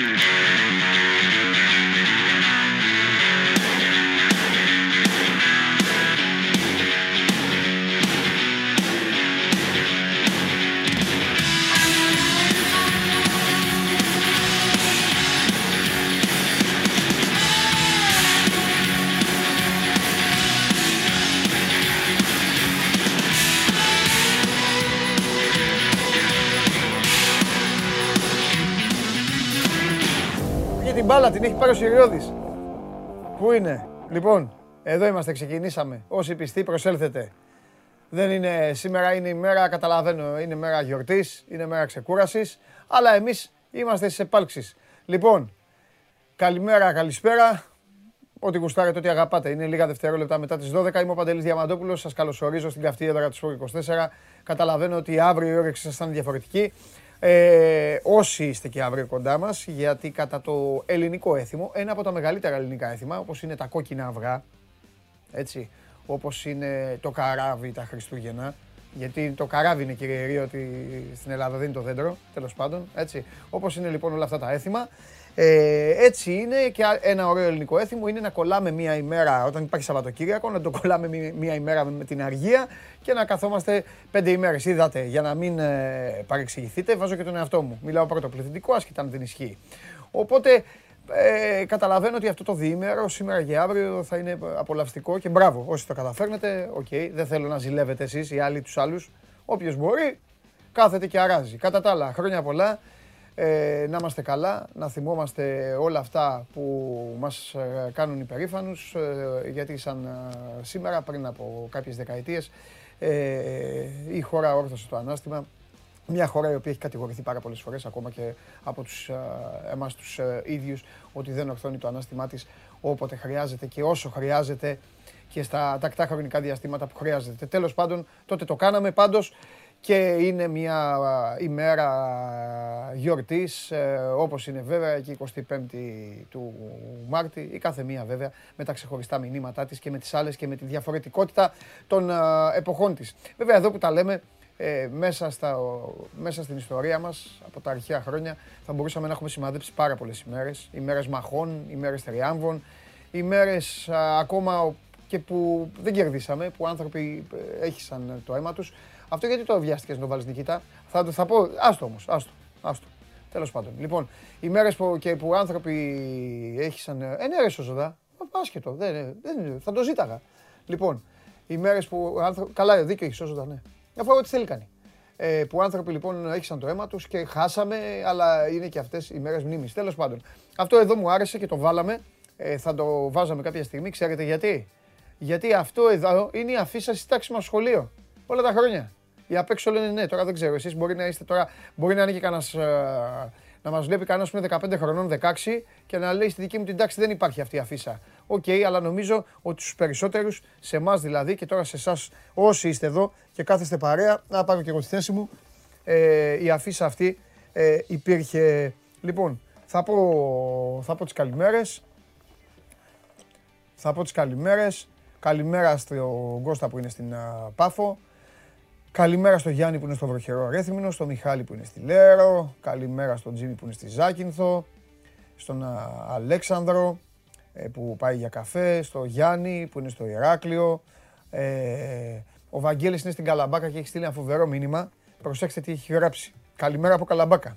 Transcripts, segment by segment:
Και την μπάλα την έχει πάρει ο Σιριώδης. Πού είναι; Λοιπόν, εδώ είμαστε, ξεκινήσαμε. Όσοι πιστοί προσέλθετε. Δεν είναι, σήμερα είναι η μέρα, καταλαβαίνω, είναι μέρα γιορτής, είναι μέρα ξεκούρασης, αλλά εμείς είμαστε στις επάλξεις. Λοιπόν, καλημέρα, καλησπέρα. Ό,τι γουστάρετε, ό,τι αγαπάτε. Είναι λίγα δευτερόλεπτα μετά τις 12. Είμαι ο Παντελής Διαμαντόπουλος. Σας καλωσορίζω στην καυτή έδρα του Σπορ 24. Καταλαβαίνω ότι αύριο η όρεξη σας θα είναι διαφορετική. Ε, όσοι είστε και αύριο κοντά μας, γιατί κατά το ελληνικό έθιμο, ένα από τα μεγαλύτερα ελληνικά έθιμα, όπως είναι τα κόκκινα αυγά, έτσι, όπως είναι το καράβι τα Χριστούγεννα, γιατί το καράβι είναι κυριαρχείο ότι στην Ελλάδα δεν είναι το δέντρο, τέλος πάντων, έτσι. Όπως είναι λοιπόν όλα αυτά τα έθιμα, ε, έτσι είναι και ένα ωραίο ελληνικό έθιμο είναι να κολλάμε μία ημέρα όταν υπάρχει Σαββατοκύριακο, να το κολλάμε μία ημέρα με την αργία και να καθόμαστε πέντε ημέρες. Είδατε, για να μην ε, παρεξηγηθείτε, βάζω και τον εαυτό μου. Μιλάω πρώτο πληθυντικό, άσχετα αν δεν ισχύει. Οπότε ε, καταλαβαίνω ότι αυτό το διήμερο σήμερα και αύριο θα είναι απολαυστικό και μπράβο. Όσοι το καταφέρνετε, οκ, okay, δεν θέλω να ζηλεύετε εσείς οι άλλοι τους άλλους. Όποιος μπορεί, κάθεται και αράζει. Κατά τα άλλα, χρόνια πολλά. Ε, να είμαστε καλά, να θυμόμαστε όλα αυτά που μας ε, κάνουν υπερήφανους, ε, γιατί σαν ε, σήμερα, πριν από κάποιες δεκαετίες, η χώρα όρθωσε το Ανάστημα, μια χώρα η οποία έχει κατηγορηθεί πάρα πολλές φορές, ακόμα και από τους, εμάς τους ίδιους, ότι δεν ορθώνει το Ανάστημά της όποτε χρειάζεται και όσο χρειάζεται και στα τακτά χρονικά διαστήματα που χρειάζεται. Τέλος πάντων, τότε το κάναμε. Πάντως, και είναι μια ημέρα γιορτής, ε, όπως είναι βέβαια και η 25η του Μάρτη, η κάθε μία βέβαια, με τα ξεχωριστά μηνύματά της και με τις άλλες και με τη διαφορετικότητα των εποχών της. Βέβαια εδώ που τα λέμε, ε, μέσα, στα, μέσα στην ιστορία μας, από τα αρχαία χρόνια, θα μπορούσαμε να έχουμε σημαδέψει πάρα πολλές ημέρες. Ημέρες μαχών, ημέρες τριάμβων, ημέρες ακόμα και που δεν κερδίσαμε, που άνθρωποι ε, έχησαν το αίμα τους. Αυτό γιατί το βιάστηκες να το βάλεις Νικήτα; Θα, το, θα πω. Άστο όμως. Άστο. άστο. Τέλος πάντων. Λοιπόν, οι μέρες που, και που άνθρωποι έχησαν. Ε, ναι, ρε Σοζοδά. Άσχετο. Δεν, δεν, θα το ζήταγα. Λοιπόν, οι μέρες που. Άνθρω... Καλά, δίκιο έχεις Σοζοδά, ναι. Αφού ό,τι θέλει κάνει. Ε, που άνθρωποι λοιπόν έχησαν το αίμα τους και χάσαμε, αλλά είναι και αυτές οι μέρες μνήμης. Τέλος πάντων. Αυτό εδώ μου άρεσε και το βάλαμε. Ε, θα το βάζαμε κάποια στιγμή. Ξέρετε γιατί; Γιατί αυτό εδώ είναι η αφήσα στη τάξη μας σχολείο. Όλα τα χρόνια. Οι απ' έξω λένε ναι, τώρα δεν ξέρω. Εσείς μπορεί να είστε τώρα, μπορεί να είναι και κανένας. Ε, να μας βλέπει κανένας που είναι 15 χρονών, 16 και να λέει στη δική μου την τάξη δεν υπάρχει αυτή η αφίσα. Οκ, okay, αλλά νομίζω ότι στους περισσότερους, σε εμάς δηλαδή και τώρα σε εσάς όσοι είστε εδώ και κάθεστε παρέα, να πάρω και εγώ τη θέση μου, ε, η αφίσα αυτή ε, υπήρχε. Λοιπόν, θα πω, θα πω τις καλημέρες. Θα πω τις καλημέρες. Καλημέρα στον Κώστα που είναι στην Πάφο. Καλημέρα στο Γιάννη που είναι στο βροχερό Ρέθυμνο, στο Μιχάλη που είναι στη Λέρο, καλημέρα στον Τζίμι που είναι στη Ζάκυνθο, στον Αλέξανδρο ε, που πάει για καφέ, στο Γιάννη που είναι στο Ηράκλειο. Ε, ο Βαγγέλης είναι στην Καλαμπάκα και έχει στείλει ένα φοβερό μήνυμα. Προσέξτε τι έχει γράψει. Καλημέρα από Καλαμπάκα.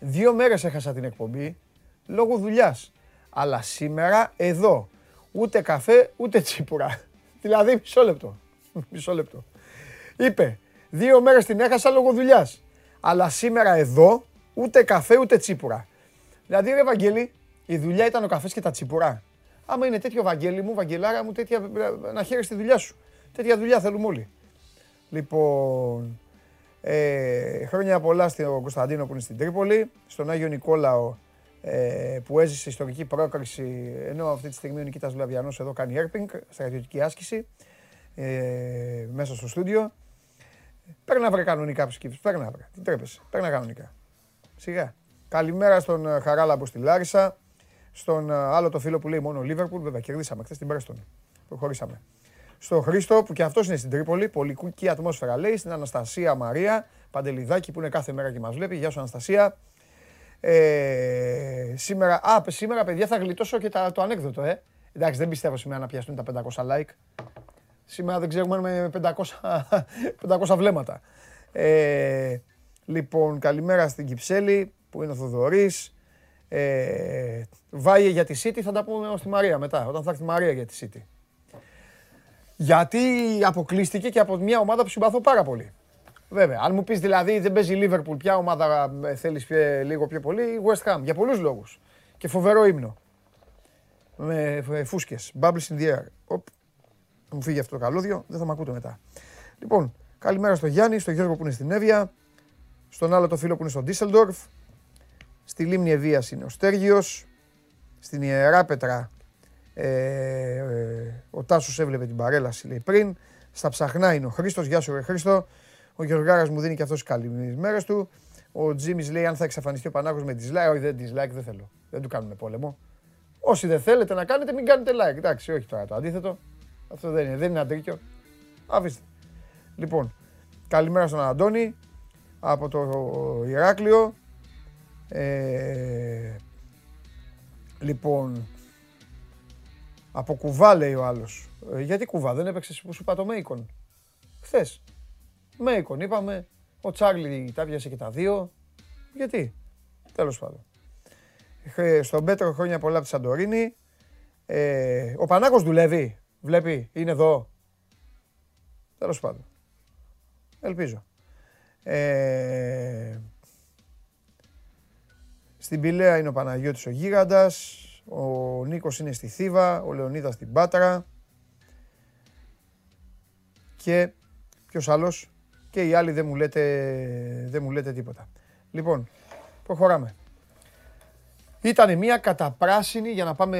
Δύο μέρες έχασα την εκπομπή λόγω δουλειάς. Αλλά σήμερα εδώ ούτε καφέ ούτε τσίπουρα. Δηλαδή μισό λεπτό. Μισό λεπτό. Είπε, δύο μέρες την έχασα λόγω δουλειάς. Αλλά σήμερα εδώ ούτε καφέ ούτε τσίπουρα. Δηλαδή ρε Βαγγέλη, η δουλειά ήταν ο καφές και τα τσίπουρα. Άμα είναι τέτοιο Βαγγέλη μου, Βαγγελάρα μου, τέτοια, να χαίρεσαι τη δουλειά σου. Τέτοια δουλειά θέλουμε όλοι. Λοιπόν, ε, χρόνια πολλά στον Κωνσταντίνο που είναι στην Τρίπολη, στον Άγιο Νικόλαο ε, που έζησε ιστορική πρόκριση, ενώ αυτή τη στιγμή ο Νικήτας Βλαβιανός εδώ κάνει έρπινγκ, στρατιωτική άσκηση, ε, μέσα στο στούντιο. Παίρνα βρε κανονικά ψυχή, παίρνα βρε, τι τρέπεσαι, παίρνα κανονικά. Σιγά. Καλημέρα στον ε, Χαράλαμπο στη Λάρισα, στον ε, άλλο το φίλο που λέει μόνο Λίβερπουλ, βέβαια κερδίσαμε χθες την Πρέστον. Προχωρήσαμε. Στο Χρήστο που και αυτός είναι στην Τρίπολη, πολυκούκη ατμόσφαιρα λέει, στην Αναστασία Μαρία, Παντελιδάκη που είναι κάθε μέρα και μας βλέπει. Γεια σου Αναστασία. Ε, σήμερα, α, σήμερα παιδιά θα γλιτώσω και τα, το ανέκδοτο, ε. Εντάξει, δεν πιστεύω σήμερα να πιαστούν τα 500 like. Σήμερα δεν ξέρουμε με 500, 500 βλέμματα. Ε, λοιπόν, καλημέρα στην Κυψέλη που είναι ο Θοδωρής. Ε, Βάγε για τη City θα τα πούμε στη Μαρία μετά, όταν θα έρθει η Μαρία για τη City. Γιατί αποκλείστηκε και από μια ομάδα που συμπαθώ πάρα πολύ. Βέβαια, αν μου πεις δηλαδή δεν παίζει η Liverpool, ποια ομάδα ε, θέλεις λίγο πιο πολύ, η West Ham, για πολλούς λόγους. Και φοβερό ύμνο. Με φούσκες, bubbles in the air. Οπ, μου φύγει αυτό το καλώδιο, δεν θα με ακούτε μετά. Λοιπόν, καλημέρα στο Γιάννη, στο Γιώργο που είναι στην Εύβοια, στον άλλο το φίλο που είναι στο Ντίσσελντορφ, στη Λίμνη Ευβίας είναι ο Στέργιος, στην Ιερά Πετρά ε, ε, ο Τάσος έβλεπε την παρέλαση λέει πριν, στα ψαχνά είναι ο Χρήστος, γεια σου ρε Χρήστο, ο Γιωργάρας μου δίνει και αυτός καλή μέρες του, ο Τζίμις λέει αν θα εξαφανιστεί ο Πανάγος με dislike, όχι δεν dislike δεν θέλω, δεν του κάνουμε πόλεμο. Όσοι δεν θέλετε να κάνετε μην κάνετε like, εντάξει όχι τώρα το αντίθετο, αυτό δεν είναι, δεν είναι αντρίκιο, αφήστε. Λοιπόν, καλημέρα στον Αντώνη από το Ηράκλειο. Ε, λοιπόν, από κουβά λέει ο άλλος. Ε, γιατί κουβά, δεν έπαιξε που σου είπα το Μέικον; Χθες. Μέικον είπαμε, ο Τσάρλι τα βιάσε και τα δύο. Γιατί, τέλος πάντων. Στον Πέτρο χρόνια πολλά από τη Σαντορίνη. Ε, ο Πανάκος δουλεύει, βλέπει, είναι εδώ. Τέλος πάντων. Ελπίζω. Ε, στην Πηλαία είναι ο Παναγιώτης ο Γίγαντας, ο Νίκος είναι στη Θήβα, ο Λεωνίδας στην Πάτρα και ποιος άλλος; Και οι άλλοι δεν μου λέτε, δεν μου λέτε τίποτα. Λοιπόν, προχωράμε. Ήτανε μια καταπράσινη για να πάμε,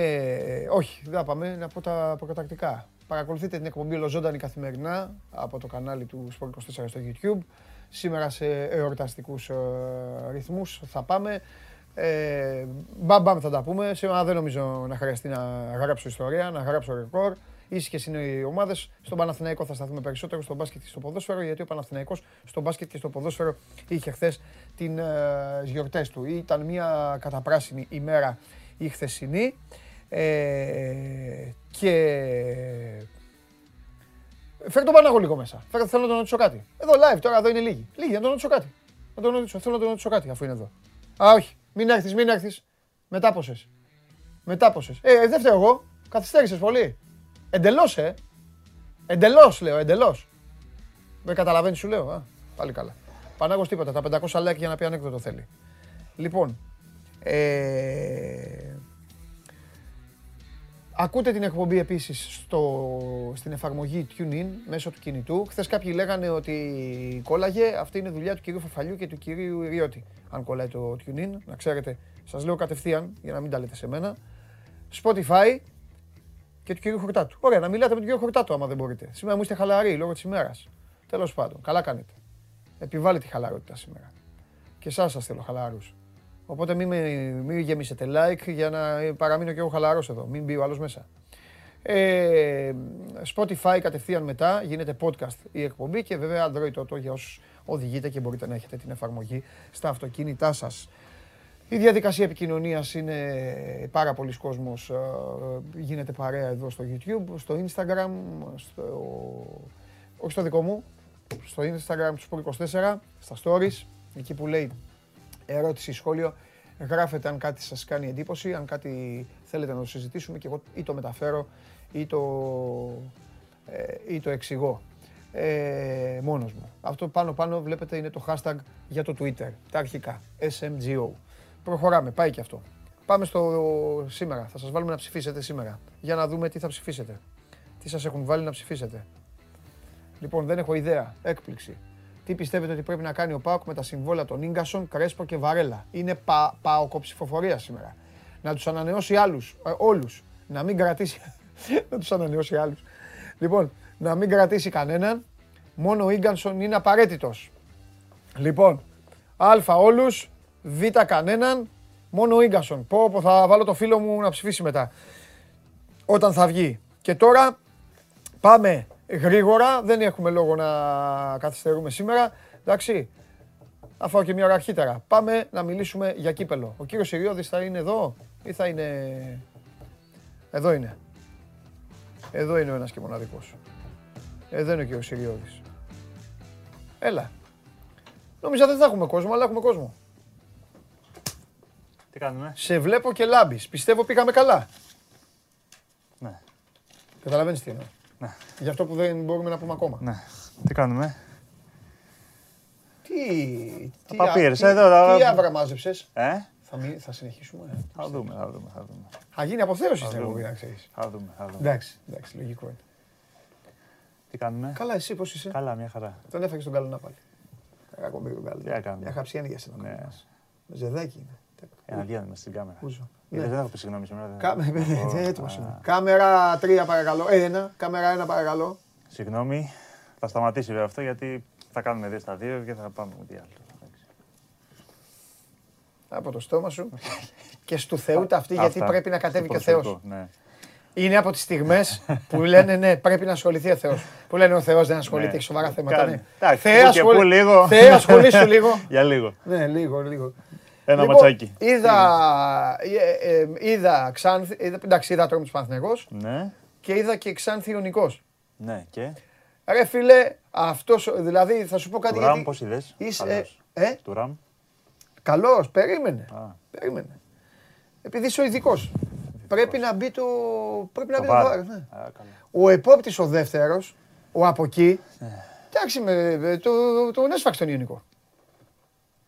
όχι δεν θα πάμε, να πω τα προκατακτικά. Παρακολουθείτε την εκπομπή Ολοζώντανη καθημερινά από το κανάλι του Sport 24 στο YouTube. Σήμερα σε εορταστικούς ε, ρυθμούς θα πάμε. Ε, μπαμ, μπαμ θα τα πούμε. Σήμερα δεν νομίζω να χρειαστεί να γράψω ιστορία, να γράψω ρεκόρ. Ήσυχε είναι οι ομάδες. Στον Παναθηναϊκό θα σταθούμε περισσότερο, στο μπάσκετ και στο ποδόσφαιρο, γιατί ο Παναθηναϊκός στο μπάσκετ και στο ποδόσφαιρο είχε χθες τι ε, γιορτές του. Ήταν μια καταπράσινη ημέρα η χθεσινή. Ε, και Φέρε τον Παναγό λίγο μέσα. Φέρε, θέλω να τον ρωτήσω κάτι. Εδώ live τώρα, εδώ είναι λίγοι. Λίγοι, να τον ρωτήσω κάτι. Να τον ρωτήσω, θέλω να τον ρωτήσω κάτι αφού είναι εδώ. Α, όχι. Μην έρθεις, μην έρθεις. Μετά πόσε. Μετά πόσε. Ε, δεν φταίω εγώ. Καθυστέρησες πολύ. Εντελώς, ε. Εντελώς, λέω, εντελώς. Δεν καταλαβαίνεις, σου λέω. Α, πάλι καλά. Πανάγος τίποτα. Τα 500 like για να πει ανέκδοτο θέλει. Λοιπόν. Ε, Ακούτε την εκπομπή επίσης στην εφαρμογή TuneIn μέσω του κινητού. Χθες κάποιοι λέγανε ότι κόλλαγε. Αυτή είναι δουλειά του κυρίου Φαφαλιού και του κυρίου Ιριώτη. Αν κολλάει το TuneIn, να ξέρετε, σας λέω κατευθείαν για να μην τα λέτε σε μένα. Spotify και του κυρίου Χορτάτου. Ωραία, να μιλάτε με τον κύριο Χορτάτου άμα δεν μπορείτε. Σήμερα μου είστε χαλαροί λόγω της ημέρας. Τέλος πάντων, καλά κάνετε. Επιβάλλετε τη χαλαρότητα σήμερα. Και εσάς σας θέλω χαλαρούς. Οπότε μην, μην γεμίσετε like για να παραμείνω και εγώ χαλαρός εδώ. Μην μπει ο άλλος μέσα. Ε, Spotify κατευθείαν μετά, γίνεται podcast η εκπομπή και βέβαια Android Auto για όσους οδηγείτε και μπορείτε να έχετε την εφαρμογή στα αυτοκίνητά σας. Η διαδικασία επικοινωνίας είναι πάρα πολλοί κόσμος, ε, γίνεται παρέα εδώ στο YouTube, στο Instagram, στο, όχι στο δικό μου, στο Instagram του 24, στα stories, εκεί που λέει ερώτηση, σχόλιο, γράφετε αν κάτι σας κάνει εντύπωση, αν κάτι θέλετε να το συζητήσουμε και εγώ ή το μεταφέρω ή το, ε, ή το εξηγώ ε, μόνος μου. Αυτό πάνω πάνω βλέπετε είναι το hashtag για το Twitter, τα αρχικά, SMGO. Προχωράμε, πάει και αυτό. Πάμε στο σήμερα, θα σας βάλουμε να ψηφίσετε σήμερα, για να δούμε τι θα ψηφίσετε. Τι σας έχουν βάλει να ψηφίσετε. Λοιπόν, δεν έχω ιδέα, έκπληξη. Τι πιστεύετε ότι πρέπει να κάνει ο Πάοκ με τα συμβόλαια των γκασον, Κρέσπο και Βαρέλα; Είναι πα, ψηφοφορία σήμερα. Να τους ανανεώσει άλλους, ε, όλους. Να μην κρατήσει. να τους ανανεώσει άλλους. Λοιπόν, να μην κρατήσει κανέναν. Μόνο ο Ίγκανσον είναι απαραίτητος. Λοιπόν, Α όλους, Β κανέναν. Μόνο ο Ίγκανσον. Πω, πω, θα βάλω το φίλο μου να ψηφίσει μετά. Όταν θα βγει. Και τώρα πάμε γρήγορα, δεν έχουμε λόγο να καθυστερούμε σήμερα. Εντάξει, Θα φάω και μια ώρα αρχίτερα. Πάμε να μιλήσουμε για κύπελο. Ο κύριος Σιριώδης θα είναι εδώ ή θα είναι... Εδώ είναι. Εδώ είναι ο ένας και μοναδικός. Εδώ είναι ο κύριος Σιριώδης. Έλα. Νόμιζα δεν θα έχουμε κόσμο, αλλά έχουμε κόσμο. Τι κάνουμε; Σε βλέπω και λάμπεις. Πιστεύω πήγαμε καλά. Ναι. Καταλαβαίνεις τι εννοώ. Ναι. Γι' αυτό που δεν μπορούμε να πούμε ακόμα. Ναι. Τι κάνουμε; Τι... τι παπίρες, τι- εδώ, εδώ. Τι άβρα μάζεψες; Ε; Θα, μη- θα συνεχίσουμε. Θα δούμε, θα δούμε, θα δούμε. Θα γίνει αποθέωση στην δούμε. εκπομπή, να ξέρεις. Θα δούμε, θα δούμε. Εντάξει, εντάξει, λογικό είναι. Τι κάνουμε; Καλά, εσύ πώς είσαι; Καλά, μια χαρά. Τον έφαγες τον καλό να πάλι. Κακό τον καλό. Τι να κάνουμε; Μια χαψιάνη για σένα. Ναι. Με ζεδάκι είναι. Ένα διάλειμμα στην κάμερα. Ούζο. Ε, Ναι. Δεν έχω πει συγγνώμη σήμερα. δεν- Κάμε- Ω, δεν έτοιμος α, είμαι. Κάμερα 3 παρακαλώ. Ε, ένα. Κάμερα 1 παρακαλώ. Συγγνώμη. Θα σταματήσει βέβαια αυτό γιατί θα κάνουμε δύο στα δύο και θα πάμε με τι άλλο. Εντάξει. Από το στόμα σου. και στου Θεού τα αυτή γιατί Αυτά. πρέπει να Στο κατέβει και ο Θεός. προσωπικό, Ναι. Είναι από τις στιγμές που λένε ναι, πρέπει να ασχοληθεί ο Θεός. Που λένε ο Θεός δεν ασχολείται, Ναι. έχει σοβαρά θέματα. Κάνει. Ναι. Εντάξει, Θεέ, που και που ασχολη- λίγο. Θεέ, ασχολήσου λίγο. Για λίγο. Ναι, λίγο, λίγο. Ένα Λοιπόν, ματσάκι. Είδα, ε, ε, είδα Ξάνθη, είδα, εντάξει, είδα τρόμος Παναθηναϊκός Ναι, και είδα και Ξάνθη Ιωνικός. ναι και; Ρε φίλε, αυτός, δηλαδή θα σου πω κάτι Του Ραμ γιατί... πώς είδες; είσαι- Καλός. ε, Του Ραμ. Καλός, περίμενε. Α. Περίμενε. Επειδή είσαι ο ειδικός. Πρέπει να μπει το, πρέπει να Το μπει το βάρ. βάρ, ναι. Α, καλά. Ο επόπτης ο δεύτερος, ο από εκεί, Ναι. εντάξει, με, με- το, τον έσφαξε τον Ιωνικό.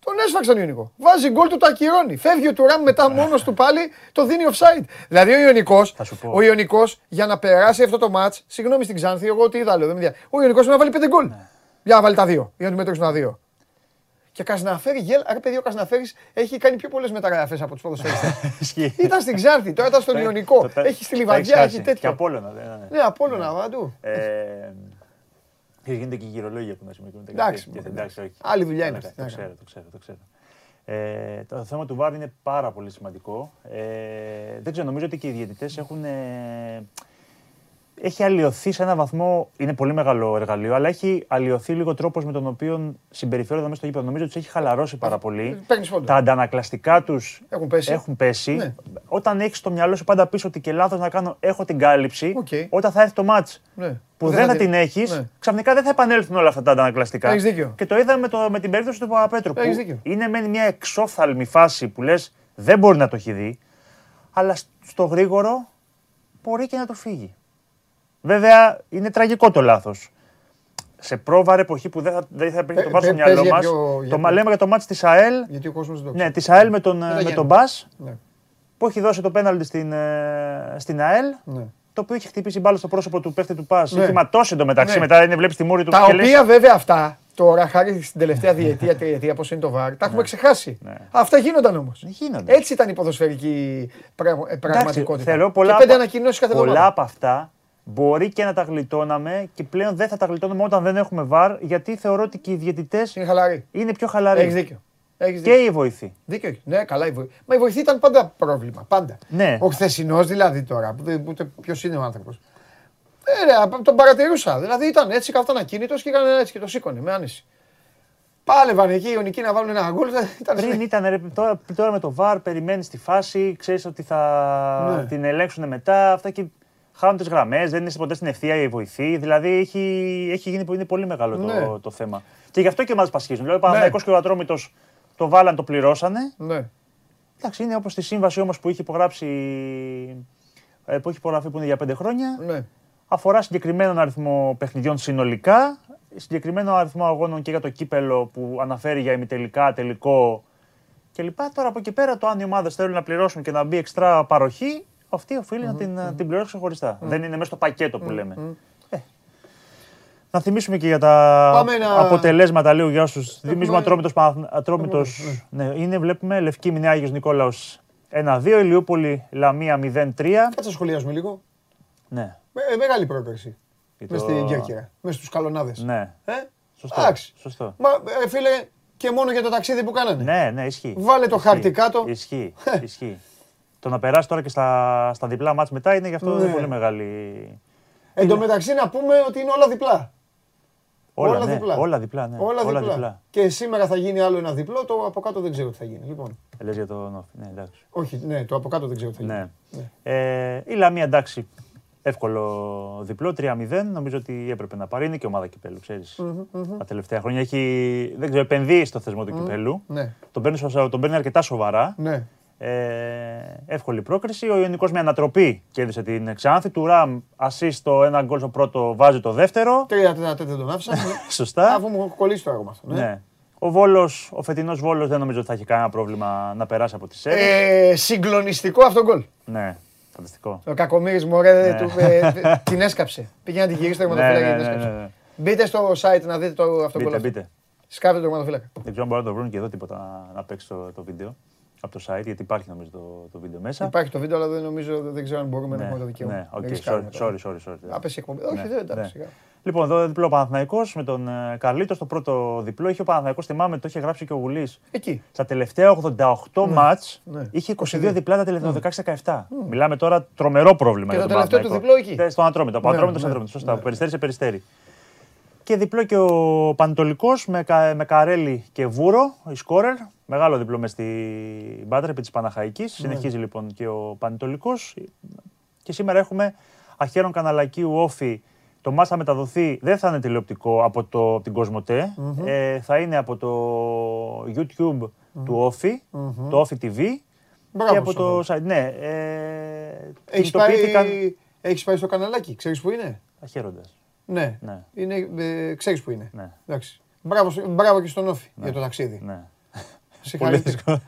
Τον έσφαξε τον Ιωνικός. Βάζει γκολ του, το ακυρώνει. Φεύγει ο Τουράμ μετά μόνος του πάλι, το δίνει offside. Δηλαδή ο Ιωνικός, Θα σου πω. ο Ιωνικός για να περάσει αυτό το μάτς, συγγνώμη στην Ξάνθη, εγώ τι είδα λέω, δεν με διά. Ο Ιωνικός πρέπει να βάλει πέντε γκολ. Ναι. Για να βάλει τα δύο, για να του μετρήσουν τα δύο. Και Κασναφέρη, γέλ, ρε παιδί, ο Κασναφέρης έχει κάνει πιο πολλές μεταγραφές από τους ποδοσφαιριστές. Ισχύει. Ήταν στην Ξάνθη, τώρα ήταν στον Το- Ιωνικό. το- το- Έχει στη το Λιβαδιά, έχεις έχει χάσει. Και τέτοιο. Απόλλωνα, δεν είναι. Ναι, Απόλλωνα, παντού. Ε, και γίνεται και η γυρολόγια που να συμμετέχουν. Εντάξει, εντάξει, όχι. άλλη δουλειά είναι Καλά, αυτή, Το τι να ξέρω, το ξέρω, το ξέρω. Ε, το θέμα του VAR είναι πάρα πολύ σημαντικό. Ε, δεν ξέρω, νομίζω ότι και οι διαιτητές έχουν... ε, έχει αλλοιωθεί σε έναν βαθμό, είναι πολύ μεγάλο εργαλείο, αλλά έχει αλλοιωθεί λίγο τρόπος με τον οποίο συμπεριφέρονται μέσα στο γήπεδο. Νομίζω ότι τους έχει χαλαρώσει πάρα πολύ. Παίρνεις πόντο. Τα αντανακλαστικά τους Έχουν πέσει. έχουν πέσει. Ναι. Όταν έχεις στο μυαλό σου πάντα πίσω ότι και λάθος να κάνω, έχω την κάλυψη. Οκ. Όταν θα έρθει το μάτς Ναι. που δεν θα την έχεις, Ναι. ξαφνικά δεν θα επανέλθουν όλα αυτά τα αντανακλαστικά. Έχεις δίκιο. Και το είδαμε με, το, με την περίπτωση του Παπαπέτρου. Έχεις Που δίκιο. είναι μεν μια εξόφθαλμη φάση που λες δεν μπορεί να το έχει δει, αλλά σ- στο γρήγορο μπορεί και να το φύγει. Βέβαια είναι τραγικό το λάθος. Σε πρόβαρ εποχή που δεν θα, δεν θα υπήρχε Πε- το βάρ στο πε- πες μυαλό για μας. ποιο- για Το ποιο. μα- λέμε για το μάτι της ΑΕΛ. Γιατί ο κόσμος δεν το Ναι, ξέρει. της ΑΕΛ με τον, τα με Γιάννη. τον Μπας Ναι. που έχει δώσει το πέναλτι στην, ε, στην ΑΕΛ. Ναι. Το οποίο είχε χτυπήσει μπάλα στο πρόσωπο του παίχτη του Πας. Ναι. Έχει ματώσει εντωμεταξύ. Ναι. Μετά είναι, βλέπεις τη μούρη του Τα και λες, οποία βέβαια αυτά, τώρα χάρη στην τελευταία διετία, τριετία, πώς είναι το βάρ, τα έχουμε ξεχάσει. Ναι. Αυτά γίνονταν όμως. Γίνονται. Έτσι ήταν η ποδοσφαιρική πραγμα- ε, πραγματικότητα. θεωρώ πολλά, και πέντε από- ανακοινώσεις κάθε πολλά εβδομάδα. από αυτά μπορεί και να τα γλιτώναμε και πλέον δεν θα τα γλιτώνουμε όταν δεν έχουμε βαρ γιατί θεωρώ ότι και οι διαιτητές Είναι χαλαρή. είναι πιο χαλαροί. Έχεις δίκιο. Έχεις Και δίκιο. οι βοηθοί. Δίκιο έχεις. Ναι, καλά η βοηθή. Μα η βοηθή ήταν πάντα πρόβλημα. Πάντα. Ναι. Ο χθεσινός δηλαδή τώρα, που δεν- ούτε ποιος είναι ο άνθρωπος. Ε, ρε, τον παρατηρούσα. Δηλαδή ήταν έτσι, καθόταν ακίνητος και έκανε έτσι και το σήκωνε με άνεση. Πάλευαν εκεί οι Ιωνικοί να βάλουν ένα γκολ. Ήταν Πριν ήταν, ρε, τώρα, τώρα με το βαρ περιμένεις τη φάση, ξέρεις ότι θα Ναι. την ελέγξουν μετά. Αυτά και χάνουν τις γραμμές, δεν είναι ποτέ στην ευθεία η βοηθή. Δηλαδή έχει, έχει γίνει είναι πολύ μεγάλο Ναι. το, το θέμα. Και γι' αυτό και μα πασχίζουν. Δηλαδή ο Παναθηναϊκός και ο Ατρόμητο το βάλαν, το πληρώσανε. Ναι. Εντάξει, είναι όπως τη σύμβαση όμως που έχει υπογράψει. ε, που έχει υπογραφεί που είναι για πέντε χρόνια. Ναι. Αφορά συγκεκριμένον αριθμό παιχνιδιών συνολικά, συγκεκριμένο αριθμό αγώνων και για το κύπελο που αναφέρει για ημιτελικά, τελικό κλπ. Τώρα από εκεί πέρα, το αν οι ομάδες θέλουν να πληρώσουν και να μπει εξτρά παροχή, αυτή οφείλει να την, την πληρώσει ξεχωριστά. Δεν είναι μέσα στο πακέτο που λέμε. Ε. Να θυμίσουμε και για τα Πάμε να- αποτελέσματα λίγο για όσους. Θυμίζουμε Έχουμε- Ατρόμητος, Παναθ- Ατρόμητος, ναι, είναι, βλέπουμε Λευκή Μηνιά Άγιος Νικόλαος 1-2, Ηλιούπολη Λαμία 0-3. Κάτσε να σχολιάσουμε λίγο. Ναι. Ε, μεγάλη πρόκριση. Και Μες το- στην Κέρκυρα. Μες στους καλονάδες. Ναι. Ε; Σωστό. Εντάξει. Σωστό. Μα ε, φίλε, και μόνο για το ταξίδι που κάνανε. Ναι, ναι, ισχύει. Βάλε το Ισχύει. χάρτη κάτω. Ισχύει. ισχύει. Το να περάσει τώρα και στα, στα διπλά μάτς μετά είναι γι' αυτό Ναι. πολύ μεγάλη. Εν τω μεταξύ να πούμε ότι είναι όλα διπλά. Όλα, Όλα ναι, διπλά. όλα διπλά. Ναι. Όλα, διπλά. Και σήμερα θα γίνει άλλο ένα διπλό, το από κάτω δεν ξέρω τι θα γίνει. Λοιπόν, Ε, Λες για τον Όφη. Ναι, εντάξει. όχι, ναι, το από κάτω δεν ξέρω τι θα γίνει. Ναι. Ε, η Λαμία εντάξει. Εύκολο διπλό, 3-0. Νομίζω ότι έπρεπε να πάρει. Είναι και ομάδα κυπέλου, ξέρεις. Τα τελευταία χρόνια έχει, δεν ξέρω, επενδύει στο θεσμό του κυπέλου. Ναι, Τον παίρνει, σο- τον παίρνει αρκετά σοβαρά. ναι. Ε, εύκολη πρόκριση. Ο Ιωνικός με ανατροπή κέρδισε την Ξάνθη. Του Ραμ assist το ένα γκολ στο πρώτο, βάζει το δεύτερο. Τρία τέταρτα δεν τον άφησα. ναι. Σωστά. Αφού μου έχω κολλήσει το έργο αυτό. Ναι. Ναι. Ο Βόλος, ο φετινός Βόλος δεν νομίζω ότι θα έχει κανένα πρόβλημα να περάσει από τη ΣΕΡΕ. Ε, συγκλονιστικό αυτό γκολ. Ναι, φανταστικό. Ο Κακομύρης μωρέ Ναι. του, ε, την έσκαψε. Πήγε να την γυρίσει το Ναι, τερματοφύλακα ναι, και την ναι, έσκαψε. ναι, ναι. Μπείτε στο site να δείτε το, αυτό το Μπείτε, γκολ. μπείτε. Σκάβετε το τερματοφύλακα. Δεν ξέρω αν μπορούν να το βρουν και εδώ τίποτα να, να παίξει το, το βίντεο από το site, γιατί υπάρχει νομίζω το, το βίντεο μέσα. Υπάρχει το βίντεο, αλλά δεν νομίζω, δεν ξέρω αν μπορούμε να ναι, έχουμε το δικαίωμα. ναι, οκ, Δεν sorry, ρισκάρουμε τώρα. sorry, sorry, sorry. Άπεσης εκπομπής. Όχι, Ναι, δεν εντάξει. ναι. σιγά. Λοιπόν, εδώ διπλό Παναθηναϊκός με τον ε, Καρλίτο στο πρώτο διπλό. Είχε ο Παναθηναϊκός, θυμάμαι, το είχε γράψει και ο Γουλής. Εκεί. Στα τελευταία 88 μάτς ναι. είχε 22 22. διπλά τα τελευταία 16-17. Μιλάμε τώρα τρομερό πρόβλημα Και για το τον τελευταίο του Παναθηναϊκό. διπλό εκεί. Ναι, Στον Ατρόμητο. Από Ναι, Ατρόμητος σε ναι, Ατρόμητο. Σωστά. ναι. Από Περιστέρι σε Περιστέρι. Και διπλό και ο Πανετολικός με, Κα- με Καρέλη και Βούρο, η σκόρερ. Μεγάλο διπλό μες στην Πάτρα επί της Παναχαϊκής. Ναι. Συνεχίζει λοιπόν και ο Πανετολικός. Και σήμερα έχουμε Αχαίρον Καναλακίου Όφη. Το μάτς θα μεταδοθεί, δεν θα είναι τηλεοπτικό από, το, από την κοσμοτέ. Ε, θα είναι από το YouTube του Όφη, το Όφη TV. Μπράβο και από στον το Όφη. site. Ναι, ε, Έχεις κινητοποιήθηκαν- πάει, έχεις πάει στο καναλάκι, ξέρεις που είναι; Αχαίροντας. Ναι. Ναι. είναι ε, ξέρεις που είναι. Ναι. Εντάξει. Μπράβο, στο- μπράβο και στον Όφη για το ταξίδι. Ναι. Συγχαρητήρια. δύσκολο.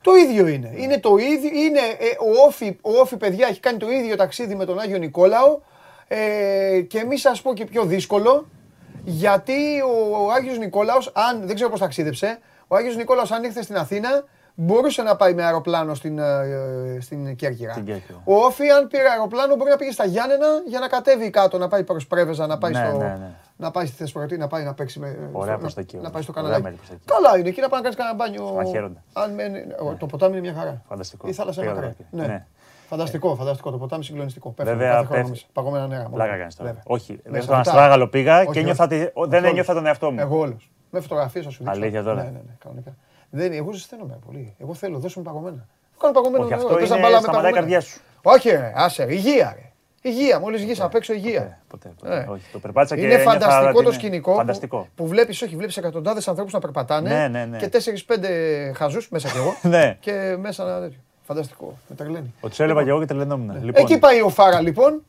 Το ίδιο είναι. Είναι το ίδιο. Είναι, ε, ο, Όφη, ο Όφη, παιδιά, έχει κάνει το ίδιο ταξίδι με τον Άγιο Νικόλαο. Ε, και εμείς σας πω και πιο δύσκολο, γιατί ο, ο Άγιος Νικόλαος, αν, δεν ξέρω πώς ταξίδεψε, ο Άγιος Νικόλαος αν ήρθε στην Αθήνα, μπορούσε να πάει με αεροπλάνο στην, ε, στην Κέρκυρα. Στην Κέρκυρα. Ο Όφη, αν πήρε αεροπλάνο, μπορεί να πήγε στα Γιάννενα για να κατέβει κάτω, να πάει προς Πρέβεζα, να πάει, Ναι, στο, ναι, ναι. Να πάει στη Θεσπορτή, να πάει να παίξει με. Ωραία στο- προς τα να, εκεί να όμως. πάει στο Ωραία καναλάκι. μέρη προς τα εκεί. Καλά είναι, εκεί να πάει να κάνεις κανένα μπάνιο. Αχαίροντα. Αν μένει, ο- Το ποτάμι είναι μια χαρά. Φανταστικό. Η θάλασσα είναι Πήγα μακριά. τώρα εκεί. Ναι. Ναι. Φανταστικό, φανταστικό. Το ποτάμι συγκλονιστικό. Πέφτει Βέβαια, κάθε χρόνο πέφτει. μέσα. Παγωμένα νερά. μόνο. Πλάκα κάνεις τώρα. Βέβαια. Όχι, Μέσα δεν στον αυτά. Αστράγαλο πήγα Όχι, και όχι. ένιωθα, ότι- δεν Όχι ένιωθα τον εαυτό μου. Εγώ όλος. Με φωτογραφίες θα σου δείξω. Αλήθεια τώρα. Ναι, ναι, ναι, κανονικά. Δεν, εγώ ζεσταίνομαι πολύ. Εγώ θέλω, δώσω μου παγωμένα. Κάνω παγωμένο Όχι, νερό, αυτό πες να είναι μπαλάμε σταματάει η παγωμένα. καρδιάς σου. Όχι, ρε, άσε, ρε, υγεία, ρε. Υγεία, μόλις βγεις απ' έξω υγεία. Ποτέ, ποτέ. Ε. Όχι, το περπάτησα και Είναι ένιωθα φανταστικό ότι το είναι σκηνικό Φανταστικό. που, που βλέπεις, όχι, βλέπεις εκατοντάδες ανθρώπους να περπατάνε Ναι, ναι, ναι. και 4-5 χαζούς μέσα κι εγώ. Ναι. και μέσα ένα τέτοιο. Φανταστικό. Με τρελαίνει. Ότι του έλεγα και εγώ και τρελαινόμουν. Λοιπόν, Εκεί πάει ο Φάρα λοιπόν.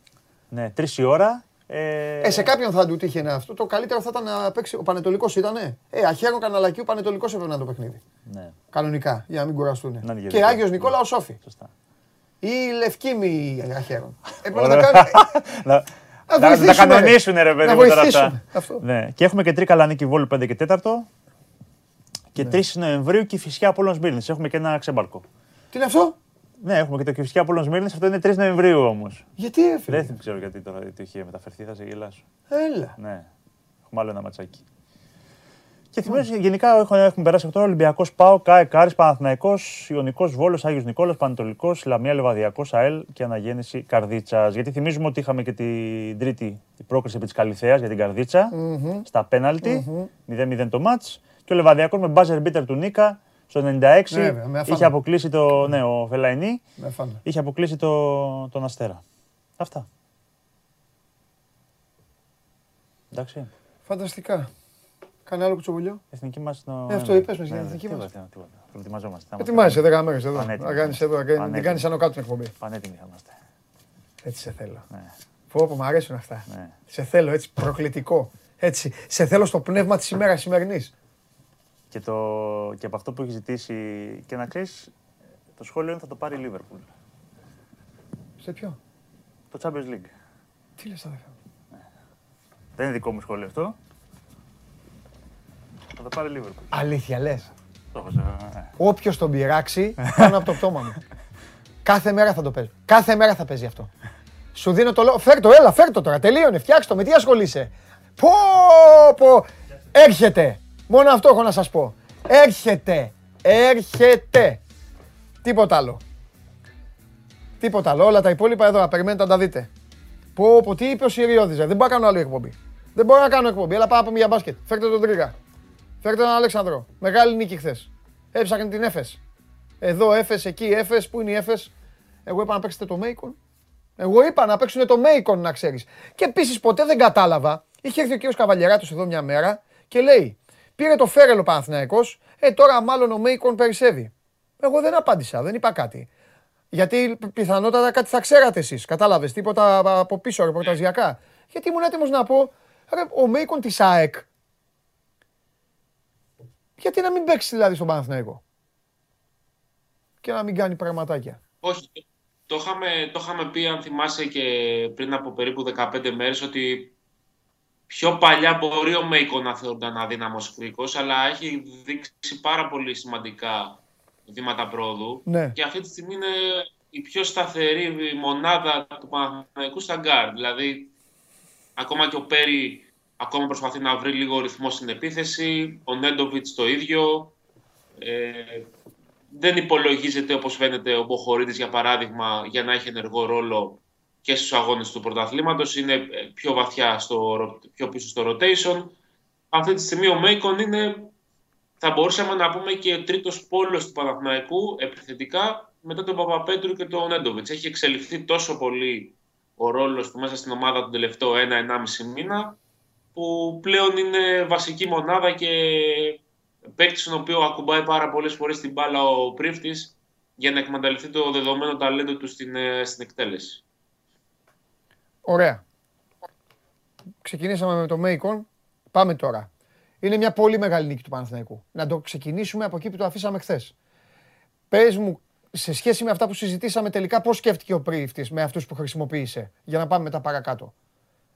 ναι, τρεις η ώρα. Ε, Ε, σε κάποιον θα του τύχει ένα αυτό. Το καλύτερο θα ήταν να παίξει. Ο Πανετολικός ήταν. Ε, αχαίρον καναλακίου Πανετολικός έπρεπε να είναι το παιχνίδι. ναι, Κανονικά, για να μην κουραστούν. Να είναι και Και δικό. Άγιος Νικόλαος Σόφι. σωστά. Ή Λευκή μη αχαίρον. Έπρεπε Ωραία. να κάνει. Να, Να να, να βοηθήσουμε, ρε. κανονίσουν ρε παιδί Να μου τώρα βοηθήσουμε. αυτά. Αυτό. Ναι. Και έχουμε και τρίκα Λανίκη Βόλου 5 και 4. Και 3 Νοεμβρίου και φυσικά από Μύρνης. Έχουμε και ένα ξέμπαρκο. Τι είναι αυτό, Ναι, έχουμε και το Κυφσιά από Μύρνης. Αυτό είναι 3 Νοεμβρίου όμως. Γιατί έφυγε; Δεν ξέρω γιατί τώρα το είχε μεταφερθεί, θα σε γελάσω. Έλα. Ναι, έχουμε άλλο ένα ματσάκι. Και θυμίζω γενικά έχουν, έχουν περάσει αυτό Ολυμπιακός Πάο, ΚΑΕ, Κάρις, Παναθυναϊκό, Ιωνικός Βόλος, Άγιος Νικόλας, Πανετολικός, Λαμία Λεβαδιακός, ΑΕΛ και Αναγέννηση Καρδίτσας. Γιατί θυμίζουμε ότι είχαμε και την τρίτη την πρόκριση επί της Καλυθέας για την καρδιτσα στα πέναλτι, 0-0 το μάτς. Και ο Λεβαδιακός με μπάζερ μπίτερ του Νίκα στο 96 βέβαια, με αφάνα. είχε αποκλείσει το. Ναι, ο Φελαϊνή Με φάνε. είχε αποκλείσει το, τον Αστέρα. Αυτά. Εντάξει. Φανταστικά. Κάνε άλλο κουτσοβουλιό. Εθνική μας. Ε, αυτό είπες μας για την εθνική μας. Τίποτα, τίποτα. Προετοιμαζόμαστε. Θα Ετοιμάζεσαι 10 μέρες εδώ. Πανέτοιμοι. Να κάνεις εδώ, να κάνει- Πανέτοιμοι. την κάνεις άνω κάτω την εκπομπή. Πανέτοιμοι θα είμαστε. Έτσι σε θέλω. Ναι. Πω, πω, μου αρέσουν αυτά. Ναι. Σε θέλω έτσι προκλητικό. Έτσι. Σε θέλω στο πνεύμα της ημέρας σημερινής. Και, το, και από αυτό που έχεις ζητήσει και να ξέρει, το σχόλιο είναι θα το πάρει η Λίβερπουλ. Σε ποιο; Το Champions League. Τι λες, αδερφέ. μου; Δεν είναι δικό μου σχόλιο αυτό. Θα το πάρει η Λίβερπουλ. Αλήθεια λες. Το έχω σε- ε. Όποιος τον πειράξει πάνω από το πτώμα μου. Κάθε μέρα θα το παίζει. Κάθε μέρα θα παίζει αυτό. Σου δίνω το λόγο. Φέρ το, έλα, φέρ το τώρα. Τελείωνε, φτιάξ το. Με τι ασχολείσαι; Πω, πω. Έρχεται. Μόνο αυτό έχω να σας πω. Έρχεται. Έρχεται. Τίποτα άλλο. Τίποτα άλλο. Όλα τα υπόλοιπα εδώ. να Περιμένετε να τα δείτε. Πω, πω, τι είπε ο Συριώδης. ρε. Δεν μπορώ να κάνω άλλη εκπομπή. Δεν μπορώ να κάνω εκπομπή, αλλά πάω να πούμε για μπάσκετ. Φέρτε τον Τρίγα. Φέρτε τον Αλέξανδρο. Μεγάλη νίκη χθες. Έψαχνε την Έφες. Εδώ Έφες, εκεί Έφες. Πού είναι η Έφες; Εγώ είπα να παίξετε το Μέικον. Εγώ είπα να παίξουν το Μέικον, να ξέρεις. Και επίσης ποτέ δεν κατάλαβα. Είχε έρθει ο κύριος Καβαλιαράτο εδώ μια μέρα και λέει: Πήρε το φέρελο Παναθυναϊκό, ε τώρα μάλλον ο Μέικον περισσεύει. Εγώ δεν απάντησα, δεν είπα κάτι. Γιατί πιθανότατα κάτι θα ξέρατε εσείς. Κατάλαβες τίποτα από πίσω ρεπορταζιακά. Γιατί ήμουν έτοιμος να πω, ρε, ο Μέικον της ΑΕΚ. Γιατί να μην παίξει δηλαδή στον Παναθηναϊκό; Και να μην κάνει πραγματάκια. Όχι. Το είχαμε, το είχαμε πει, αν θυμάσαι και πριν από περίπου 15 μέρες, ότι πιο παλιά μπορεί ο Μέικον να θεωρούνταν αδύναμος κρίκος, αλλά έχει δείξει πάρα πολύ σημαντικά βήματα πρόοδου. Ναι. Και αυτή τη στιγμή είναι η πιο σταθερή μονάδα του Παναθηναϊκού στα γκαρντ. Δηλαδή, ακόμα και ο Πέρι ακόμα προσπαθεί να βρει λίγο ρυθμό στην επίθεση. Ο Νέντοβιτς το ίδιο. Ε, δεν υπολογίζεται όπως φαίνεται ο Μποχορίδης για παράδειγμα για να έχει ενεργό ρόλο και στους αγώνες του πρωταθλήματος. Είναι πιο βαθιά, στο, πιο πίσω στο rotation. Αυτή τη στιγμή ο Μέικον είναι θα μπορούσαμε να πούμε και ο τρίτος πόλος του Παναθηναϊκού επιθετικά μετά τον Παπαπέτρου και τον Νέντοβιτς. Έχει εξελιχθεί τόσο πολύ ο ρόλος του μέσα στην ομάδα τον τελευταίο ένα-ενάμιση μήνα, που πλέον είναι βασική μονάδα και παίκτης στον οποίο ακουμπάει πάρα πολλές φορές την μπάλα ο πρίφτης για να εκμεταλλευτεί το δεδομένο ταλέντο του στην, ε, στην εκτέλεση. Ωραία. Ξεκινήσαμε με το Μέικον. Πάμε τώρα είναι μια πολύ μεγάλη νίκη του Παναθηναϊκού. Να το ξεκινήσουμε από εκεί που το αφήσαμε χθες. Πες μου, σε σχέση με αυτά που συζητήσαμε τελικά, πώς σκέφτηκε ο πρίφτης με αυτούς που χρησιμοποίησε, για να πάμε μετά παρακάτω;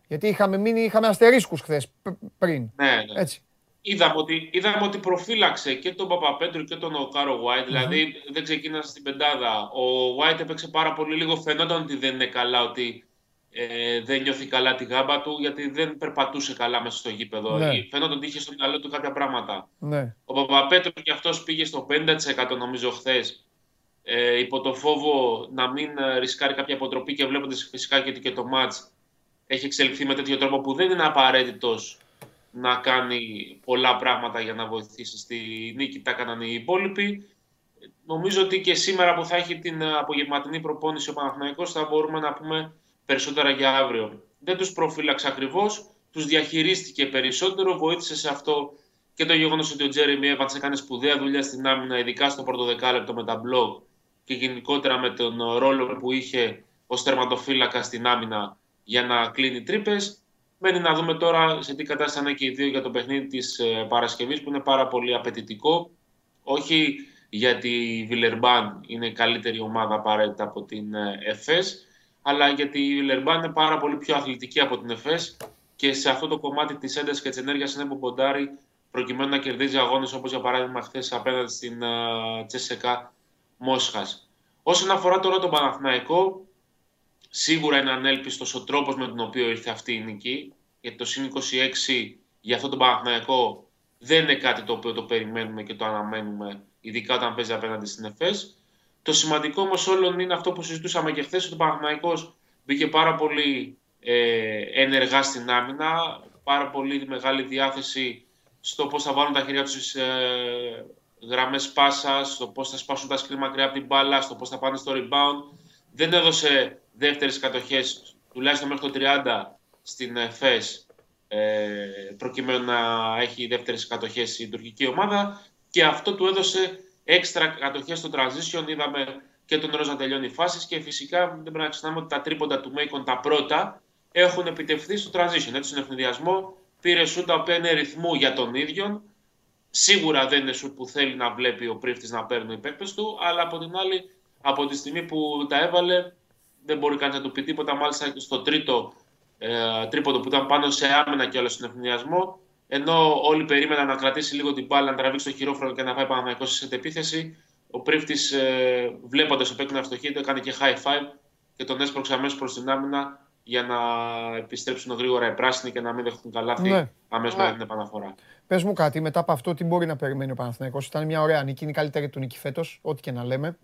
Γιατί είχαμε μείνει, είχαμε αστερίσκους χθες πριν. Ναι, ναι. Έτσι. Είδαμε ότι, είδαμε ότι προφύλαξε και τον Παπαπέτρου και τον Κάρο White, δηλαδή δεν ξεκίνησε στην πεντάδα. Ο White έπαιξε πάρα πολύ λίγο, φαινόταν ότι δεν είναι καλά, ότι ε, δεν νιώθει καλά τη γάμπα του γιατί δεν περπατούσε καλά μέσα στο γήπεδο. Ναι. Φαίνονταν ότι είχε στο μυαλό του κάποια πράγματα. Ναι. Ο Παπαπέτρο και αυτός πήγε στο 50% νομίζω χθες. Ε, υπό το φόβο να μην ε, ρισκάρει κάποια αποτροπή και βλέποντας φυσικά και, και το ματ έχει εξελιχθεί με τέτοιο τρόπο που δεν είναι απαραίτητος να κάνει πολλά πράγματα για να βοηθήσει στη νίκη. Τα έκαναν οι υπόλοιποι. Νομίζω ότι και σήμερα που θα έχει την απογευματινή προπόνηση ο Παναθηναϊκός θα μπορούμε να πούμε περισσότερα για αύριο. Δεν τους προφύλαξε ακριβώς, τους διαχειρίστηκε περισσότερο, βοήθησε σε αυτό και το γεγονός ότι ο Τζέρεμι Evans έκανε σπουδαία δουλειά στην άμυνα, ειδικά στο πρώτο δεκάλεπτο με τα blog και γενικότερα με τον ρόλο που είχε ως τερματοφύλακα στην άμυνα για να κλείνει τρύπες. Μένει να δούμε τώρα σε τι κατάσταση είναι και οι δύο για το παιχνίδι της ε, Παρασκευής που είναι πάρα πολύ απαιτητικό. Όχι γιατί η Βιλερμπάν είναι καλύτερη ομάδα απαραίτητα από την ε, ΕΦΕΣ, αλλά γιατί η Λερμπάν είναι πάρα πολύ πιο αθλητική από την ΕΦΕΣ και σε αυτό το κομμάτι της έντασης και της ενέργειας είναι που ποντάρει προκειμένου να κερδίζει αγώνες όπως για παράδειγμα χθες απέναντι στην uh, Τσέσσεκα Μόσχας. Όσον αφορά τώρα τον Παναθηναϊκό, σίγουρα είναι ανέλπιστος ο τρόπος με τον οποίο ήρθε αυτή η νική. Γιατί το συν 26 για αυτό τον Παναθηναϊκό δεν είναι κάτι το οποίο το περιμένουμε και το αναμένουμε, ειδικά όταν παίζει απέναντι στην ΕΦΕΣ. Το σημαντικό όμως όλων είναι αυτό που συζητούσαμε και χθες, ότι ο Παναθηναϊκός μπήκε πάρα πολύ ε, ενεργά στην άμυνα, πάρα πολύ μεγάλη διάθεση στο πώς θα βάλουν τα χέρια τους στις ε, γραμμές πάσα, στο πώς θα σπάσουν τα σκριν μακριά από την μπάλα, στο πώς θα πάνε στο rebound. Δεν έδωσε δεύτερες κατοχές, τουλάχιστον μέχρι το 30 στην ΦΕΣ, ε, προκειμένου να έχει δεύτερες κατοχές η τουρκική ομάδα και αυτό του έδωσε έξτρα κατοχές στο transition. Είδαμε και τον Ρόζα να τελειώνει φάσεις και φυσικά δεν πρέπει να ξεχνάμε ότι τα τρίποντα του Μέικον τα πρώτα έχουν επιτευχθεί στο transition. Έτσι, στον ευνηδιασμό πήρε σουτ τα οποία είναι ρυθμού για τον ίδιο. Σίγουρα δεν είναι σουτ που θέλει να βλέπει ο πρίφτης να παίρνει οι παίκτε του, αλλά από την άλλη, από τη στιγμή που τα έβαλε, δεν μπορεί κανείς να του πει τίποτα. Μάλιστα στο τρίτο ε, τρίποντο που ήταν πάνω σε άμυνα και όλο στον ευνηδιασμό, ενώ όλοι περίμεναν να κρατήσει λίγο την μπάλα, να τραβήξει το χειρόφρονο και να πάει πάνω σε επίθεση, ο πρίφτη, ε, βλέποντας το παίκτη να το έκανε και high five και τον έσπρωξε αμέσως προς την άμυνα για να επιστρέψουν γρήγορα οι πράσινοι και να μην δεχτούν καλάθι ναι. αμέσως μετά την επαναφορά. Πες μου κάτι, μετά από αυτό, τι μπορεί να περιμένει ο Παναθηναϊκός; Ήταν μια ωραία νίκη, είναι η καλύτερη του νίκη φέτος, ό,τι και να λέμε.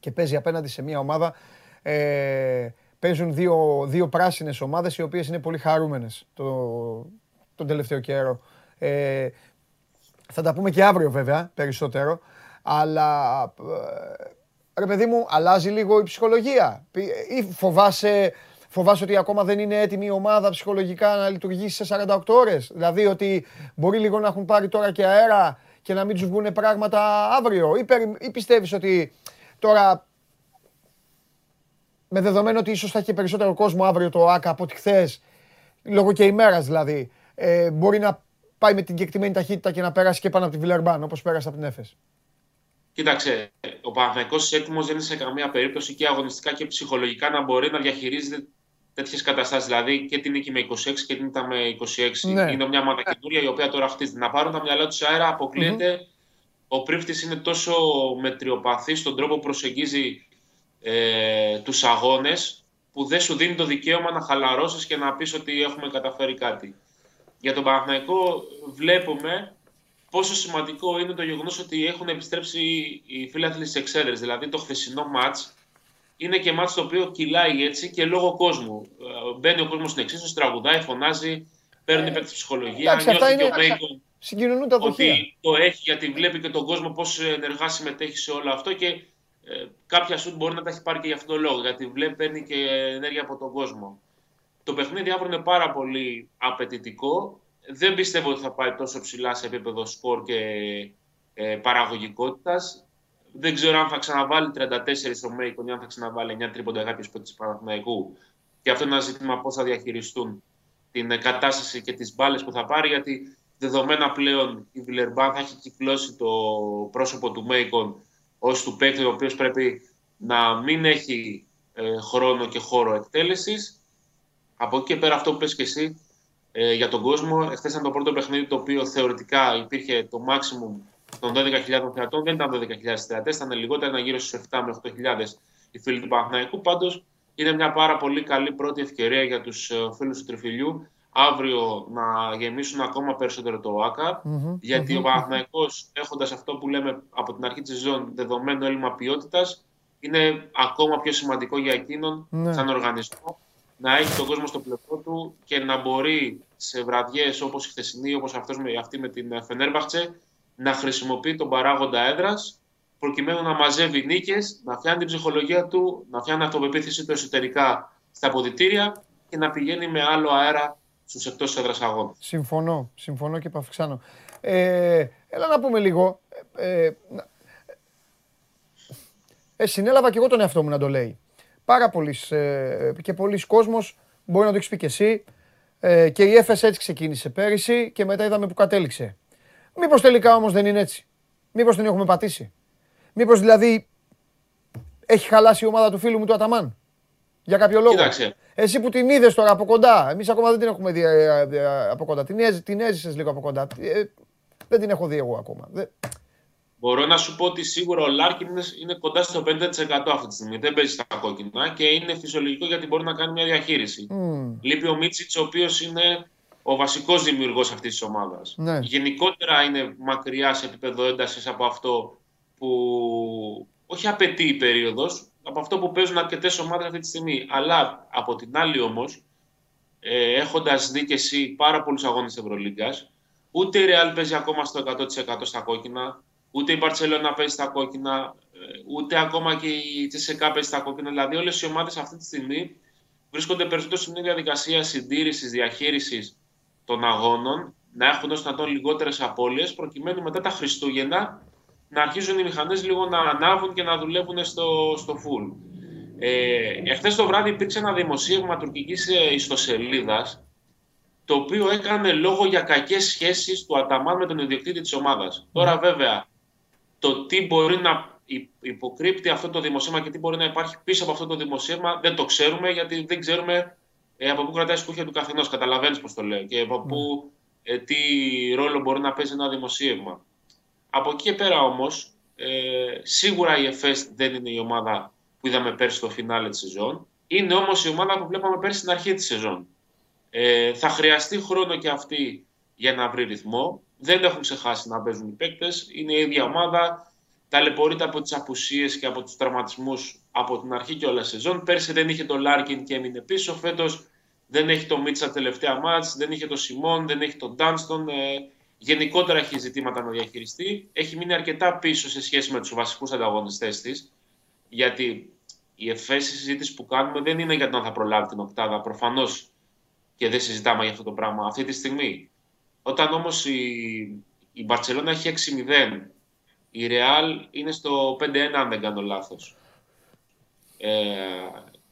Και παίζει απέναντι σε μια ομάδα ε, παίζουν δύο, δύο πράσινες ομάδες οι οποίες είναι πολύ χαρούμενες το, τον τελευταίο καιρό. Ε, θα τα πούμε και αύριο βέβαια περισσότερο. Αλλά ε, ρε παιδί μου, αλλάζει λίγο η ψυχολογία. Ή φοβάσαι, φοβάσαι ότι ακόμα δεν είναι έτοιμη η ομάδα ψυχολογικά να λειτουργήσει σε 48 ώρες. Δηλαδή ότι μπορεί λίγο να έχουν πάρει τώρα και αέρα και να μην τους βγουν πράγματα αύριο. Ή, ή πιστεύεις ότι τώρα με δεδομένο ότι ίσως θα έχει περισσότερο κόσμο αύριο το ΆΚΑ από ότι χθες, λόγω και ημέρας δηλαδή, ε, μπορεί να πάει με την κεκτημένη ταχύτητα και να περάσει και πάνω από τη Βιλερμπάν, όπως πέρασε από την Έφες. Κοίταξε, ο Παναθηναϊκός έτοιμος δεν είναι σε καμία περίπτωση και αγωνιστικά και ψυχολογικά να μπορεί να διαχειρίζεται τέτοιες καταστάσεις. Δηλαδή και την νίκη με 26 και την ήττα με 26. Ναι. Είναι μια ομάδα καινούρια η οποία τώρα χτίζεται. Να πάρουν τα μυαλά τους αέρα, αποκλείεται. Mm-hmm. Ο πρίφτη είναι τόσο μετριοπαθής στον τρόπο που προσεγγίζει ε, τους αγώνες που δεν σου δίνει το δικαίωμα να χαλαρώσεις και να πεις ότι έχουμε καταφέρει κάτι. Για τον Παναθηναϊκό βλέπουμε πόσο σημαντικό είναι το γεγονός ότι έχουν επιστρέψει οι φίλαθλοι τη εξέδρες. Δηλαδή το χθεσινό ματ είναι και μάτς το οποίο κυλάει έτσι και λόγω κόσμου. Ε, μπαίνει ο κόσμος στην εξίσωση, τραγουδάει, φωνάζει, παίρνει ε, ψυχολογία. Εντάξει, αυτά είναι... Συγκοινωνούν τα δοχεία. Ότι το έχει γιατί βλέπει και τον κόσμο πώς ενεργά συμμετέχει σε όλο αυτό και ε, κάποια σου μπορεί να τα έχει πάρει και γι' αυτό το λόγο. Γιατί βλέπει, παίρνει και ενέργεια από τον κόσμο. Το παιχνίδι αύριο είναι πάρα πολύ απαιτητικό. Δεν πιστεύω ότι θα πάει τόσο ψηλά σε επίπεδο σπορ και ε, παραγωγικότητας. Δεν ξέρω αν θα ξαναβάλει 34 στο Μέικον ή αν θα ξαναβάλει 9 τρίποντα κάποιος παίκτης Παναθηναϊκού. Και αυτό είναι ένα ζήτημα πώς θα διαχειριστούν την κατάσταση και τις μπάλες που θα πάρει. Γιατί δεδομένα πλέον η Βιλερμπάν θα έχει κυκλώσει το πρόσωπο του Μέικον ως του παίκτη, ο οποίος πρέπει να μην έχει ε, χρόνο και χώρο εκτέλεσης. Από εκεί και πέρα, αυτό που πες και εσύ ε, για τον κόσμο, εχθές ήταν το πρώτο παιχνίδι το οποίο θεωρητικά υπήρχε το maximum των 12.000 θεατών. Δεν ήταν 12.000 θεατές, ήταν λιγότερα, ήταν γύρω στους 7 με 8.000 οι φίλοι του Παναθηναϊκού. Πάντως είναι μια πάρα πολύ καλή πρώτη ευκαιρία για τους ε, φίλου του Τριφυλιού αύριο να γεμίσουν ακόμα περισσότερο το ΆΚΑ. Mm-hmm, γιατί mm-hmm. ο Παναθηναϊκός έχοντας αυτό που λέμε από την αρχή της σεζόν δεδομένο έλλειμμα ποιότητας, είναι ακόμα πιο σημαντικό για εκείνον ναι. σαν οργανισμό να έχει τον κόσμο στο πλευρό του και να μπορεί σε βραδιές όπως η χθεσινή, όπως αυτός με, αυτή με την Φενέρμπαχτσε, να χρησιμοποιεί τον παράγοντα έδρας προκειμένου να μαζεύει νίκες, να φτιάχνει την ψυχολογία του, να φτιάχνει αυτοπεποίθησή του εσωτερικά στα αποδητήρια και να πηγαίνει με άλλο αέρα στους εκτός έδρας αγώνε. Συμφωνώ, συμφωνώ και παυξάνω. Ε, έλα να πούμε λίγο. Ε, ε, ε, συνέλαβα και εγώ τον εαυτό μου να το λέει. Πάρα πολλοί ε, και πολλοί κόσμος, μπορεί να το έχεις πει και εσύ, ε, και η ΕΦΕΣ έτσι ξεκίνησε πέρυσι και μετά είδαμε που κατέληξε. Μήπως τελικά όμως δεν είναι έτσι; Μήπως την έχουμε πατήσει; Μήπως δηλαδή έχει χαλάσει η ομάδα του φίλου μου του Αταμάν; Για κάποιο λόγο. Κοίταξε. Εσύ που την είδες τώρα από κοντά. Εμείς ακόμα δεν την έχουμε δει ε, ε, από κοντά. Την, έζη, την έζησες λίγο από κοντά. Ε, δεν την έχω δει εγώ ακόμα. Μπορώ να σου πω ότι σίγουρα ο Λάρκιν είναι κοντά στο 50% αυτή τη στιγμή. Δεν παίζει στα κόκκινα και είναι φυσιολογικό γιατί μπορεί να κάνει μια διαχείριση. Mm. Λείπει ο Μίτσιτς, ο οποίος είναι ο βασικός δημιουργός αυτής της ομάδας. Ναι. Γενικότερα είναι μακριά σε επίπεδο έντασης από αυτό που όχι απαιτεί η περίοδος, από αυτό που παίζουν αρκετές ομάδες αυτή τη στιγμή. Αλλά από την άλλη όμως, ε, έχοντας δει και εσύ πάρα πολλούς αγώνες Ευρωλίγκας, ούτε η Real παίζει ακόμα στο 100% στα κόκκινα, ούτε η Μπαρσελόνα παίζει στα κόκκινα, ε, ούτε ακόμα και η Τσεσεκά παίζει στα κόκκινα. Δηλαδή, όλες οι ομάδες αυτή τη στιγμή βρίσκονται περισσότερο σε μια διαδικασία συντήρησης, διαχείρισης των αγώνων, να έχουν όσο να λιγότερες απώλειες, προκειμένου μετά τα Χριστούγεννα να αρχίζουν οι μηχανές λίγο να ανάβουν και να δουλεύουν στο, στο full. Ε, εχθές το βράδυ υπήρξε ένα δημοσίευμα τουρκικής ε, ιστοσελίδας το οποίο έκανε λόγο για κακές σχέσεις του Αταμάν με τον ιδιοκτήτη της ομάδας. Τώρα βέβαια το τι μπορεί να υποκρύπτει αυτό το δημοσίευμα και τι μπορεί να υπάρχει πίσω από αυτό το δημοσίευμα δεν το ξέρουμε γιατί δεν ξέρουμε ε, από πού κρατάει σκούχια του καθενός. Καταλαβαίνεις πώς το λέω και από πού, ε, τι ρόλο μπορεί να παίζει ένα δημοσίευμα. Από εκεί και πέρα όμως, ε, σίγουρα η ΕΦΕΣ δεν είναι η ομάδα που είδαμε πέρσι στο φινάλε της σεζόν. Είναι όμως η ομάδα που βλέπαμε πέρσι στην αρχή της σεζόν. Ε, θα χρειαστεί χρόνο και αυτή για να βρει ρυθμό. Δεν έχουν ξεχάσει να παίζουν οι παίκτες. Είναι η ίδια ομάδα. ταλαιπωρείται από τις απουσίες και από τους τραυματισμούς από την αρχή και όλα σεζόν. Πέρσι δεν είχε τον Λάρκιν και έμεινε πίσω. Φέτος δεν έχει το Μίτσιτς τα τελευταία μάτς, δεν είχε τον Σιμόν, δεν έχει τον Ντάνστον. Ε, γενικότερα έχει ζητήματα να διαχειριστεί. Έχει μείνει αρκετά πίσω σε σχέση με τους βασικούς ανταγωνιστές της. Γιατί η ευαίσθηση συζήτηση που κάνουμε δεν είναι για το αν θα προλάβει την οκτάδα. Προφανώς και δεν συζητάμε για αυτό το πράγμα αυτή τη στιγμή. Όταν όμως η, η Μπαρτσελώνα έχει 6-0, η Ρεάλ είναι στο 5-1 αν δεν κάνω λάθος. Ε,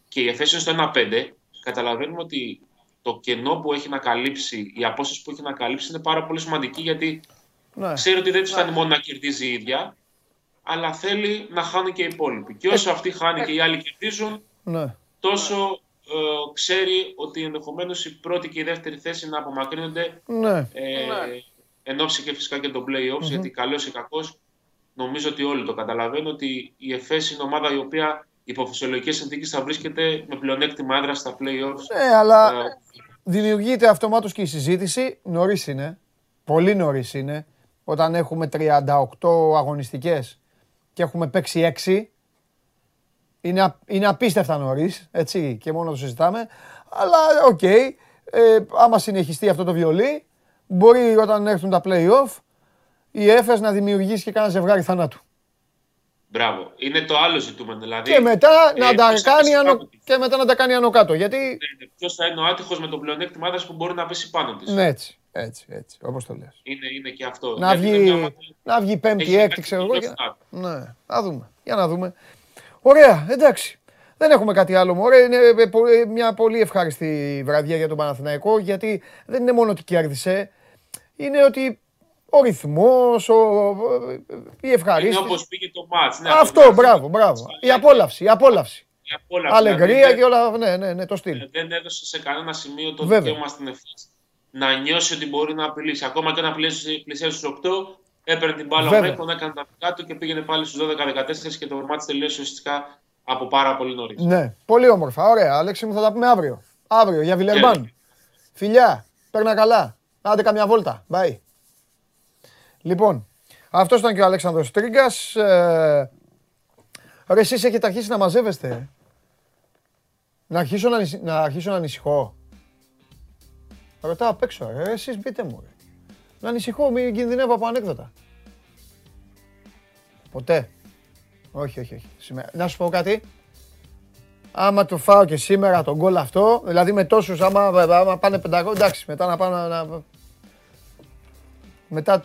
και η Εφέσιο στο 1-5, καταλαβαίνουμε ότι το κενό που έχει να καλύψει, η απόσταση που έχει να καλύψει είναι πάρα πολύ σημαντική γιατί ναι. ξέρει ότι δεν τους φτάνει μόνο να κερδίζει η ίδια, αλλά θέλει να χάνουν και οι υπόλοιποι. Και όσο αυτή χάνει και οι άλλοι κερδίζουν, ναι. τόσο ε, ξέρει ότι ενδεχομένως η πρώτη και η δεύτερη θέση να απομακρύνονται ναι. Ε, ναι. εν ώψη και φυσικά και των playoffs, mm-hmm. γιατί καλός ή κακός νομίζω ότι όλοι το καταλαβαίνουν ότι η ΕΦΕΣ είναι ομάδα η οποία υπό φυσιολογικές συνθήκες θα βρίσκεται με πλεονέκτημα άδρα στα playoffs. Ναι, αλλά ε, δημιουργείται αυτομάτως και η συζήτηση. Νωρίς είναι. Πολύ νωρίς είναι. Όταν έχουμε 38 αγωνιστικές και έχουμε παίξει 6 είναι, είναι απίστευτα νωρίς, έτσι, και μόνο το συζητάμε. Αλλά ok, okay, ε, άμα συνεχιστεί αυτό το βιολί, μπορεί όταν έρθουν τα play-off η ΕΦΕΣ να δημιουργήσει και κανένα ζευγάρι θανάτου. Μπράβο. Είναι το άλλο ζητούμενο. Δηλαδή, και, μετά ε, να τα κάνει ανω... και μετά να τα κάνει άνω κάτω. Γιατί... Ναι, ναι. Ποιος θα είναι ο άτυχος με το πλεονέκτημα που μπορεί να πέσει πάνω της. Ναι, έτσι. Έτσι, έτσι, όπως το λες. Είναι, είναι και αυτό. Να βγει, να βγει πέμπτη, έκτη, ξέρω εγώ. Ναι, να δούμε. Για να δούμε. Ωραία, εντάξει. Δεν έχουμε κάτι άλλο μωρέ. Είναι ε, ε, μια πολύ ευχάριστη βραδιά για τον Παναθηναϊκό γιατί δεν είναι μόνο ότι κέρδισε. Είναι ότι ο ρυθμός, η ευχαρίστηση. Είναι όπως πήγε το μάτς. Ναι, Αυτό, μπράβο, μπράβο. Η απόλαυση, η απόλαυση. Η απόλαυση. Αλεγρία δηλαδή, και όλα, ναι, ναι, ναι, το στυλ. Ε, δεν έδωσε σε κανένα σημείο το δικαίωμα στην ευθύνη να νιώσει ότι μπορεί να απειλήσει. Ακόμα και να πλησιάσει στους 8, έπαιρνε την μπάλα ο Μέκον, έκανε τα δικά του και πήγαινε πάλι στους 12-14 και το μάτι τελείωσε ουσιαστικά από πάρα πολύ νωρίς. Ναι, πολύ όμορφα. Ωραία, Αλέξη μου θα τα πούμε αύριο. Αύριο για Βιλερμπάν. Φιλιά, παίρνα καλά. Άντε καμιά βόλτα. Bye. Λοιπόν, αυτός ήταν και ο Αλέξανδρος Τρίγκας. Ε, ρε, εσείς έχετε αρχίσει να μαζεύεστε; Να αρχίσω να, να, αρχίσω να ανησυχώ. Ρωτάω απ' έξω, ρε, εσείς μπείτε μου. Ρε. Να ανησυχώ, μην κινδυνεύω από ανέκδοτα. Ποτέ. Όχι, όχι, όχι. Σήμερα. Να σου πω κάτι. Άμα το φάω και σήμερα τον γκολ αυτό, δηλαδή με τόσους, άμα, άμα πάνε 500, εντάξει, μετά να πάνε να... Μετά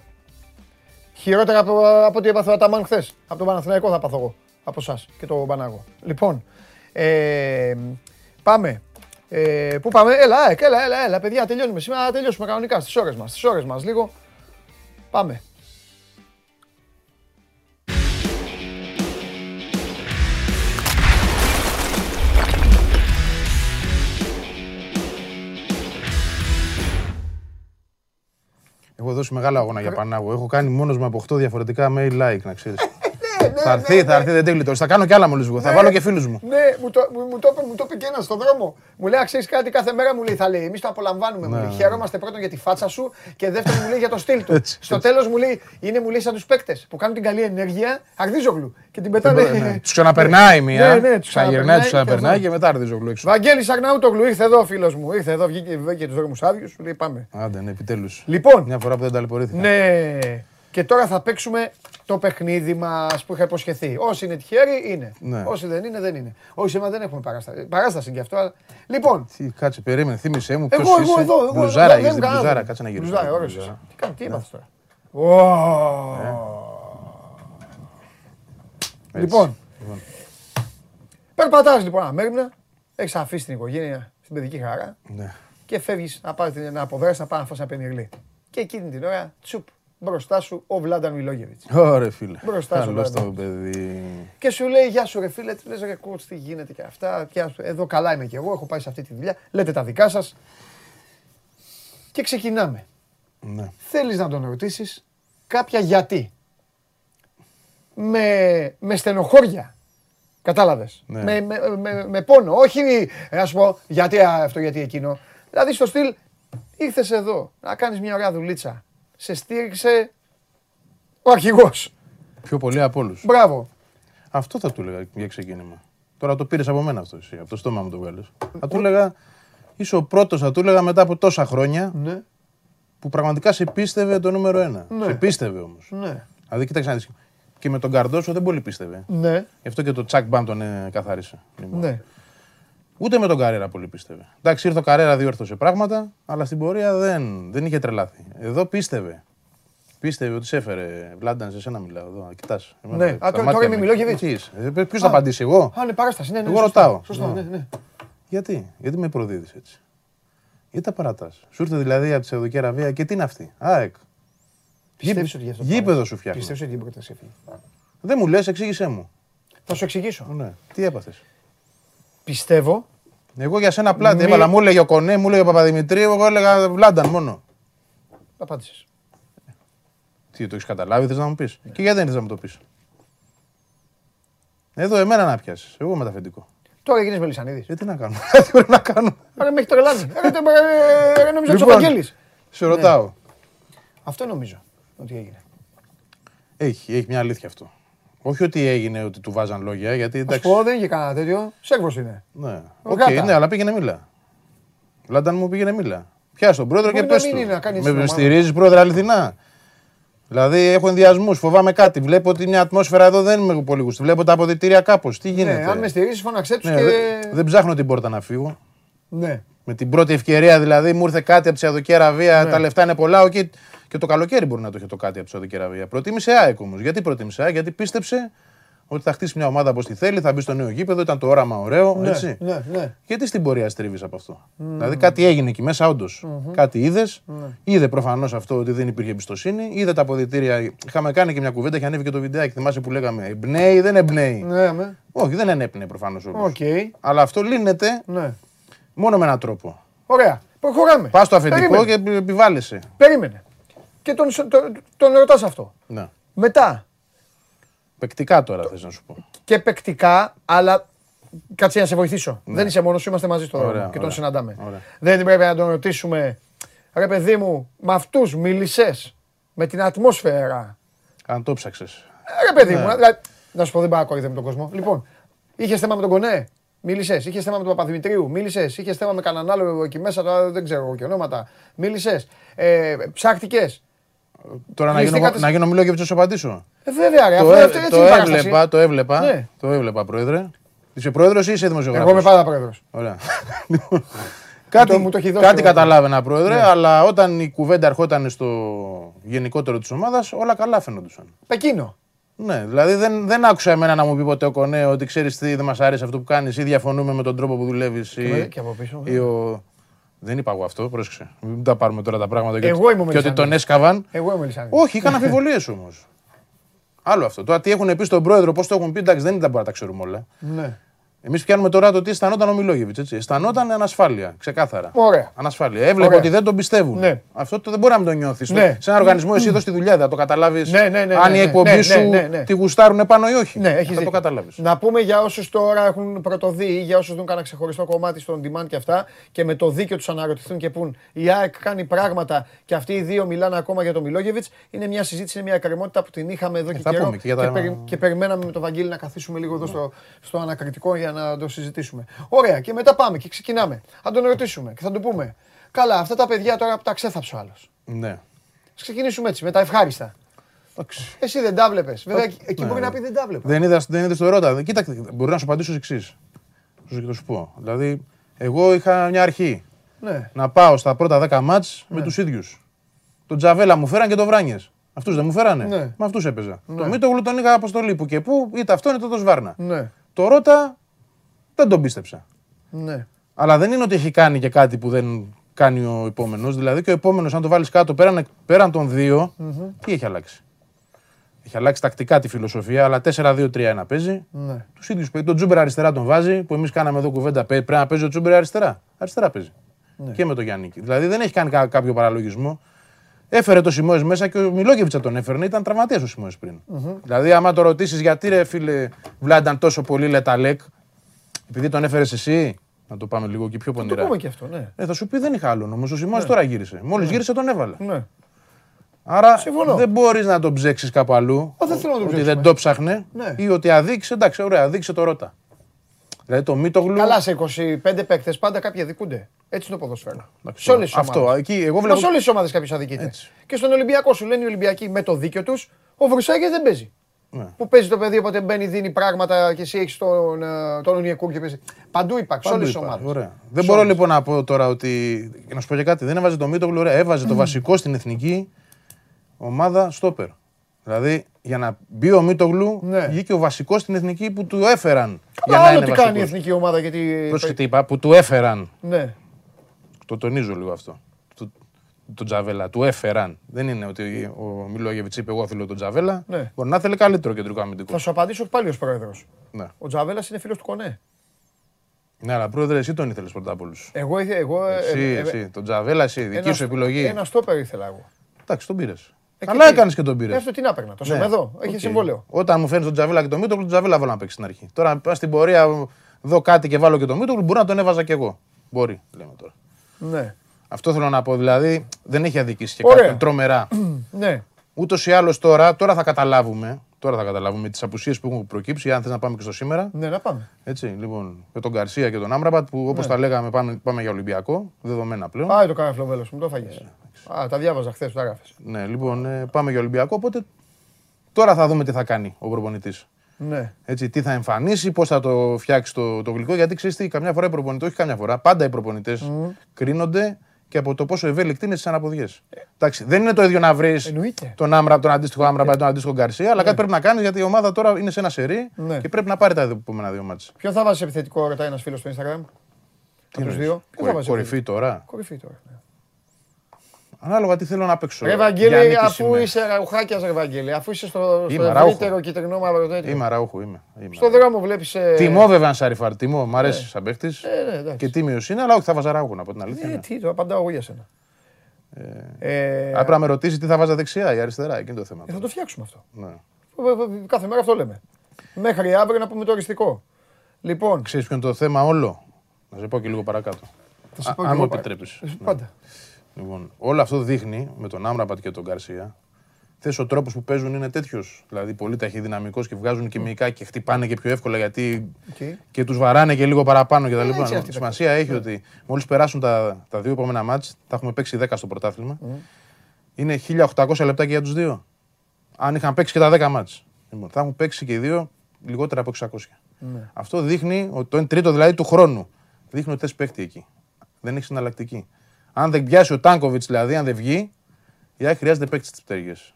χειρότερα από, από ό,τι έπαθα τα μαν χθες. Από τον Παναθηναϊκό θα πάθω εγώ. Από εσάς και το Πανάγο. Λοιπόν, ε, πάμε. Ε, πού πάμε, έλα, έλα, έλα, έλα, παιδιά, τελειώνουμε σήμερα, τελειώσουμε κανονικά στις ώρες μας, στις ώρες μας, λίγο. Πάμε. Έχω δώσει μεγάλο αγώνα για Πανάγο. Έχω κάνει μόνος μου από 8 διαφορετικά mail like, να ξέρεις. Ναι, θα έρθει, ναι, θα έρθει, δεν τέλειτο. Θα κάνω κι άλλα μόλις βγω. Θα ναι. βάλω και φίλους μου. Ναι, μου το, μου, το, μου το είπε και ένας στον δρόμο. Μου λέει, ξέρεις κάτι, κάθε μέρα μου λέει, θα λέει. Εμείς το απολαμβάνουμε. Μου λέει, χαιρόμαστε πρώτον για τη φάτσα σου και δεύτερον μου λέει για το στυλ του. Στο τέλος μου λέει, είναι μου λέει σαν τους παίκτες που κάνουν την καλή ενέργεια, Αρδίζογλου. Και την πετάνε. Τους ξαναπερνάει μία. Ναι, τους ξαναγυρνάει, τους ξαναπερνάει και μετά Αρδίζογλου Βαγγέλης Αγναούτογλου, ήρθε εδώ φίλος μου. Ήρθε εδώ, βγήκε τους δρόμους άδειους, σου λέει πάμε. Άντε, ναι, επιτέλους. Λοιπόν. Μια φορά που δεν ταλαιπωρήθηκα. Ναι. Και τώρα θα παίξουμε το παιχνίδι μας που είχα υποσχεθεί. Όσοι είναι τυχαίροι είναι. Ναι. Όσοι δεν είναι, δεν είναι. Όσοι εμά δεν έχουμε παράσταση. Παράσταση κι αυτό. Αλλά... Λοιπόν. Τι, κάτσε, περίμενε, θύμισε μου. Εγώ, εγώ, είσαι. εδώ. Μπλουζάρα, είσαι μπλουζάρα, κάτσε να γυρίσει. Μπλουζάρα, ωραίο. Τι κάνει, τι έπαθε τώρα. Ε. Λοιπόν. λοιπόν. Περπατάς λοιπόν αμέριμνα, έχεις αφήσει την οικογένεια στην παιδική χαρά ναι. και φεύγεις να πάρεις να αποδράσεις να πάει να φας ένα πενιρλί. Και εκείνη την ώρα, τσουπ, μπροστά σου ο Βλάνταν Μιλόγεβιτς. Ωραία, φίλε. Μπροστά σου. Καλός το παιδί. Και σου λέει, Γεια σου, ρε φίλε, τι λες, ρε κότς, τι γίνεται και αυτά. Και εδώ καλά είμαι κι εγώ, έχω πάει σε αυτή τη δουλειά. Λέτε τα δικά σας. Και ξεκινάμε. Ναι. Θέλεις να τον ρωτήσεις κάποια γιατί. Με, με στενοχώρια. Κατάλαβες. Ναι. Με, με, με, με, πόνο. Όχι, να σου πω, γιατί αυτό, γιατί εκείνο. Δηλαδή στο στυλ, ήρθες εδώ να κάνεις μια ωραία δουλίτσα σε στήριξε ο αρχηγός. Πιο πολύ από όλους. Μπράβο. Αυτό θα του έλεγα για ξεκίνημα. Τώρα το πήρες από μένα αυτό εσύ, από το στόμα μου το βγάλες. Θα του έλεγα, είσαι ο πρώτος, θα του έλεγα μετά από τόσα χρόνια Ναι, που πραγματικά σε πίστευε το νούμερο ένα. Ναι. Σε πίστευε όμως. ναι, Δηλαδή, κοίταξε να δεις. Και με τον Καρντόσο δεν πολύ πίστευε. ναι, Γι' αυτό και το Τσακ Μπαμ τον ε, καθάρισε. Λοιπόν. ναι. Ούτε με τον Καρέρα πολύ πίστευε. Εντάξει, ήρθε ο Καρέρα, διόρθωσε πράγματα, αλλά στην πορεία δεν, δεν είχε τρελάθει. Εδώ πίστευε. Πίστευε ότι σε έφερε. Βλάνταν, σε σένα μιλάω εδώ. Κοιτάς. Ναι. Α, τώρα- τώρα είμαι Μιλόγεβιτς. Ποιος θα απαντήσει, εγώ; Α, ναι, παράσταση. Ναι, ναι, Εγώ σωστά, ρωτάω. Σωστά, Ναι. ναι, ναι. Γιατί, γιατί με προδίδεις έτσι; Γιατί τα παρατάς; Σου ήρθε δηλαδή από τη Σαουδική Αραβία και τι είναι αυτή; ΑΕΚ. Πιστεύεις ότι γι' αυτό Γήπεδο πάει. σου φτιάχνει. Πιστεύεις ότι η πρόταση έφυγε; Δεν μου λες, εξήγησέ μου. Θα σου εξηγήσω. Ναι. Τι έπαθες; Πιστεύω. Εγώ για σένα πλάτη Μη- έβαλα, μου έλεγε ο Κονέ, μου έλεγε ο Παπαδημητρίου, εγώ έλεγα Βλάνταν μόνο. Απάντησες. Τι το έχεις καταλάβει, θες να μου πεις; Και γιατί δεν θες να μου το πεις; Εδώ εμένα να πιάσεις. Εγώ είμαι τα αφεντικό. Τώρα γίνεις Μελισανίδης. Ε, τι να κάνω. Τι μπορεί να κάνω. Άρα με έχει τρελάνει. Άρα τε- ε, ε, Νόμιζα ότι Λοιπόν. ο Βαγγέλης. Σε ρωτάω. Αυτό νομίζω ότι έγινε. Έχει, έχει μια αλήθεια αυτό. Όχι ότι έγινε ότι του βάζαν λόγια, γιατί Θα σου εντάξει. πω, δεν είχε κανένα τέτοιο. Σέρβος είναι. Ναι, Ο Οκ, Γάτα. ναι, αλλά πήγαινε μίλα. Βλάνταν μου πήγαινε μίλα. Πιάσ' τον πρόεδρο Μπορεί και να πες μην του. είναι να κάνει Με στην ομάδα. στηρίζεις πρόεδρε αληθινά. Δηλαδή έχω ενδιασμούς, φοβάμαι κάτι. Βλέπω ότι μια ατμόσφαιρα εδώ δεν είμαι πολύ γουστή. Βλέπω τα αποδητήρια κάπως. Τι γίνεται; Ναι, αν με στηρίζεις φώναξέ τους Ναι, και... δεν- δεν ψάχνω την πόρτα να φύγω. Ναι. Με την πρώτη ευκαιρία δηλαδή μου ήρθε κάτι από τη Σαουδική Αραβία, Ναι. τα λεφτά είναι πολλά. οκ. Και το καλοκαίρι μπορεί να το είχε το κάτι από τη Σαουδική Αραβία. Προτίμησε ΑΕΚ όμως. Γιατί προτίμησε ΑΕΚ, γιατί πίστεψε ότι θα χτίσει μια ομάδα όπως τη θέλει, θα μπει στο νέο γήπεδο, ήταν το όραμα ωραίο. Ναι, έτσι. ναι, ναι. Γιατί στην πορεία στρίβεις από αυτό; Δηλαδή κάτι έγινε εκεί μέσα, όντως. Κάτι είδες. Ναι. Είδε προφανώς αυτό ότι δεν υπήρχε εμπιστοσύνη. Είδε τα αποδυτήρια. Είχαμε κάνει και μια κουβέντα, είχε ανέβει και το βιντεάκι. Θυμάσαι που λέγαμε Εμπνέει, δεν εμπνέει. Ναι, με. Όχι, δεν ενέπνεε προφανώς όμως. Οκ. Αλλά αυτό λύνεται Ναι. μόνο με έναν τρόπο. Ωραία. Προχωράμε. Πας στο αφεντικό Περίμενε. και επιβάλλεσαι. Περίμενε. Και τον, τον, τον ρωτάς αυτό. Ναι. Μετά. Πεκτικά τώρα θες να σου πω. Και παικτικά, αλλά κάτσε να σε βοηθήσω. Δεν είσαι μόνος σου, είμαστε μαζί στο Ναι. Ωραία, δρόμο και τον ωραία. συναντάμε. Ωραία. Δεν πρέπει να τον ρωτήσουμε, ρε παιδί μου, με αυτούς μίλησες, με την ατμόσφαιρα. Αν το ψάξες. Ε, Ρε παιδί Ναι. μου, δηλαδή, να σου πω δεν πάω με τον κόσμο. Λοιπόν, είχες θέμα με τον Κονέ, μίλησες. Είχες θέμα με τον Παπαδημητρίου, μίλησες. Είχες θέμα με κανέναν άλλο εκεί μέσα, τώρα δεν ξέρω εγώ και ονόματα. Μίλησες. Ε, Ψάχτηκες; Τώρα να γίνω, Κλειστήκατε σε- να γίνω Μιλόγεβιτ να σου απαντήσω; Ε, βέβαια, ρε, Το, αυτό ε- αυτό- έτσι το είναι η παράσταση. έβλεπα, το έβλεπα. Ναι. Το έβλεπα, πρόεδρε. Είσαι πρόεδρος ή είσαι δημοσιογράφος; Εγώ είμαι πάντα πρόεδρος. Ωραία. Λοιπόν, κάτι μου το έχει δώσει κάτι ο- καταλάβαινα, πρόεδρε, αλλά όταν η κουβέντα ερχόταν στο γενικότερο της ομάδας, όλα καλά φαίνονταν. Πεκίνο. Ναι, δηλαδή δεν, δεν άκουσα εμένα να μου πει ποτέ ο Κονέ ότι ξέρεις τι δεν μας άρεσε αυτό που κάνεις ή διαφωνούμε με τον τρόπο που δουλεύεις. με- και από πίσω, Ή ο... Δεν είπα εγώ αυτό, πρόσεξε. Μην τα πάρουμε τώρα τα πράγματα και, Εγώ είμαι ο και ότι Μελισσανίδης. τον έσκαβαν. Εγώ είμαι Λισάνη. Όχι, είχαν αμφιβολίες όμως. Άλλο αυτό. Τώρα τι έχουν πει στον πρόεδρο, πώς το έχουν πει, εντάξει, δεν ήταν μπορεί να τα ξέρουμε όλα. Ναι. Εμείς πιάνουμε τώρα το τι αισθανόταν ο Μιλόγεβιτς. Αισθανόταν ανασφάλεια, ξεκάθαρα. Ωραία. Ανασφάλεια. Έβλεπε Ωραία. ότι δεν τον πιστεύουν. Ναι. Αυτό το δεν μπορεί να μην το νιώθεις. Ναι. Σε ένα οργανισμό, εσύ εδώ στη δουλειά δεν θα το καταλάβεις. Ναι, ναι, ναι, αν ναι, η ναι, εκπομπή ναι, σου ναι, ναι, ναι. τη γουστάρουν πάνω ή όχι. Ναι, έχεις θα το δίκιο. καταλάβεις. Να πούμε για όσους τώρα έχουν πρωτοδεί ή για όσους δουν κανένα ξεχωριστό κομμάτι στον demand και αυτά και με το δίκιο τους αναρωτηθούν και πούν η ΑΕΚ κάνει πράγματα και αυτοί οι δύο μιλάνε ακόμα για τον Μιλόγεβιτς. Είναι μια συζήτηση, είναι μια εκκρεμότητα που την είχαμε εδώ και Ε, θα καιρό πούμε και για τα- περι- και περιμέναμε με τον Βαγγέλη να καθίσουμε λίγο εδώ στο, στο ανακριτικό για να το συζητήσουμε. Ωραία, και μετά πάμε και ξεκινάμε. Θα τον ρωτήσουμε και θα του πούμε. Καλά, αυτά τα παιδιά τώρα που τα ξέθαψε ο άλλος. Ναι. Ας ξεκινήσουμε έτσι, με τα ευχάριστα. Εντάξει. Εσύ δεν τα βλέπεις. Βέβαια, εκεί ναι, μπορεί ναι. να πει δεν τα βλέπω. Δεν είδα δεν είδες το ερώτα. Κοίταξε, μπορεί να σου απαντήσω ως εξής. Θα σου πω. Δηλαδή, εγώ είχα μια αρχή. Ναι. να πάω στα πρώτα 10 μάτς με τους ίδιους. Τον Τζαβέλα μου φέραν και το Βράνιες. Αυτούς δεν μου φέρανε. Ναι. Με αυτούς έπαιζα. Το Μίτογλου τον είχα αποστολή που και που, είτε αυτό είτε το Σβάρνα. Ναι. Το Ρότα δεν τον πίστεψα. Ναι. Αλλά δεν είναι ότι έχει κάνει και κάτι που δεν κάνει ο επόμενος. Δηλαδή και ο επόμενος, αν το βάλεις κάτω πέραν, πέραν των δυο τι έχει αλλάξει; Έχει αλλάξει τακτικά τη φιλοσοφία, αλλά 4-2-3-1 παίζει. Ναι. Τους ίδιους παίζει. Τον Τζούμπερ αριστερά τον βάζει, που εμείς κάναμε εδώ κουβέντα. πέ- Πρέπει να παίζει ο Τζούμπερ αριστερά. Αριστερά παίζει. Ναι. Και με τον Γιάννη. Δηλαδή δεν έχει κάνει κα- κάποιο παραλογισμό. Έφερε το Σιμόε μέσα και ο Μιλόγεβιτς θα τον έφερνε. Ήταν τραυματίας ο Σιμόε πριν. Δηλαδή, άμα το ρωτήσεις γιατί ρε φίλε Βλάνταν τόσο πολύ Λε Ταλέκ, επειδή τον έφερες εσύ, να το πάμε λίγο και πιο Το πονηρά. πούμε και αυτό, ναι. Ε, θα σου πει δεν είχα άλλον όμως. Ο Σιμόε τώρα γύρισε. Μόλις γύρισε τον έβαλα. Ναι. Άρα Συμφωνώ. δεν μπορείς να τον ψέξεις κάπου αλλού. Ω, δεν θέλω να τον ότι ψέξουμε. δεν το ψάχνε Ναι. ή ότι αδίκησε. Εντάξει, ωραία, αδίκησε το ρώτα. Δηλαδή το Μίτογλου. Καλά, σε 25 παίκτες πάντα κάποιοι αδικούνται. Έτσι είναι το ποδόσφαιρο. Εντάξει, Σε όλε τι Αυτό. ομάδε. Εκεί, εγώ Μα βλέπω. σε όλες τις ομάδες κάποιο αδικείται. Έτσι. Και στον Ολυμπιακό σου λένε οι Ολυμπιακοί με το δίκιο τους, ο Βρουσάκη δεν παίζει. Ναι. Που παίζει το παιδί, όποτε μπαίνει, δίνει πράγματα και εσύ έχεις τον, ε, τον Ονιακούρ και παίζει. Παντού υπάρχει, σε όλες τις Παντού υπάρχει, ομάδες. ωραία. Δεν μπορώ λοιπόν να πω τώρα ότι. Και να σου πω και κάτι, δεν έβαζε το Μίτογλου, ωραία, έβαζε το βασικό στην εθνική ομάδα στόπερ. Δηλαδή για να μπει ο Μίτογλου, Ναι. βγήκε ο βασικός στην εθνική που του έφεραν. για Άλλο να είναι τι κάνει η βασικός. εθνική ομάδα γιατί. Πρόσεχε τι είπα, που του έφεραν. Ναι. Το τονίζω λίγο αυτό. Το, το Τζαβέλα. Του έφεραν. Δεν είναι ότι ο Μιλόγεβιτς είπε: Εγώ θέλω τον Τζαβέλα. Ναι. Μπορεί να θέλει καλύτερο κεντρικό αμυντικό. Θα σου απαντήσω πάλι ως πρόεδρος. Ναι. Ο Τζαβέλας είναι φίλος του Κονέ. ναι, αλλά πρόεδρε, εσύ τον ήθελες πρώτα απ' όλους. Εγώ, ήθε- εγώ ε, Εσύ, ε, ε, εσύ. Τον Τζαβέλα, εσύ. Δική ένα σου στο- επιλογή. Ένα στόπερ ήθελα εγώ. Εντάξει, τον πήρες. Ε, Καλά τι- έκανες και τον πήρες. Ε, Αυτό τι να παίρνα. Το Σεμεδό. Έχει συμβόλαιο. Όταν μου φέρνεις τον Τζαβέλα και τον Μίτογλου, τον Τζαβέλα βάλω να παίξει στην αρχή. Τώρα, αν πας στην πορεία, δω κάτι και βάλω και τον Μίτογλου, μπορεί να τον έβαζα κι εγώ. Μπορεί, λέμε τώρα. Ναι. Αυτό θέλω να πω. Δηλαδή, δεν έχει αδικήσει και Ωραία. κάποιον τρομερά. Ναι. Ούτως ή άλλως τώρα, τώρα θα καταλάβουμε. Τώρα θα καταλάβουμε τις απουσίες που έχουν προκύψει, αν θες να πάμε και στο σήμερα. Ναι, να πάμε. Έτσι, λοιπόν, με τον Γκαρσία και τον Άμραμπατ που Ναι. όπω τα λέγαμε πάμε, πάμε για Ολυμπιακό, δεδομένα πλέον. Πάει το κανένα φλοβέλος, μου το Ε, έφαγε. Α, τα διάβαζα χθες, τα έγραφε. Ναι, λοιπόν, ε, πάμε για Ολυμπιακό. Οπότε τώρα θα δούμε τι θα κάνει ο προπονητής. Ναι. Έτσι, τι θα εμφανίσει, πώς θα το φτιάξει το, το γλυκό. Γιατί ξέρεις τι, καμιά φορά οι προπονητές, όχι καμιά φορά, πάντα οι προπονητές κρίνονται και από το πόσο ευέλικτοι είναι στι αναποδιές. Εντάξει, δεν είναι το ίδιο να βρεις Εννοείται. τον, Άμρα, τον αντίστοιχο Άμραμπα, τον αντίστοιχο Γκαρσία, αλλά κάτι πρέπει να κάνεις γιατί η ομάδα τώρα είναι σε ένα σερί Ναι. και πρέπει να πάρει τα επόμενα δύο μάτια. Ποιον θα βάζει επιθετικό, ρωτάει ένας φίλος στο Instagram; Από τους δύο. Ποιον θα βάζει Κορυφή τώρα. Κορυφή τώρα. Ναι. Ανάλογα τι θέλω να παίξω. Ρε Για Βαγγέλη, νίκη αφού είμαι. είσαι ραουχάκια, ρε Βαγγέλη, αφού είσαι στο, στο Είμαι ραούχο. ευρύτερο κυτρινό μαύρο τέτοιο. Είμαι αραούχο, είμαι. είμαι. Στο δρόμο βλέπεις. Τιμό βέβαια αν Σαριφάρ, τιμό, μ' αρέσει σαν παίχτης. Ε, ναι, εντάξει. Και τίμιο είναι, αλλά όχι θα βάζα ραούχο να πω την αλήθεια. Ε, ναι. τι, το απαντάω εγώ για σένα. Ε, Αν πρέπει να με ρωτήσεις τι θα βάζα δεξιά ή αριστερά, εκείνο το θέμα. ε, θα το φτιάξουμε αυτό. Ναι. Ε, ε, Κάθε μέρα αυτό λέμε. Μέχρι αύριο να πούμε το οριστικό. Λοιπόν, Ξέρεις ποιο είναι το θέμα όλο; Να σε πω και λίγο παρακάτω. θα σου Α- πω αν και μου εγώ πα- επιτρέπεις. Ε, Ναι. Πάντα. Λοιπόν, όλο αυτό δείχνει με τον Άμραμπατ και τον Γκαρσία. Θες ο τρόπος που παίζουν είναι τέτοιος. Δηλαδή, πολύ ταχυδυναμικός και βγάζουν και μυϊκά και χτυπάνε και πιο εύκολα γιατί Οκ. και τους βαράνε και λίγο παραπάνω κτλ. έτσι είναι αυτή η Σημασία έχει ότι μόλις περάσουν τα, τα δύο επόμενα μάτς, θα έχουμε παίξει 10 στο πρωτάθλημα. Είναι 1800 λεπτά και για τους δύο. Αν είχαν παίξει και τα 10 μάτς. Λοιπόν, θα έχουν παίξει και οι δύο λιγότερα από 600. Ναι. Αυτό δείχνει ότι το 1 τρίτο δηλαδή του χρόνου. Δείχνει ότι θες παίχτη εκεί. Δεν έχεις συναλλακτική. Αν δεν πιάσει ο Τάνκοβιτς, δηλαδή, αν δεν βγει, η ΑΕΚ χρειάζεται παίκτης στι πτέρυγες.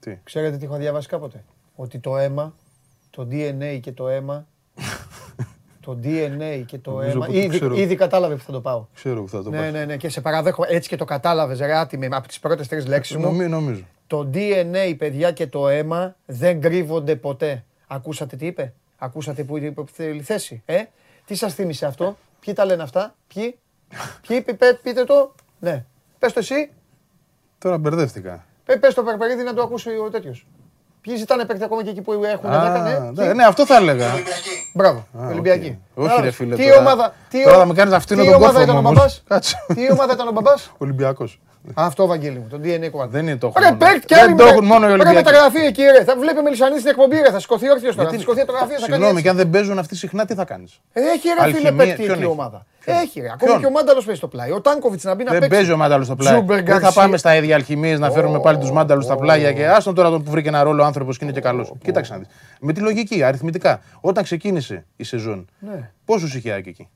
Τι; Ξέρετε τι έχω διαβάσει κάποτε; Ότι το αίμα, το DNA και το αίμα. το DNA και το Νομίζω αίμα. πως το Ήδη, ξέρω. ήδη κατάλαβε που θα το πάω. Ξέρω που θα το Ναι, πας. ναι, ναι. Και σε παραδέχομαι. Έτσι και το κατάλαβες, ρε άτιμη, από τις πρώτες τρεις λέξεις μου. Νομι- νομίζω. Το DNA, παιδιά, και το αίμα δεν κρύβονται ποτέ. Ακούσατε τι είπε; Ακούσατε που είπε που θέλει θέση. Ε; Τι σας θύμισε αυτό; Ποιοι τα λένε αυτά; Ποιοι; Ποιοι, πι- πε- πείτε το. Ναι. Πες το εσύ. Τώρα μπερδεύτηκα. Πε, πες το Περπερίδη να το ακούσει ο τέτοιος. Ποιοι ζητάνε παίκτη ακόμα και εκεί που έχουν Α, 10, ναι. ναι, Ποιοι; ναι, αυτό θα έλεγα. Μπράβο, Α, Ολυμπιακή. οκ. Όχι, Άρα, ρε φίλε. Τι τώρα- ομάδα, τι, Τώρα ο- θα με κάνεις να φτύνω τι τον ομάδα κόρφο ήταν μου ο όμως. μπαμπάς; Κάτσε. Τι ομάδα ήταν ο μπαμπάς; Ολυμπιακός. Αυτό, Βαγγέλη μου, το DNA κουβάντα. Δεν είναι το έχουν Ρε, μόνο. παίκτη, Δεν άλλη το με- έχουν μόνο οι Ρε, Ολυμπιακοί. μεταγραφή εκεί, ρε. Θα βλέπει Μελισανή στην εκπομπή, ρε. Θα σηκωθεί όρθιος τώρα. Θα Γιατί- σηκωθεί φωτογραφία, θα κάνει Συγγνώμη, έτσι. και αν δεν παίζουν αυτοί συχνά, τι θα κάνεις; Ε, Έχει ρε φίλε Αλχημία, παίκτη ποιον εκεί η έχεις; ομάδα. Ποιον; Έχει ρε. Ακόμα Ποιον; και ο Μάνταλος παίζει στο πλάι. Ο Τάνκοβιτς να μπει να Δεν παίξει. παίζει ο Μάνταλος στο πλάι. Τζούμπερ, Δεν θα Γκαρσία. πάμε στα ίδια αλχημίες να φέρουμε πάλι τους Μάνταλους στα πλάγια και άστον τώρα τον που βρήκε ένα ρόλο άνθρωπος και είναι και καλός. Κοίταξε να δεις. Με τη λογική, αριθμητικά. Όταν ξεκίνησε η σεζόν, Ναι. πόσους είχε η ΑΕΚ εκεί;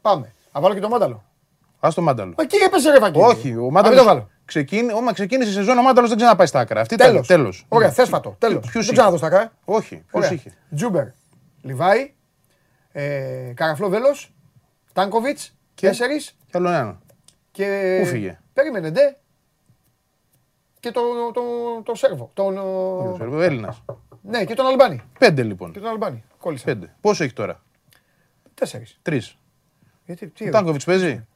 Πάμε. Θα βάλω και τον Μάνταλο. Α το Μάνταλο. Μα εκεί έπεσε ρε Βαγγέλη. Όχι, ο Α, μην το Μάνταλο. βάλω. Ξεκίνη, όμα ξεκίνησε η σεζόν, ο Μάνταλος δεν ξαναπάει στα άκρα. Αυτή ήταν Τέλος. τέλος. Ωραία, θέσφατο. Τέλος. Ποιος Δεν είχε; ξαναδώ στα κάρια. Όχι, ποιος Ωραία. είχε; Τζούμπερ, Λιβάη, ε, Καραφλό Βέλος, Τάνκοβιτς, τέσσερις Κι άλλο ένα. και... Πού φύγε; Περίμενε, ντε. Και το, το, το Σέρβο. Τον, ο- Έλληνας. Ναι, και τον Αλμπάνη. Πέντε λοιπόν. Και τον Αλμπάνη. Κόλλησα. Πέντε. Πόσο έχει τώρα; Τέσσερις. Τρεις. Γιατί, τι, Ο Τάνκοβιτ παίζει;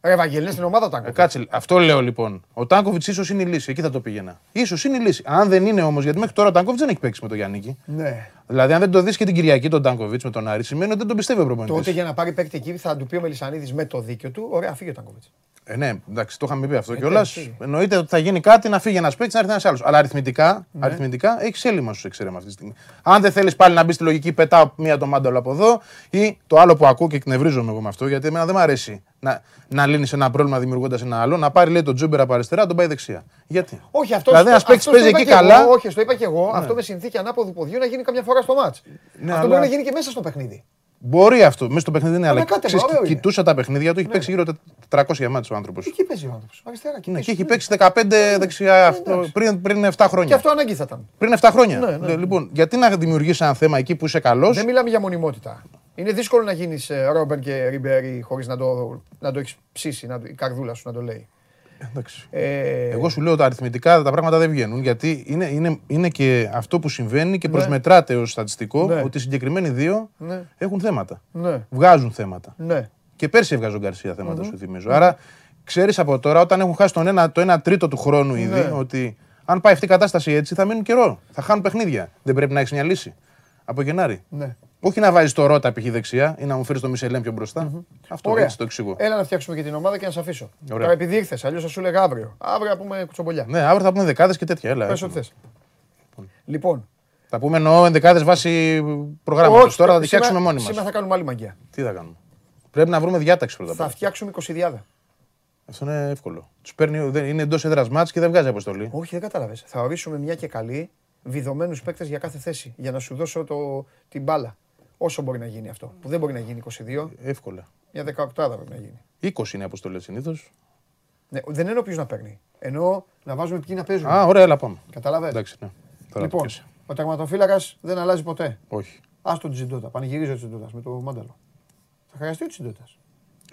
Ρε Βαγγέλη, είναι στην ομάδα ο Ε, Τάγκοβιτ. κάτσε, αυτό λέω λοιπόν. Ο Τάνκοβιτς ίσως είναι η λύση. Εκεί θα το πήγαινα. σω είναι η λύση. Αν δεν είναι όμως, γιατί μέχρι τώρα ο Τάνκοβιτς δεν έχει παίξει με τον Γιάννη. Ναι. Δηλαδή, αν δεν το δεις και την Κυριακή τον Τάνκοβιτς με τον Άρη, σημαίνει ότι δεν τον πιστεύει ο Τότε προπονητή. για να πάρει παίκτη εκεί θα του πει ο Μελισανίδης με το δίκιο του, ωραία, φύγει ο Τάγκοβιτ. Ε, ναι, εντάξει, το είχαμε πει αυτό Ε, κιόλας. φύγει. Εννοείται ότι θα γίνει κάτι να φύγει ένας παίκτης να έρθει ένας άλλος. Αλλά αριθμητικά, Ναι. αριθμητικά έχεις έλλειμμα στους εξαιρέμα αυτή τη στιγμή. Αν δεν θέλεις πάλι να μπει στη λογική, πετάω μία το μάνταλο από εδώ ή το άλλο που ακούω και εκνευρίζομαι εγώ με αυτό, γιατί εμένα δεν μου αρέσει να, να λύνεις ένα πρόβλημα δημιουργώντας ένα άλλο, να πάρει λέει τον Τζούμπερ από αριστερά, τον πάει δεξιά. Γιατί; Όχι, αυτός Δηλαδή, ένας παίκτης παίζει εκεί καλά. Ναι. όχι, το είπα και εγώ. Αυτό με συνθήκη ανάποδου ποδιού να γίνει καμιά φορά στο μάτ. αυτό αλλά- μπορεί να γίνει και μέσα στο παιχνίδι. Μπορεί αυτό, μέσα στο παιχνίδι είναι, αλλά κάτε, ξέρεις, ωραίο είναι. κοιτούσα τα παιχνίδια του, έχει παίξει γύρω τα 400 μάτια ο άνθρωπος. Εκεί παίζει ο άνθρωπος. Αριστερά και Ναι, πίσω. και έχει παίξει 15 δεξιά αυτό, εντάξει. πριν, πριν 7 Και χρόνια. αυτό ανάγκη θα ήταν. Πριν 7 χρόνια. Ναι, ναι. Λοιπόν, γιατί να δημιουργήσει ένα θέμα εκεί που είσαι καλός; Δεν μιλάμε για μονιμότητα. Είναι δύσκολο να γίνεις Ρόμπερ και Ριμπέρι χωρίς να το, να το έχεις ψήσει, να, το- η καρδούλα σου να το λέει. Ε, Εγώ σου λέω ότι αριθμητικά τα πράγματα δεν βγαίνουν γιατί είναι, είναι, είναι και αυτό που συμβαίνει και προσμετράται ως στατιστικό Ναι. ότι οι συγκεκριμένοι δύο Ναι. έχουν θέματα. ναι, Βγάζουν θέματα. ναι. Και πέρσι έβγαζε ο Γκαρσία θέματα, σου θυμίζω. Άρα ξέρεις από τώρα, όταν έχουν χάσει τον ένα, το 1 τρίτο του χρόνου ήδη, Ναι. ότι αν πάει αυτή η κατάσταση έτσι θα μείνουν καιρό. Θα χάνουν παιχνίδια. Δεν πρέπει να έχεις μια λύση. Από Γενάρη. ναι. Όχι να βάζεις το ρότα π.χ. δεξιά ή να μου φέρεις το Μισελέν πιο μπροστά. Αυτό Ωραία. έτσι το εξηγώ. Έλα να φτιάξουμε και την ομάδα και να σε αφήσω. Ωραία. Τώρα επειδή ήρθες, αλλιώς θα σου λέγα αύριο. Αύριο θα πούμε κουτσομπολιά. Ναι, αύριο θα πούμε δεκάδες και τέτοια. Έλα, Πες έτοιμο. ό,τι θες. Λοιπόν, Θα πούμε εννοώ ενδεκάδες βάση προγράμματος. όχι, Τώρα θα τη σήμερα- φτιάξουμε μόνοι Σήμερα μα. θα κάνουμε άλλη μαγεία. Τι θα κάνουμε; Πρέπει να βρούμε διάταξη πρώτα. απ' Θα όλα. φτιάξουμε 20 Αυτό είναι εύκολο. Τους παίρνει, δεν- είναι εντός έδρας μάτς και δεν βγάζει αποστολή. Όχι, δεν κατάλαβες. Θα ορίσουμε μια και καλή βιδωμένους παίκτες για κάθε θέση. Για να σου δώσω το, την μπάλα. Όσο μπορεί να γίνει αυτό. Που δεν μπορεί να γίνει 22, Εύκολα. μια 18 πρέπει να γίνει. 20 είναι αποστολές συνήθως. Ναι, δεν εννοώ ποιο να παίρνει. Εννοώ να βάζουμε ποιοι να παίζουν. Α, ωραία, έλα πάμε. Κατάλαβε. Εντάξει, ναι. Τώρα Λοιπόν, το πιάσε. ο τερματοφύλακας δεν αλλάζει ποτέ. Όχι. Α τον Τζιντότα. Πανηγυρίζω τον Τζιντότα με το μάνταλο. Θα χρειαστεί ο Τζιντότα.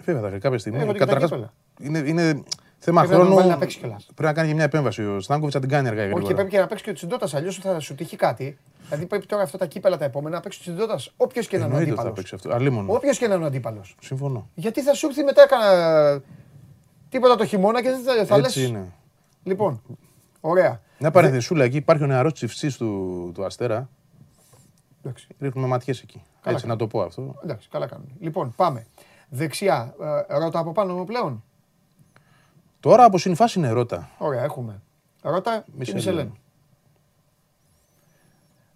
Βέβαια, θα κάποια στιγμή. Έχω και τα καταρχάς, κύπελα. είναι, είναι θέμα Πρέπει να τον χρόνου. βάλει να παίξει κιόλας. Πρέπει να κάνει και μια επέμβαση. Ο Στάνκοβιτς θα την κάνει αργά ή Όχι, και γρήγορα. πρέπει και να παίξει και ο Τσιντότα. Αλλιώς θα σου τύχει κάτι. Δηλαδή πρέπει τώρα αυτά τα κύπελα τα επόμενα να παίξει ο Τσιντότα. Όποιος και να είναι ο Εννοείται ότι θα αντίπαλος. παίξει αυτό. Αλλήμον. Όποιος και να είναι ο αντίπαλος. Συμφωνώ. Γιατί θα σου έρθει μετά κανένα. Τίποτα το χειμώνα και δεν θα, θα Έτσι λες- είναι. Λοιπόν, ωραία. Μια παρενθεσούλα εκεί υπάρχει ο νεαρός τσιφτή του, του Αστέρα. Εντάξει, Ρίχνουμε ματιές εκεί. Καλά Έτσι, να το πω αυτό. εντάξει καλά κάνουμε. Λοιπόν, πάμε. Δεξιά, ε, ρώτα από πάνω πλέον. Τώρα από συμφάση είναι ρότα. Ωραία, έχουμε. Ρώτα και Μισελέν. Μισελέν.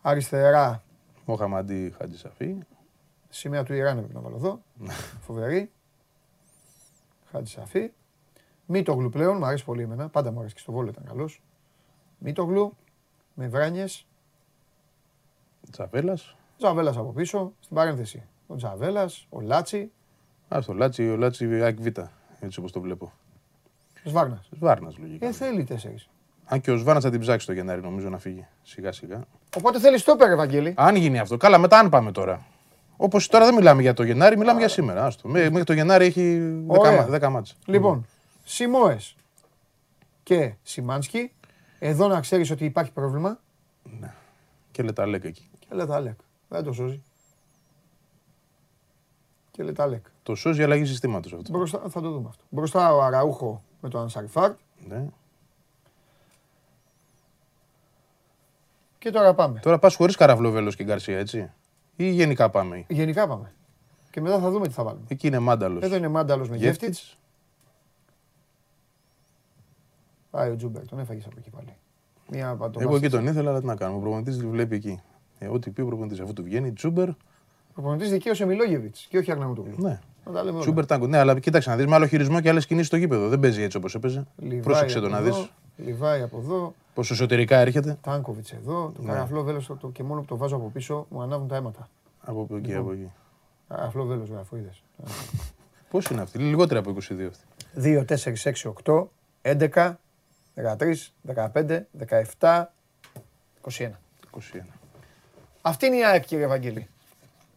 Αριστερά, Μοχαμαντή Χατζησαφή. σημαία του Ιράν πρέπει να βάλω εδώ. Φοβερή. Χατζησαφή. Μήτογλου πλέον, μου αρέσει πολύ εμένα. Πάντα μου αρέσει και στο βόλο ήταν καλός. Μήτογλου, με βράνιε. Τσαβέλα. Τζαβέλας από πίσω, στην παρένθεση. Ο Τζαβέλας, ο Λάτσι, Α, το Λάτσι, ο Λάτσι Άκ Β. Έτσι όπως το βλέπω. Ο Σβάρνα. Βάρνας λογικά. Ε, θέλει τέσσερι. Αν και ο Σβάρνα θα την ψάξει το Γενάρη, νομίζω να φύγει σιγά σιγά. Οπότε θέλεις το πέρα, Ευαγγέλη. Αν γίνει αυτό. Καλά, μετά αν πάμε τώρα. Όπως τώρα δεν μιλάμε για το Γενάρη, μιλάμε για σήμερα. Άστο. Μέ- Μέχρι το Γενάρη έχει 10, Ωραία. μα- 10 μάτς. Λοιπόν, Σιμόε και Σιμάνσκι. Εδώ να ξέρεις ότι υπάρχει πρόβλημα. Και Λεταλέκ εκεί. Και Λετάλεκ. Δεν το σώζει. Και Λετάλεκ. Το σώζει η αλλαγή συστήματος αυτό. Μπροστά, θα το δούμε αυτό. Μπροστά ο Αραούχο με τον Ανσαριφάρ. Ναι. Και τώρα πάμε. Τώρα πας χωρίς καραβλοβέλος και Γκαρσία, έτσι. Ή γενικά πάμε. Γενικά πάμε. Και μετά θα δούμε τι θα βάλουμε. Εκεί είναι μάνταλος. Εδώ είναι Μάνταλος με Γεύτιτ. Γεύτιτς. Πάει ο Τζούμπερ, τον έφαγες από εκεί πάλι. Μία το Εγώ βάζεις. εκεί τον ήθελα, αλλά τι να κάνουμε. Ο προπονητής βλέπει εκεί. Ε, ό,τι πει ο προπονητής, αφού του βγαίνει, Τσούμπερ. Προπονητής δικαίωσε Μιλόγεβιτς και όχι Αγναούτογλου. Ναι. Να τα λέμε όλα. Τσούμπερ τάγκο. Ναι, αλλά κοίταξε να δεις με άλλο χειρισμό και άλλες κινήσεις στο γήπεδο. Δεν παίζει έτσι όπως έπαιζε. Λιβάη Πρόσεξε το από να εδώ, δει Λιβάη από εδώ, πόσο εσωτερικά έρχεται. Τάνκοβιτς εδώ, το Ναι. καραφλό βέλος το, το- και μόνο που το βάζω από πίσω μου ανάβουν τα αίματα. Από εκεί, Λοιπόν. από εκεί. Καραφλό βέλος, γράφω, είδες. Πώς είναι αυτή, λιγότερη από 22 αυτή. 2, 4, 6, 8, 11, 13, 15, 17, 21. 21. Αυτή είναι η ΑΕΚ, κύριε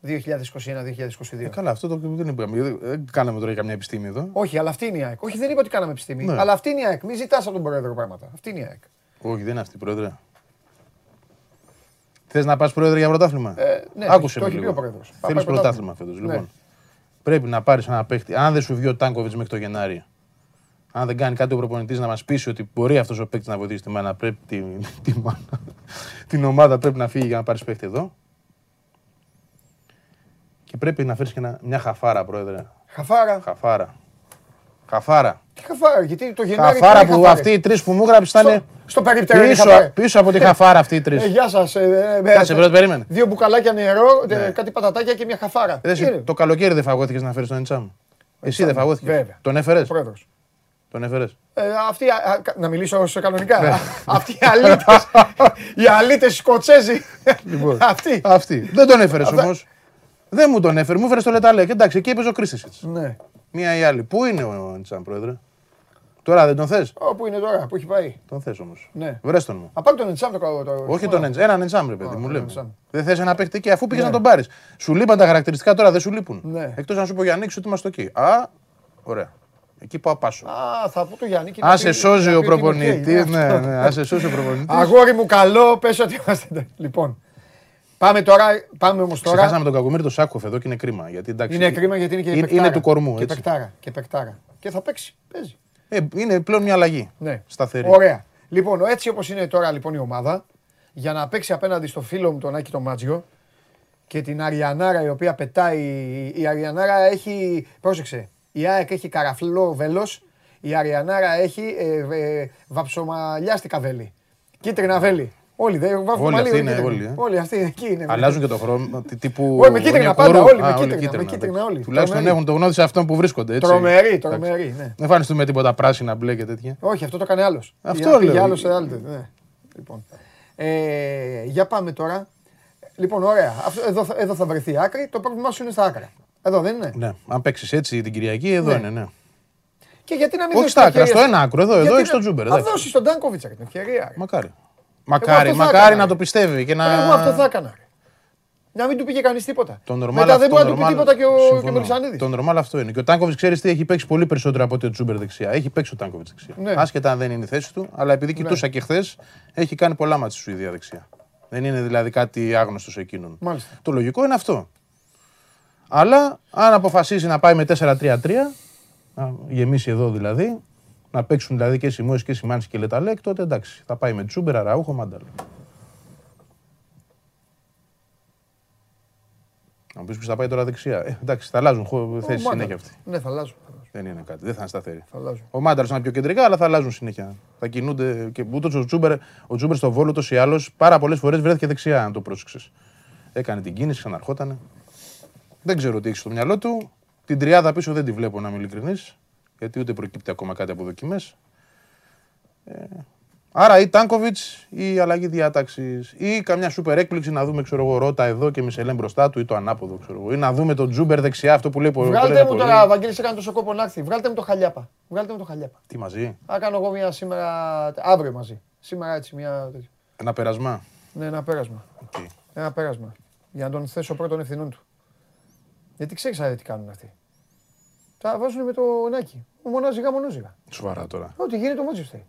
Ευαγγέλη. Ε, 2021-2022. καλά, αυτό το δεν είπαμε. Δεν- Δεν κάναμε τώρα καμιά επιστήμη εδώ. Όχι, αλλά αυτή είναι η ΑΕΚ. Όχι, δεν είπα ότι κάναμε επιστήμη. Ναι. Αλλά αυτή είναι η ΑΕΚ. Μην ζητάς από τον πρόεδρο πράγματα. Αυτή είναι η ΑΕΚ. Όχι, δεν είναι αυτή, πρόεδρε. Θες να πας πρόεδρε για πρωτάθλημα; Ε, ναι, Άκουσε το με έχει πει λίγο. ο πρόεδρος. Θα Θέλεις πάει πρωτάθλημα φέτος. Ναι. Λοιπόν. πρέπει να πάρεις ένα παίκτη. Αν δεν σου βγει ο Τάνκοβιτς μέχρι το Γενάρη, αν δεν κάνει κάτι ο προπονητής να μας πείσει ότι μπορεί αυτός ο παίκτης να βοηθήσει τη μάνα, πρέπει, τη, τη μάνα, την ομάδα πρέπει να φύγει για να πάρεις παίκτη εδώ. Και πρέπει να φέρεις και ένα- μια χαφάρα, πρόεδρε. Χαφάρα. Χαφάρα. Χαφάρα. Τι χαφάρα, γιατί το Γενάρη. Χαφάρα τι είναι που χαφάρες. αυτοί οι τρεις που μου έγραψε ήταν Στο, στο περίπτερο είναι πίσω, χαφάρες. πίσω από τη χαφάρα αυτοί οι τρεις. Ε, γεια σας. Ε, ε, Κάτσε, ε, πρώτα, περίμενε. Δύο μπουκαλάκια νερό, ε, κάτι πατατάκια και μια χαφάρα. Ε, Τι είναι, το καλοκαίρι δεν φαγώθηκες να φέρεις τον Εντσάμ. Εσύ δεν φαγώθηκες. Βέβαια. Τον έφερες; Πρόεδρος. Τον έφερες; Ε, αυτοί, α, α, να μιλήσω όσο κανονικά. Ναι. Α, Αυτοί οι αλήτες, οι αλήτες οι Σκοτσέζοι. Λοιπόν. Αυτοί. Αυτή. Δεν τον έφερες Αυτά- όμως. Δεν μου τον έφερε, μου έφερε στο Λεταλέκ. Εντάξει, εκεί έπαιζε ο Κρίστησιτ. Ναι. Μία ή άλλη. Πού είναι ο Εντσάμ, πρόεδρε; Τώρα δεν τον θες; Όπου είναι τώρα, που έχει πάει; Τον θες όμως. Ναι. Βρες τον μου. Απ' τον Εντσάμ το κάνω. το- Όχι το- τον Εντσάμ. Έναν Εντσάμ, ρε παιδί Α, μου. τον Λέμε. Εντσάμ. Δεν θες ένα παίχτη εκεί αφού πήγες Ναι. να τον πάρεις. Σου λείπαν τα χαρακτηριστικά τώρα, δεν σου λείπουν. Ναι. Εκτός να σου πω ο Γιάννη ότι είμαστε εκεί. Α, ωραία. Εκεί πάω πάσο. Α, θα πω το Γιάννη. και Α να σε πει- σώζει να ο πει ότι είναι οκ. προπονητή. Ναι, Ναι, αυτό. ναι, α σε σώζει ο προπονητής. Αγόρι μου καλό, πες ότι είμαστε. Λοιπόν, πάμε τώρα, πάμε όμως τώρα. Ξεχάσαμε τον Κακομίρη το Σάκοφ εδώ και είναι κρίμα. Γιατί, εντάξει, Είναι κρίμα γιατί είναι και είναι, παικτάρα. είναι του κορμού. Και Έτσι. παικτάρα. Και παικτάρα. Και θα παίξει. Παίζει. Ε, είναι πλέον μια αλλαγή. Ναι. Σταθερή. Ωραία. Λοιπόν, έτσι όπως είναι τώρα λοιπόν η ομάδα, για να παίξει απέναντι στο φίλο μου τον Άκη τον Μάτζιο και την Αριανάρα η οποία πετάει. Η Αριανάρα έχει. Πρόσεξε. Η ΑΕΚ έχει καραφλό βέλος. Η Αριανάρα έχει ε, ε, βαψομαλιάστικα βέλη. Κίτρινα βέλη. Όλοι δεν βάφουν Όλοι μαλλί, αυτοί είναι, κίτρινα. όλοι, ε. Όλοι αυτοί εκεί είναι. Αλλάζουν και το χρώμα. τι- Τύπου. Όχι, με κίτρινα Ονιακορού. πάντα, όλοι με Α, κίτρινα, με κίτρινα εντάξει. όλοι. Τουλάχιστον Τρομεροί. έχουν το γνώδι σε αυτόν που βρίσκονται. Έτσι. Τρομερή, Εντάξει. τρομερή. Ναι. Δεν φάνηκε με τίποτα πράσινα, μπλε και τέτοια. Όχι, αυτό το έκανε άλλος. Αυτό λέω. Για άλλος σε άλλο. Ναι. Λοιπόν. Ε, για πάμε τώρα. Λοιπόν, ωραία. Αυτό, εδώ, θα- εδώ θα βρεθεί άκρη. Το πρόβλημά σου είναι στα άκρα. Εδώ δεν είναι; Ναι. Αν παίξεις έτσι την Κυριακή, εδώ Ναι. είναι. Ναι. Και γιατί να μην Όχι δώσεις στα την άκρα, ευκαιρία στο ένα άκρο. Εδώ, εδώ Γιατί έχει τον να- Τζούμπερ. Να εντάξει. δώσεις τον Ντάνκοβιτσα την ευκαιρία. ρε. Μακάρι. Εγώ Μακάρι, αυτό θα μακάρι έκανα, να ρε. το πιστεύει και να. Εγώ αυτό θα έκανα. ρε. Να μην του πήγε κανείς τίποτα. Το normal Μετά δεν αυτό, μπορεί να του πει normal- τίποτα και ο, και ο συμφωνώ. Μελισανίδης. Το normal αυτό είναι. Και ο Τάνκοβιτς ξέρεις τι έχει παίξει πολύ περισσότερο από ότι ο Τζούμπερ δεξιά. Έχει παίξει ο Τάνκοβιτς δεξιά. Ναι. Άσχετα αν δεν είναι η θέση του, αλλά επειδή κοιτούσα και χθες, έχει κάνει πολλά μάτια στη Σουηδία δεξιά. Δεν είναι δηλαδή κάτι άγνωστος σε εκείνον. Μάλιστα. Το λογικό είναι αυτό. Αλλά αν αποφασίσει να πάει με 4-3-3, να γεμίσει εδώ δηλαδή, να παίξουν δηλαδή και Σιμόες και Σιμάνσκι και Λεταλέκ, τότε εντάξει. Θα πάει με Τζούμπερ, Αραούχο, Μάνταλο. Να μου πεις που θα πάει τώρα δεξιά. Ε, εντάξει, θα αλλάζουν θέσεις Ο συνέχεια Μάνταλος. αυτοί. Ναι, θα αλλάζουν. θα αλλάζουν, Δεν είναι κάτι, δεν θα είναι σταθερή. Θα αλλάζουν. Ο Μάνταλος είναι πιο κεντρικά, αλλά θα αλλάζουν συνέχεια. Θα κινούνται και ούτως ο Τζούμπερ, ο Τζούμπερ στο Βόλο ούτως ή άλλως πάρα πολλές φορές βρέθηκε δεξιά, αν το πρόσεξες. Έκανε την κίνηση, ξαναρχότανε. Δεν ξέρω τι έχει στο μυαλό του. Την τριάδα πίσω δεν τη βλέπω να είμαι ειλικρινής, γιατί ούτε προκύπτει ακόμα κάτι από δοκιμές. άρα ή Τάνκοβιτς ή αλλαγή διάταξης ή καμιά σούπερ έκπληξη να δούμε, ξέρω εγώ, Ρότα εδώ και Μισελέν μπροστά του ή το ανάποδο, ξέρω εγώ. Ή να δούμε τον Τζούμπερ δεξιά, αυτό που λέει πολύ. Βγάλτε μου τώρα, Βαγγέλης έκανε τόσο κόπο να έρθει. Βγάλτε μου το Χαλιάπα. Βγάλτε μου το Χαλιάπα. Τι μαζί, Θα κάνω εγώ μια σήμερα, αύριο μαζί. Σήμερα έτσι μια. τέτοια. ένα περασμά. Ναι, ένα πέρασμα. Οκ. Ένα πέρασμα. Για να τον θέσω πρώτων ευθυνών του. Γιατί ξέρεις άρε τι κάνουν αυτοί. Τα βάζουν με το νάκι. Μονάζιγα, μονόζιγα. Σοβαρά τώρα. Ό,τι γίνεται το Manchester.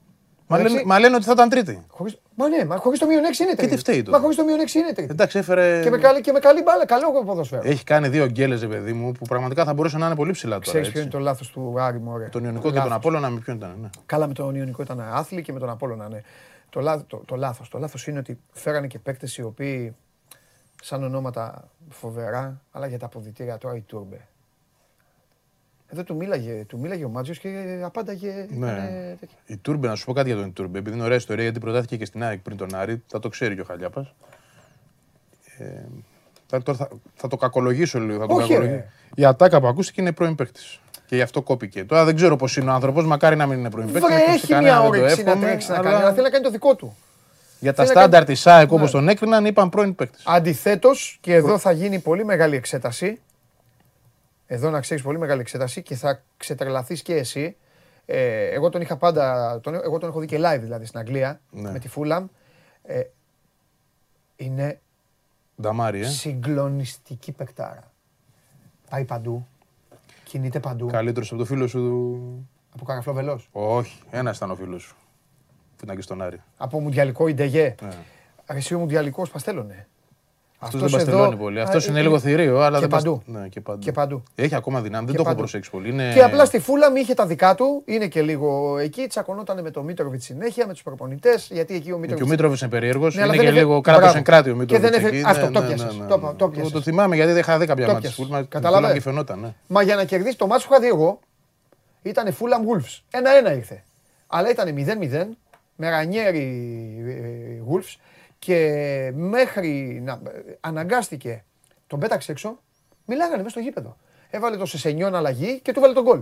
Μα Εντάξει. λένε, μα λένε ότι θα ήταν τρίτη. Χωρίς... Μα ναι, μα χωρίς το μείον 6 είναι τρίτη. τι φταίει Μα τώρα. χωρίς το μείον 6 είναι τρίτη. Εντάξει, έφερε. Και με καλή, και με καλή μπάλα, καλό ποδοσφαίρο. Έχει κάνει δύο γκέλες, παιδί μου, που πραγματικά θα μπορούσαν να είναι πολύ ψηλά τώρα. Ξέρεις ποιο έτσι. είναι το λάθος του Άρη Μωρέ. Τον Ιωνικό και τον Απόλλωνα, με ποιον ήταν. Ναι. Καλά με τον Ιωνικό ήταν άθλη και με τον Απόλλωνα, ναι. Το, λάθο, το, το λάθος. Το λάθος είναι ότι φέρανε και παίκτες οι οποίοι σαν ονόματα φοβερά, αλλά για τα αποδητήρια τώρα η Τούρμπε. Εδώ του μίλαγε, του μίλαγε ο Μάτζιος και απάνταγε. Ναι. ήτανε τέτοια. Η Τούρμπε, να σου πω κάτι για τον Τούρμπε, επειδή είναι ωραία ιστορία, γιατί προτάθηκε και στην ΑΕΚ πριν τον Άρη, θα το ξέρει και ο Χαλιάπας. Ε, θα, τώρα θα, θα το κακολογήσω λίγο. Θα το Όχι, κακολογήσω. ρε. Η ατάκα που ακούστηκε είναι πρώην παίκτης. Και γι' αυτό κόπηκε. Τώρα δεν ξέρω πώς είναι ο άνθρωπος, μακάρι να μην είναι πρώην παίκτης. Βρε, έχεις μια όρεξη να τρέξει να κάνει, αλλά θέλει να κάνει το δικό του. Για τα θέλει να στάνταρ της ΑΕΚ Ναι. όπω τον έκριναν, είπαν πρώην παίκτης. Αντιθέτως, και εδώ θα γίνει πολύ μεγάλη εξέταση. Εδώ να ξέρεις πολύ μεγάλη εξέταση και θα ξετρελαθείς και εσύ. Ε, εγώ τον είχα πάντα. Τον, εγώ τον έχω δει και live δηλαδή στην Αγγλία Ναι. με τη Φούλαμ. Ε, είναι Νταμάρι, ε. συγκλονιστική παικτάρα. Πάει παντού. Κινείται παντού. Καλύτερος από το φίλο σου. του- Από καραφλό βελό. Όχι, ένας ήταν ο φίλος σου. Που ήταν και στον Άρη. Από μουντιαλικό Ιντεγέ. Ναι. Αρεσί ο μουντιαλικός παστέλωνε. Αυτός δεν παστελώνει πολύ. Αυτός είναι λίγο θηρίο, αλλά και δεν παντού. πασ- Ναι, και παντού. Και παντού. Έχει ακόμα δυνάμει, δεν Και το έχω παντού. προσέξει πολύ. Είναι... Και απλά στη Φούλαμ είχε τα δικά του, είναι και λίγο εκεί, τσακωνόταν με τον Μίτροβιτ συνέχεια, με τους προπονητές, γιατί εκεί ο Και ο Μίτροβιτ. Μήτροβιτς είναι περίεργος. Ναι, αλλά είναι δεν και έφε- λίγο κράτο Μπράβο. εν κράτη ο Και Μήτροβιτς. δεν έφε- εκεί. αυτό, Ναι, το ναι, πιάσες. ναι, ναι, Το- ναι. το Το- πιάσες. Το θυμάμαι γιατί δεν είχα δει κάποια Το μάτια. πιάσες. Φούλμαν Καταλαβαίνω. και φαινόταν. ναι. Μα για να κερδίσει το μάτσο που είχα δει εγώ, ήταν Φούλαμ Wolves. Ένα-ένα ήρθε. Αλλά ήταν 0-0 με Ρανιέρι ε, Wolves και μέχρι να αναγκάστηκε, τον πέταξε έξω, μιλάγανε μέσα στο γήπεδο. Έβαλε το Σεσενιόν αλλαγή και του βάλε τον γκολ.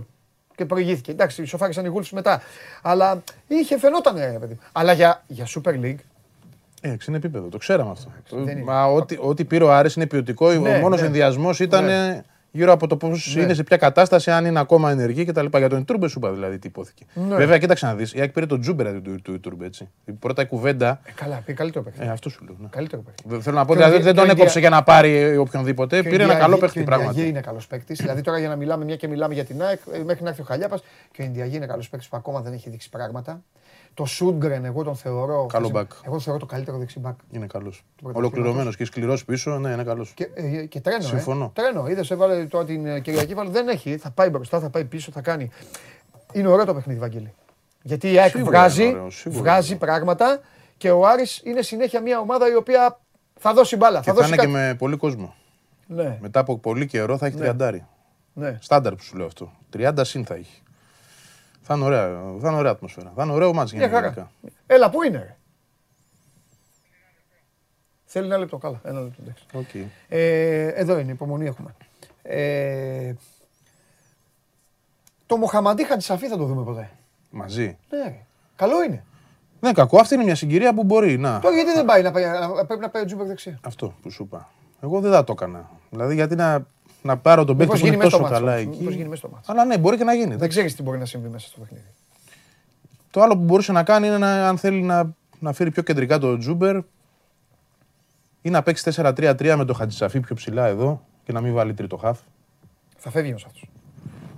Και προηγήθηκε. Εντάξει, σοφάρισαν οι Wolves μετά. Αλλά είχε φαινόταν, ρε παιδί. Αλλά για, για Super League Ε, είναι επίπεδο, το ξέραμε αυτό. δεν είναι. Μα ό,τι, ό,τι πήρε ο Άρης είναι ποιοτικό. Ναι, ο μόνος ναι. ενδιασμός ήταν Ναι. Γύρω από το πώς Ναι. είναι, σε ποια κατάσταση, αν είναι ακόμα ενεργή κτλ. Για τον Ιτούρμπε σου είπα δηλαδή τι υπόθηκε. Ναι. Βέβαια, κοίταξε να δεις. Η Άκη πήρε τον Τζούμπερα του, του, του Ιτούρμπε. Έτσι. Η πρώτα η κουβέντα. ε, καλά, πήγε καλύτερο παιχνίδι. Ε, αυτό σου λέω. Ναι. Καλύτερο παιχνίδι. Δεν- Θέλω να πω, Και ο δηλαδή Δια- δεν τον και ο έκοψε Δια- για να πάρει οποιονδήποτε. Και ο Πήρε ένα Ιντιαγή- καλό και παίχτη Ο Ιντιαγή πράγματι. είναι καλός παίκτης. δηλαδή τώρα για να μιλάμε, μια και μιλάμε για την ΑΕΚ, ε, μέχρι να έρθει ο Χαλιάπας και ο Ιντιαγή είναι καλός παίκτης που ακόμα δεν έχει δείξει πράγματα. Το Σούντγκρεν, εγώ τον θεωρώ. Καλό back. Εγώ τον θεωρώ το καλύτερο δεξιμπάκ. Είναι καλός. πρωταθλήματος. Ολοκληρωμένος και σκληρός πίσω, ναι, είναι καλός. Και, ε, και τρένο. Συμφωνώ. Ε. Τρένο. Είδες, έβαλε τώρα την ε, Κυριακή, βάλε, δεν έχει. Θα πάει μπροστά, θα πάει πίσω, θα κάνει. Είναι ωραίο το παιχνίδι, Βαγγέλη. Γιατί η ΑΕΚ Σίγουρα βγάζει, είναι ωραίο, σίγουρα βγάζει είναι πράγματα και ο Άρης είναι συνέχεια μια ομάδα η οποία θα δώσει μπάλα. Και θα θα δώσει είναι και κάτι. με πολύ κόσμο. Ναι, Μετά από πολύ καιρό θα έχει τριαντάρι. ναι. Στάνταρ που σου λέω αυτό. 30 συν θα έχει. Θα είναι ωραία, θα είναι ωραία ατμόσφαιρα. Θα είναι ωραίο μάτς Μια χαρά. γενικά. Έλα, πού είναι, ρε; Θέλει ένα λεπτό, καλά. Ένα λεπτό, εντάξει. Οκ. Ε, εδώ είναι, υπομονή έχουμε. Ε, το Μοχαμαντί Χατζησαφί θα το δούμε ποτέ. Μαζί. Ναι, ρε. καλό είναι. Δεν είναι κακό. Αυτή είναι μια συγκυρία που μπορεί να. Τώρα γιατί δεν πάει να πάει, να- πρέπει να πάει ο Τζούμπερ δεξιά. Αυτό που σου είπα. Εγώ δεν θα το έκανα. Δηλαδή γιατί να, να πάρω τον παίκτη Μήπως που είναι γίνει μέσα στο τόσο ματς. καλά όμως. εκεί. Μήπως γίνει μέσα στο ματς. Αλλά ναι, μπορεί και να γίνει. Δεν εντάξει. ξέρεις τι μπορεί να συμβεί μέσα στο παιχνίδι. Το άλλο που μπορούσε να κάνει είναι να, αν θέλει να, να φέρει πιο κεντρικά το Τζούμπερ ή να παίξει 4-3-3 με το Χατζησαφί πιο ψηλά εδώ και να μην βάλει τρίτο χαφ. Θα φεύγει όμως αυτός.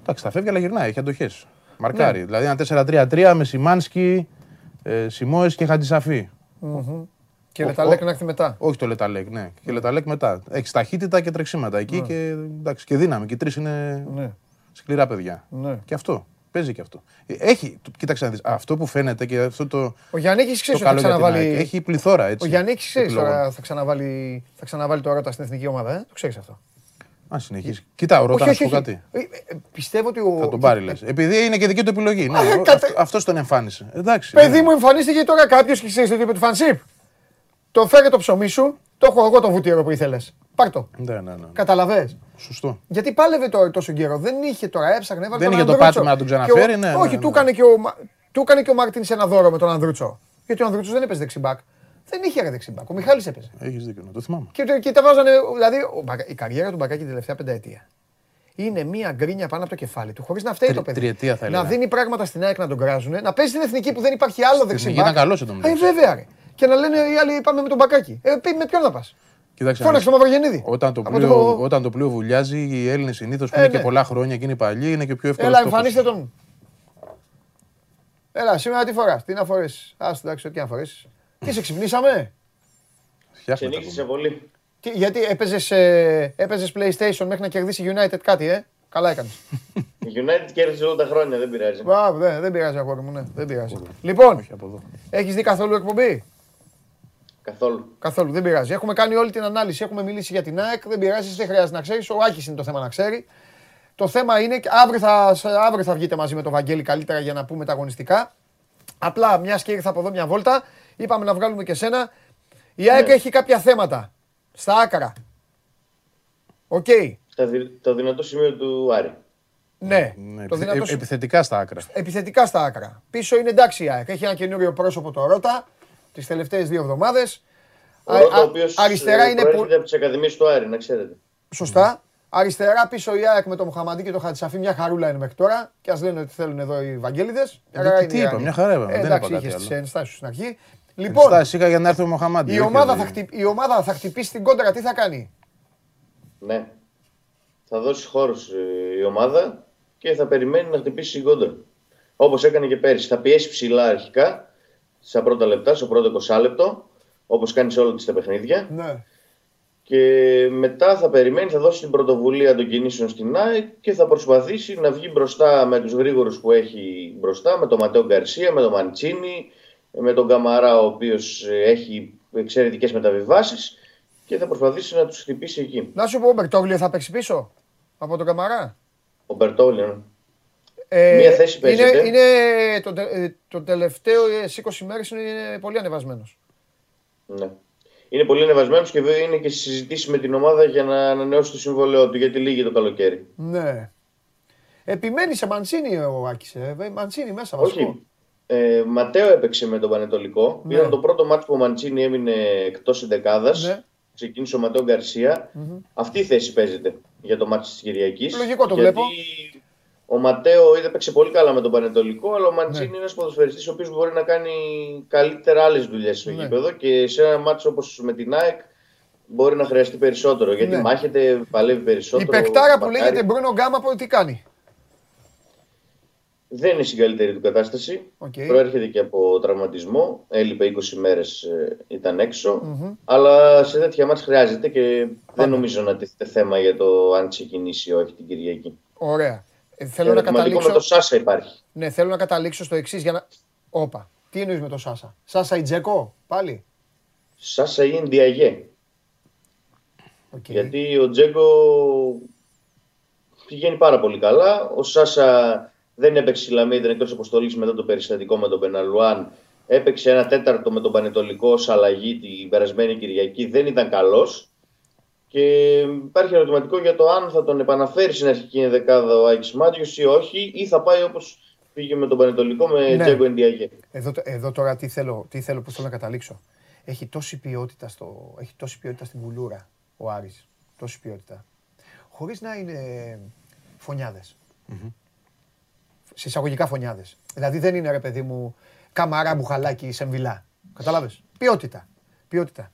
Εντάξει, θα φεύγει αλλά γυρνάει, έχει αντοχές. Μαρκάρει. Ναι. Δηλαδή ένα 4-3-3 με Σιμάνσκι, ε, Σιμόες και Χατζησαφί. Και Ο- Λεταλέκ ο- να έρθει μετά. Όχι το Λεταλέκ, ναι. Και Λεταλέκ μετά. Έχεις ταχύτητα και τρεξίματα εκεί και, εντάξει, και δύναμη. Και οι τρεις είναι Ναι. σκληρά παιδιά. Ναι. Και αυτό. Παίζει και αυτό. Ε, Έχει, το- κοίταξε να δεις, αυτό που φαίνεται και αυτό το, Ο Γιάννη ξέρει το ότι θα καλό για την ΑΕΚ, ξαναβάλει. Έχει πληθώρα έτσι. Ο Γιάννη ξέρει επιλογών. τώρα θα ξαναβάλει, θα ξαναβάλει το Ρώτα στην εθνική ομάδα. Ε; Το ξέρεις αυτό. Αν συνεχίσει. Κοίτα, ο Ρώτα να σου πω κάτι. Ε, ε, Πιστεύω ότι ο. Θα τον πάρει, λες. Επειδή είναι και δική του επιλογή. Ναι, Α, ο- κατε- αυτό- αυτός τον εμφάνισε. Εντάξει. Παιδί ναι. μου, εμφανίστηκε τώρα κάποιος και ξέρεις τι είπε του Φανσίπ. Το φέρε το ψωμί σου, το έχω εγώ το βουτύρο που ήθελες. Πάρ το. Ναι, ναι, ναι. Καταλαβέ. Σωστό. Γιατί πάλευε τώρα τόσο καιρό. Δεν είχε τώρα, έψαχνε. έβαλε Δεν τον είχε το Ανδρούτσο. πάτημα να τον Και ο- ξαναφέρει, ναι, ναι, Όχι, ναι. του έκανε και ο, Μα- του έκανε και ο Μάρτιν ένα δώρο με τον Ανδρούτσο. Γιατί ο Ανδρούτσος δεν έπαιζε δεξιμπάκ. Δεν είχε ρε δεξιμπάκ. Ο Μιχάλης έπαιζε. Έχεις δίκιο, ναι, το θυμάμαι. Και, και τα βάζανε, δηλαδή ο Μπακα- η καριέρα του Μπακάκη την τελευταία πενταετία. Είναι μία γκρίνια πάνω από το κεφάλι του, χωρίς να φταίει Τρι- το παιδί. τριετία θα να έλεγα. δίνει πράγματα στην ΑΕΚ να τον κράζουν, να παίζει στην εθνική που δεν υπάρχει άλλο εθνική δεξιμπάκ. ήταν καλός εν τω Ε, μεταξύ. βέβαια ρε. Και να λένε οι άλλοι πάμε με τον Μπακάκη. Ε, πει, με ποιον να πας; Κοίταξε. να Φώναξε δεις. τον Μαυρογεννίδη. Όταν το, Από πλοίο, όταν το πλοίο βουλιάζει, οι Έλληνες συνήθως που Ε, είναι ναι. και πολλά χρόνια και είναι παλιοί, είναι και πιο εύκολο. Έλα, εμφανίστε τον. Έλα, σήμερα τι φοράς, τι να φορέσεις; Α, εντάξει, ό,τι να φορέσεις. Τι σε ξυπνήσαμε; Ξενύχτησε πολύ. Τι, γιατί έπαιζες ε, έπαιζες PlayStation μέχρι να κερδίσει United κάτι, ε; Καλά έκανες. Η United κέρδισε όλα τα χρόνια, δεν πειράζει. Μπράβο, δεν, δεν πειράζει αγόρι μου, ναι, δεν πειράζει. Λοιπόν, Όχι από εδώ. έχεις δει καθόλου εκπομπή; Καθόλου. Καθόλου, δεν πειράζει. Έχουμε κάνει όλη την ανάλυση, έχουμε μιλήσει για την ΑΕΚ, δεν πειράζει, δεν χρειάζεται να ξέρεις. Ο Άκης είναι το θέμα να ξέρει. Το θέμα είναι, και αύριο θα, αύριο θα βγείτε μαζί με τον Βαγγέλη καλύτερα για να πούμε τα αγωνιστικά. Απλά μιας και ήρθα από εδώ μια βόλτα, είπαμε να βγάλουμε και σένα. Η ΑΕΚ Ναι. έχει κάποια θέματα στα άκρα. Οκ. Τα δι- Το δυνατό σημείο του Άρη. Ναι, Ναι, το επιθε- δυνατό ε, σου- επιθετικά στα άκρα. επιθετικά στα άκρα. Πίσω είναι εντάξει η ΑΕΚ. Έχει ένα καινούριο πρόσωπο το Ρότα τις τελευταίες δύο εβδομάδες. Ο Ρότα, ο οποίος αριστερά είναι πολύ. από τις Ακαδημίες του Άρη, να ξέρετε. Σωστά. Αριστερά πίσω η ΑΕΚ με τον Μοχαμαντή και τον Χατσαφή μια χαρούλα είναι μέχρι τώρα. Και ας λένε ότι θέλουν εδώ οι Βαγγέλιδε. Ε, τι είπα, μια χαρά είπαμε, δεν εντάξει, είπα κάτι είχες τις άλλο. ενστάσεις σου στην αρχή. Λοιπόν, Στάση είχα για να έρθει ο Μοχαμάντη. η όχι ομάδα, δηλαδή. θα χτυ- η ομάδα θα χτυπήσει την κόντρα, τι θα κάνει; Ναι. Θα δώσει χώρου η ομάδα και θα περιμένει να χτυπήσει κόντρα. Όπως έκανε και πέρυσι. Θα πιέσει ψηλά αρχικά, στα πρώτα λεπτά, στο πρώτο 20 λεπτό, όπως κάνει σε όλα τις τα παιχνίδια. Ναι. Και μετά θα περιμένει, θα δώσει την πρωτοβουλία των κινήσεων στην ΑΕΚ και θα προσπαθήσει να βγει μπροστά με τους γρήγορους που έχει μπροστά, με τον Ματέο Γκαρσία, με τον Μαντσίνη, με τον Καμαρά ο οποίος έχει εξαιρετικές μεταβιβάσεις και θα προσπαθήσει να τους χτυπήσει εκεί. Να σου πω, ο Μπερτόγλιο θα παίξει πίσω από τον Καμαρά; Ο Μπερτόγλιο. Ε, Μία θέση είναι, παίζεται. είναι το, τε- ε, το τελευταίο ε, στις 20 μέρες είναι πολύ ανεβασμένος. Ναι. Είναι πολύ ανεβασμένος και βέβαια είναι και συζητήσει με την ομάδα για να ανανεώσει το συμβόλαιό του γιατί λύγει το καλοκαίρι. Ναι. Επιμένει σε Μαντσίνη ο Άκης, ε. Ε, Μαντσίνη μέσα βασικό. Όχι. Ε, Ματέο έπαιξε με τον Πανετολικό. Ναι. Ήταν το πρώτο μάτι που ο Μαντσίνη έμεινε εκτός εντεκάδας. Ναι. Ξεκίνησε ο Ματέο Γκαρσία. Αυτή η θέση παίζεται για το ματς της Κυριακής. Λογικό το βλέπω. Ο Ματέο είχε παίξει πολύ καλά με τον Παναιτωλικό, αλλά ο Ναι. Μαντσίνη είναι ένας ποδοσφαιριστής ο οποίος μπορεί να κάνει καλύτερα άλλες δουλειές στο Ναι. γήπεδο και σε ένα ματς όπως με την ΑΕΚ μπορεί να χρειαστεί περισσότερο. Γιατί Ναι. μάχεται, παλεύει Η περισσότερο. παικτάρα που μαρκάρει. λέγεται Μπρούνο Γκάμα Γκάμα τι κάνει. Δεν είναι στην καλύτερη του κατάσταση. Οκ. Προέρχεται και από τραυματισμό. Έλειπε 20 μέρες, ήταν έξω. Αλλά σε τέτοια ματς χρειάζεται και δεν νομίζω να τίθεται θέμα για το αν ξεκινήσει ή όχι την Κυριακή. Ωραία. Ε, θέλω να Ερωτηματικό καταλήξω. με το Σάσα υπάρχει. Ναι, θέλω να καταλήξω στο εξής για να. Όπα. Τι εννοείς με το Σάσα; Σάσα ή Τζέγκο, πάλι; Σάσα ή Ντιαγέ. Οκ. Γιατί ο Τζέγκο πηγαίνει πάρα πολύ καλά. Ο Σάσα δεν έπαιξε Λαμία, ήταν εκτός αποστολής μετά το περιστατικό με τον Πεναλουάν. Έπαιξε ένα τέταρτο με τον Πανετολικό ως αλλαγή την περασμένη Κυριακή. Δεν ήταν καλός. Και υπάρχει ερωτηματικό για το αν θα τον επαναφέρει στην αρχική δεκάδα ο Άκη Μάτιος ή όχι, ή θα πάει όπως πήγε με τον Πανετολικό με Ναι. Τζέγκο Εντιαγέ. Εδώ, εδώ τώρα τι θέλω, τι θέλω, πώς θέλω να καταλήξω. Έχει τόση ποιότητα, στο, έχει τόση ποιότητα στην κουλούρα ο Άρης. Τόση ποιότητα. Χωρίς να είναι φωνιάδες. Συσσαγωγικά φωνιάδες. Δηλαδή δεν είναι ρε παιδί μου καμαρά μπουχαλάκι σεμβιλά. Κατάλαβες; Ποιότητα. Ποιότητα.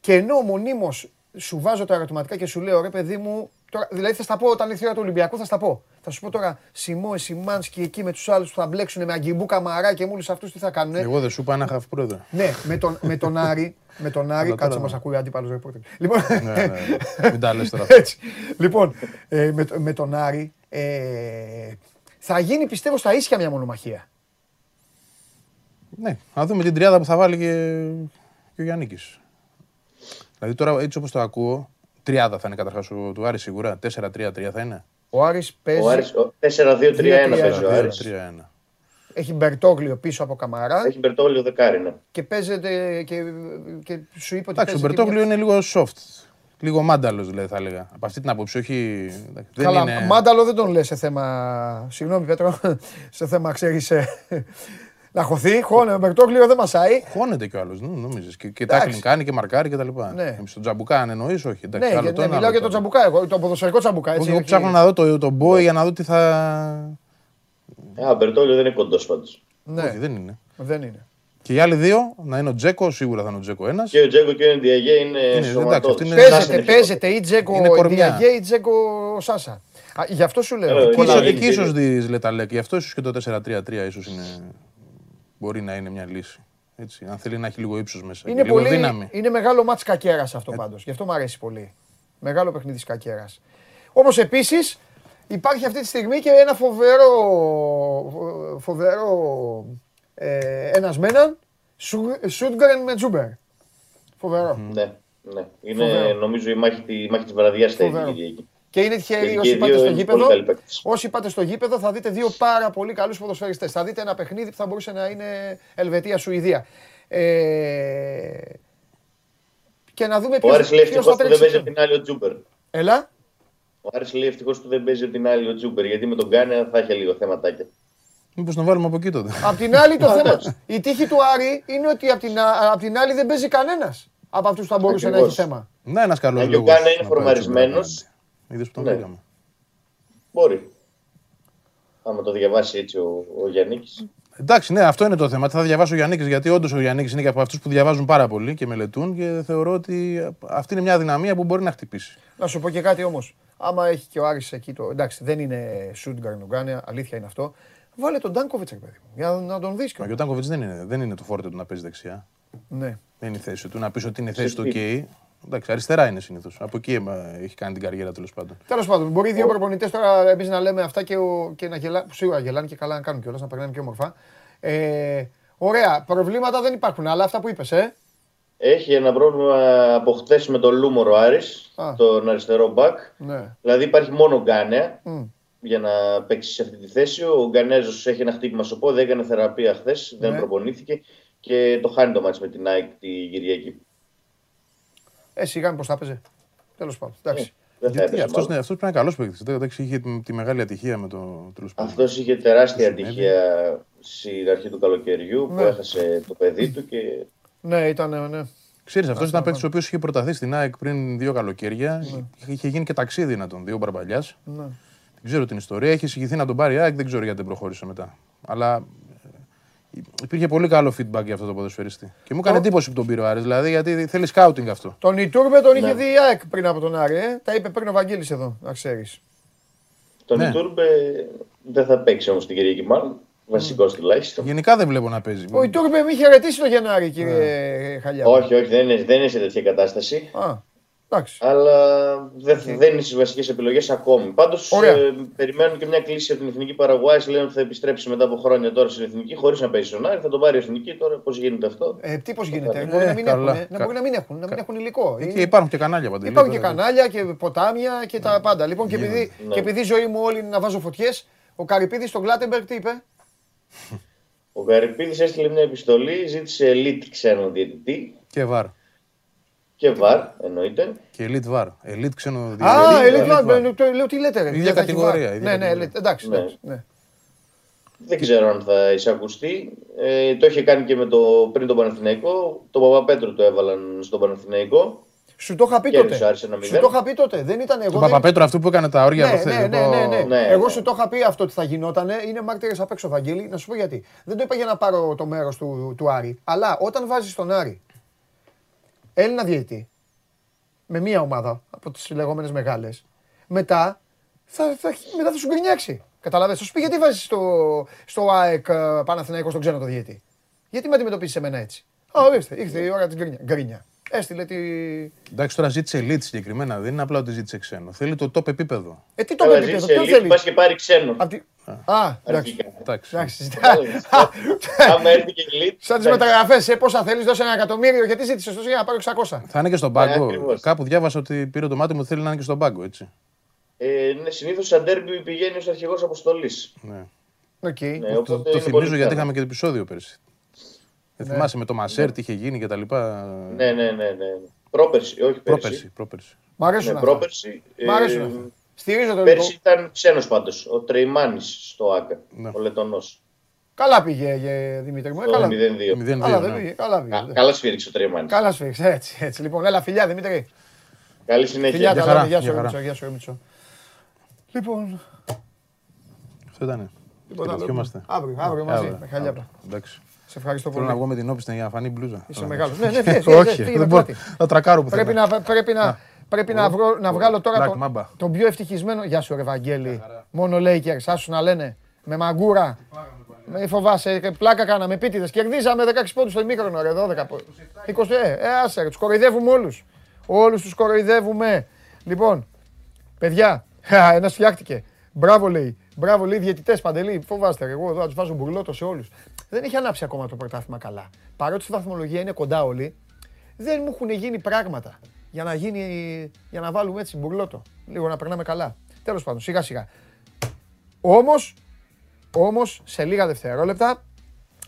Και ενώ μονίμως σου βάζω τα ερωτηματικά και σου λέω ρε παιδί μου, τώρα, δηλαδή θα στα πω όταν ήρθε η ώρα του Ολυμπιακού, θα στα πω. Θα σου πω τώρα Σιμό, Σιμάνσκι εκεί με τους άλλους που θα μπλέξουν με Αγκιμπού Καμαρά και με όλους αυτούς τι θα κάνουν. Εγώ δεν σου είπα ένα χαφ πρόεδρε. Ναι, με τον, με τον Άρη, με τον Άρη, Αλλά κάτσε τώρα- μας ακούει αντίπαλος ρεπόρτερ. Λοιπόν, ναι, ναι, ναι. Μην τα λες τώρα. αυτά. έτσι. Λοιπόν, ε, με, το- με τον Άρη ε, θα γίνει πιστεύω στα ίσια μια μονομαχία. Ναι, να δούμε την τριάδα που θα βάλει και, και ο Γιάννη. Δηλαδή τώρα έτσι όπως το ακούω, τριάδα θα είναι καταρχάς ο- του Άρης σίγουρα. 4-3-3 θα είναι. Ο Άρης παίζει, Ο Άρης, ο 4-2-3-1 παίζει ο Άρης. 4-3-1. έχει Μπερτόγλιο πίσω από Καμαρά Έχει Μπερτόλιο δεκάρι, ναι. και παίζεται και, και σου είπε ότι Εντάξει, ο παίζει και Μπερτόγλιο μια- είναι λίγο soft. Λίγο μάνταλος δηλαδή θα έλεγα. Από αυτή την άποψη, όχι... εντάξει, Δεν Καλά, είναι... μάνταλο δεν τον λες σε θέμα. Συγγνώμη, Πέτρο, σε θέμα ξέρεις. Να χωθεί. Χώνε, ο Μπερτόγλιο δεν μασάει. Χώνεται κι ο άλλος, νο- νομίζεις. Και, και Εντάξει. τάκλινγκ κάνει και μαρκάρει και τα λοιπά. Ναι. Εμείς τον Τζαμπουκά αν εννοείς, όχι. Εντάξει, Ναι, άλλο για- το ναι, ένα, μιλάω άλλο για τον το άλλο. Τζαμπουκά, εγώ, το ποδοσφαιρικό Τζαμπουκά. Έτσι, Όχι, εγώ όχι- ψάχνω να δω το, το Μπόι για να δω τι θα... Α, ο Μπερτόλιο δεν είναι κοντός πάντως. Ναι, Όχι, δεν είναι. δεν είναι. Και οι άλλοι δύο, να είναι ο Τζέκο, σίγουρα θα είναι ο Τζέκο ένας. Και ο Τζέγκο και ο Ντιαγέ είναι εντάξει, σωματώδες. αυτή είναι- Σάσα Παίζεται, είναι παίζεται ή Τζέκο Είναι κορμιά. Διαγέ ή Τζέκο Σάσα. Α, Γι' αυτό σου λέω. Ε, Εκεί- είναι- Εκεί είναι- ίσως δεις Λεταλέκ. Γι' αυτό ίσως και το 4-3-3 ίσως είναι... μπορεί να είναι μια λύση. Έτσι, αν θέλει να έχει λίγο ύψος μέσα. Είναι, και λίγο πολύ, δύναμη. είναι μεγάλο μάτς κακέρας Ε. αυτό πάντως. Γι' αυτό μου αρέσει πολύ. Μεγάλο παιχνίδι της κακέρας. Όμως επίσης υπάρχει αυτή τη στιγμή και ένα φοβερό, φοβερό ε, ένας με έναν, Σου- Σούντγκρεν με Τζούμπερ. Φοβερό. Ναι, ναι. Είναι Φοβερό. νομίζω η μάχη, τη, η μάχη της βραδιάς θα είναι Φοβερό. Η Κυριακή. Και είναι τυχεροί Και όσοι οι πάτε δύο στο είναι γήπεδο. πολύ καλοί παίκτες. Όσοι πάτε στο γήπεδο θα δείτε δύο πάρα πολύ καλούς ποδοσφαιριστές. Θα δείτε ένα παιχνίδι που θα μπορούσε να είναι Ελβετία-Σουηδία. Ε, και να δούμε Ο ποιος, Άρης λέει ποιος θα ευτυχώς που δεν τρέξει. παίζει πιο- απ' την άλλη ο Τζούμπερ. Έλα. Ο Άρης λέει ευτυχώς που δεν παίζει απ' την άλλη ο Τζούμπερ. Γιατί με τον Γκάνεα θα είχε λίγο θεματάκια. Μήπως τον βάλουμε από εκεί τότε. Απ' την άλλη το θέμα. Η τύχη του Άρη είναι ότι απ' την, α- απ' την άλλη δεν παίζει κανένας από αυτούς που θα μπορούσε να έχει Ακριβώς. θέμα. Να ένας καλός Αν και ο λόγος. Γκάνα είναι φορμαρισμένος. Είδες που τον Ναι. πήγαμε. Μπορεί. Άμα το διαβάσει έτσι ο, ο Γιάννης. Εντάξει, ναι, αυτό είναι το θέμα. Τι θα διαβάσει ο Γιάννη, γιατί όντως ο Γιάννη είναι και από αυτούς που διαβάζουν πάρα πολύ και μελετούν και θεωρώ ότι αυτή είναι μια αδυναμία που μπορεί να χτυπήσει. Να σου πω και κάτι όμως. Άμα έχει και ο Άρης εκεί το. Εντάξει, δεν είναι Σούντγκρεν ο Γκάνεα, αλήθεια είναι αυτό. Βάλε τον Ντάνκοβιτς, ρε παιδί μου, για να τον δεις Μα και ο Τάνκοβιτ δεν είναι, δεν είναι το φόρτε του να παίζει δεξιά. Ναι. Δεν είναι η θέση του. Να πεις ότι είναι η θέση του OK. Εντάξει, αριστερά είναι συνήθως. Από εκεί ε, έχει κάνει την καριέρα τέλος πάντων. Τέλος πάντων, μπορεί οι δύο προπονητές τώρα εμείς να λέμε αυτά και, ο, και να γελάνε. Που σίγουρα γελάνε και καλά να κάνουν κιόλας, να περνάνε και όμορφα. Ε, ωραία, προβλήματα δεν υπάρχουν, αλλά αυτά που είπες, ε. Έχει ένα πρόβλημα από χθε με τον Λούμορο Άρης, Α. τον αριστερό μπακ. Ναι. Δηλαδή υπάρχει μόνο Γκάνεα Μμ. για να παίξει σε αυτή τη θέση. Ο Γκανέζος έχει ένα χτύπημα στο πόδι, έκανε θεραπεία χθες, δεν Ναι. προπονήθηκε και το χάνει το μάτς με την ΑΕΚ τη Κυριακή. Ε, σιγά πώ θα έπαιζε. Τέλος πάντων. Εντάξει. Δεν θα Γιατί έπαιζε. αυτός μάλλον. αυτός πρέπει να είναι καλός παίκτης. Εντάξει, είχε τη- τη μεγάλη ατυχία με το τέλος πάντων. Αυτός είχε τεράστια Συνέβη. ατυχία στην αρχή του καλοκαιριού που Ναι. έχασε το παιδί του και Ναι, ήταν. Ναι. Ξέρεις, αυτός ήταν παίκτης ο οποίος είχε προταθεί στην ΑΕΚ πριν δύο καλοκαίρια. Ναι. Είχε γίνει και ταξίδι να τον δει ο Μπαρμπαλιάς. ναι. Δεν ξέρω την ιστορία. Είχε συγχυθεί να τον πάρει η ΑΕΚ, δεν ξέρω γιατί δεν προχώρησε μετά. Αλλά ε, υπήρχε πολύ καλό feedback για αυτό το ποδοσφαιριστή. Και μου έκανε Το- εντύπωση που τον πήρε ο Άρης, δηλαδή γιατί θέλει scouting αυτό. Τον Ιτούρμπε τον είχε Ναι. δει η ΑΕΚ πριν από τον Άρη. Ε. Τα είπε πριν ο Βαγγέλης εδώ, να ξέρεις. τον Ναι. Ιτούρμπε δεν θα παίξει όμως την Κυριακή μάλλον. Βασικός τουλάχιστον. Γενικά δεν βλέπω να παίζει. Ο Ιτούρμπε με είχε χαιρετήσει το Γενάρη, κύριε Χαλιά. Όχι, όχι, δεν είναι, δεν είναι σε τέτοια κατάσταση. Α, εντάξει. Αλλά δεν, δεν είναι στις βασικές επιλογές ακόμη. Πάντως Ωραία. ε, περιμένουν και μια κλίση από την εθνική Παραγουάη. Λένε ότι θα επιστρέψει μετά από χρόνια τώρα στην εθνική χωρίς να παίζει στον Άρη. Θα τον πάρει η εθνική τώρα. Πώς γίνεται αυτό; Ε, τι πώς γίνεται, Ε, μπορεί να μην καλά. έχουν, ε, να μπορεί να μην έχουν, να μην έχουν υλικό. Και Είναι- υπάρχουν και κανάλια παντού. Υπάρχουν και κανάλια και ποτάμια και τα πάντα. Λοιπόν, και επειδή, Ναι. και επειδή η ζωή μου όλη είναι να βάζω φωτιές, ο Καρυπίδης στον Γκλάτεμπεργκ τι είπε; Ο Γαρυπίδη έστειλε μια επιστολή, ζήτησε elite ξένο διαιτητή Και βαρ. Και βαρ εννοείται. Και elite βαρ. Elite ξένο Α, διαιτητή, ελίτ, elite VAR. το λέω τι λέτε. ρε. Ίδια Δεν θα έχει κατηγορία, βάρ. ίδια Ναι, ναι, κατηγορία. elite, εντάξει. Ναι. εντάξει, ναι. Δεν ξέρω αν θα εισακουστεί. Ε, το είχε κάνει και με το, πριν τον Παναθηναϊκό. Το Παπαπέτρου το έβαλαν στον Παναθηναϊκό. Σου το είχα πει Κέρδισε τότε. ο Άρης ένα Σου μηδέν. το είχα πει τότε. Δεν ήταν εγώ. Τον δεν- Παπαπέτρο αυτού που έκανε τα όρια Ναι, από χθες, ναι, ναι, εγώ- ναι, ναι. Ναι, Εγώ ναι. σου το είχα πει αυτό ότι θα γινότανε. Είναι μάρτυρες απ' έξω, Βαγγέλη. Να σου πω γιατί. Δεν το είπα για να πάρω το μέρος του, του Άρη. Αλλά όταν βάζεις τον Άρη Έλληνα διαιτητή με μία ομάδα από τις λεγόμενες μεγάλες, μετά θα, θα, μετά θα σου γκρινιάξει. Καταλαβαίνεις. Θα σου πει γιατί βάζεις στο, στο ΑΕΚ ε, Παναθηναϊκός στον ξένο το διαιτή; Γιατί με αντιμετωπίζεις εμένα έτσι; Α, ορίστε, ήρθε η ώρα της γκρίνια. γκρίνια. Έστειλε τη. Εντάξει, τώρα ζήτησε elite συγκεκριμένα. Δεν είναι απλά ότι ζήτησε ξένο. Θέλει το top επίπεδο. Ε, τι το Καλά, επίπεδο, ζήτησε ποιον elite, θέλεις; πας και πάρει ξένο. Απ' τη- Α, εντάξει. Αρχικά. Εντάξει. Εντάξει, συζητά- Άμα έρθει και elite. Σαν τις μεταγραφές, πόσα θέλεις, δώσε ένα εκατομμύριο, γιατί ζήτησε τόσο για να πάρω 600. Θα είναι και στον πάγκο. ακριβώς. Κάπου διάβασα ότι πήρε το μάτι μου θέλει να είναι και στον πάγκο, έτσι. Ε, ναι, συνήθως σαν ντέρμπι πηγαίνει ως αρχηγός αποστολής. Ναι. Οκ. Ναι, Το, οπότε το είναι πολύ θυμίζω γιατί πιθανό. είχαμε και το επεισόδιο πέρσι. Δεν θυμάσαι με το Μασέρ τι είχε γίνει και τα λοιπά; Ναι, ναι, ναι, ναι. Πρόπερση, όχι πέρσι. Πρόπερση. πρόπερση. Μ' αρέσουν Ναι, αυτά. πρόπερση. Μ' αρέσουν ε, αυτά. Στηρίζω το Πέρσι λίγο. ήταν ξένος πάντως. Ο Τρεϊμάνης στο ΟΑΚΑ. Ναι. Ο Λετωνός. Καλά πήγε, ε, Δημήτρη μου. ε, Το Καλά, 0-2. 0-2. καλά δεν ναι. πήγε. Καλά πήγε. Καλά σφίριξε ο Τρεϊμάνης. Καλά σου φύγει. Έτσι, έτσι. Λοιπόν, έλα φιλιά Δημήτρη. Καλή Φιλιά συνέχεια. τα χαρά, λέμε. Γεια για σου, χαρά. Ρεμίτσο. Γεια σου, Ρεμίτσο. Λοιπόν, Αυτό ήταν. τίποτα άλλο. Χαιρετιόμαστε. Αύριο, αύριο μαζί. Αύριο, Με χαλιά. αύριο. Εντάξει. Σε ευχαριστώ Θέλω να πολύ. βγω με την όπιστη για να φανεί μπλούζα. Είσαι Αλλά μεγάλος. εντάξει. Ναι, ναι, φύγε, φύγε, Όχι, φύγε με δεν μπορώ. πλάτη. Θα τρακάρω που Πρέπει να, πρέπει να, πρέπει να, βρω, να βγάλω τώρα Black τον, Mamba. τον πιο ευτυχισμένο. Γεια σου, ρε Βαγγέλη. Μόνο Lakers, άσου να λένε. Με μαγκούρα. Με φοβάσαι, ε, πλάκα κάναμε επίτηδες. Κερδίζαμε 16 πόντους στο ημίχρονο, ρε 12 πόντου. 20, ε, ε, άσε, τους κοροϊδεύουμε όλους. Όλους τους κοροϊδεύουμε. Λοιπόν, παιδιά, ένας φτιάχτηκε. Μπράβο λέει. Μπράβο λέει διαιτητές παντελή. Φοβάστε, ρε, εγώ εδώ θα τους βάζω μπουρλότο σε όλους. Δεν έχει ανάψει ακόμα το πρωτάθλημα καλά. Παρότι στη βαθμολογία είναι κοντά όλοι, δεν μου έχουν γίνει πράγματα για να, γίνει, για να βάλουμε έτσι μπουρλότο. Λίγο να περνάμε καλά. Τέλος πάντων, σιγά σιγά. Όμως, όμως, σε λίγα δευτερόλεπτα,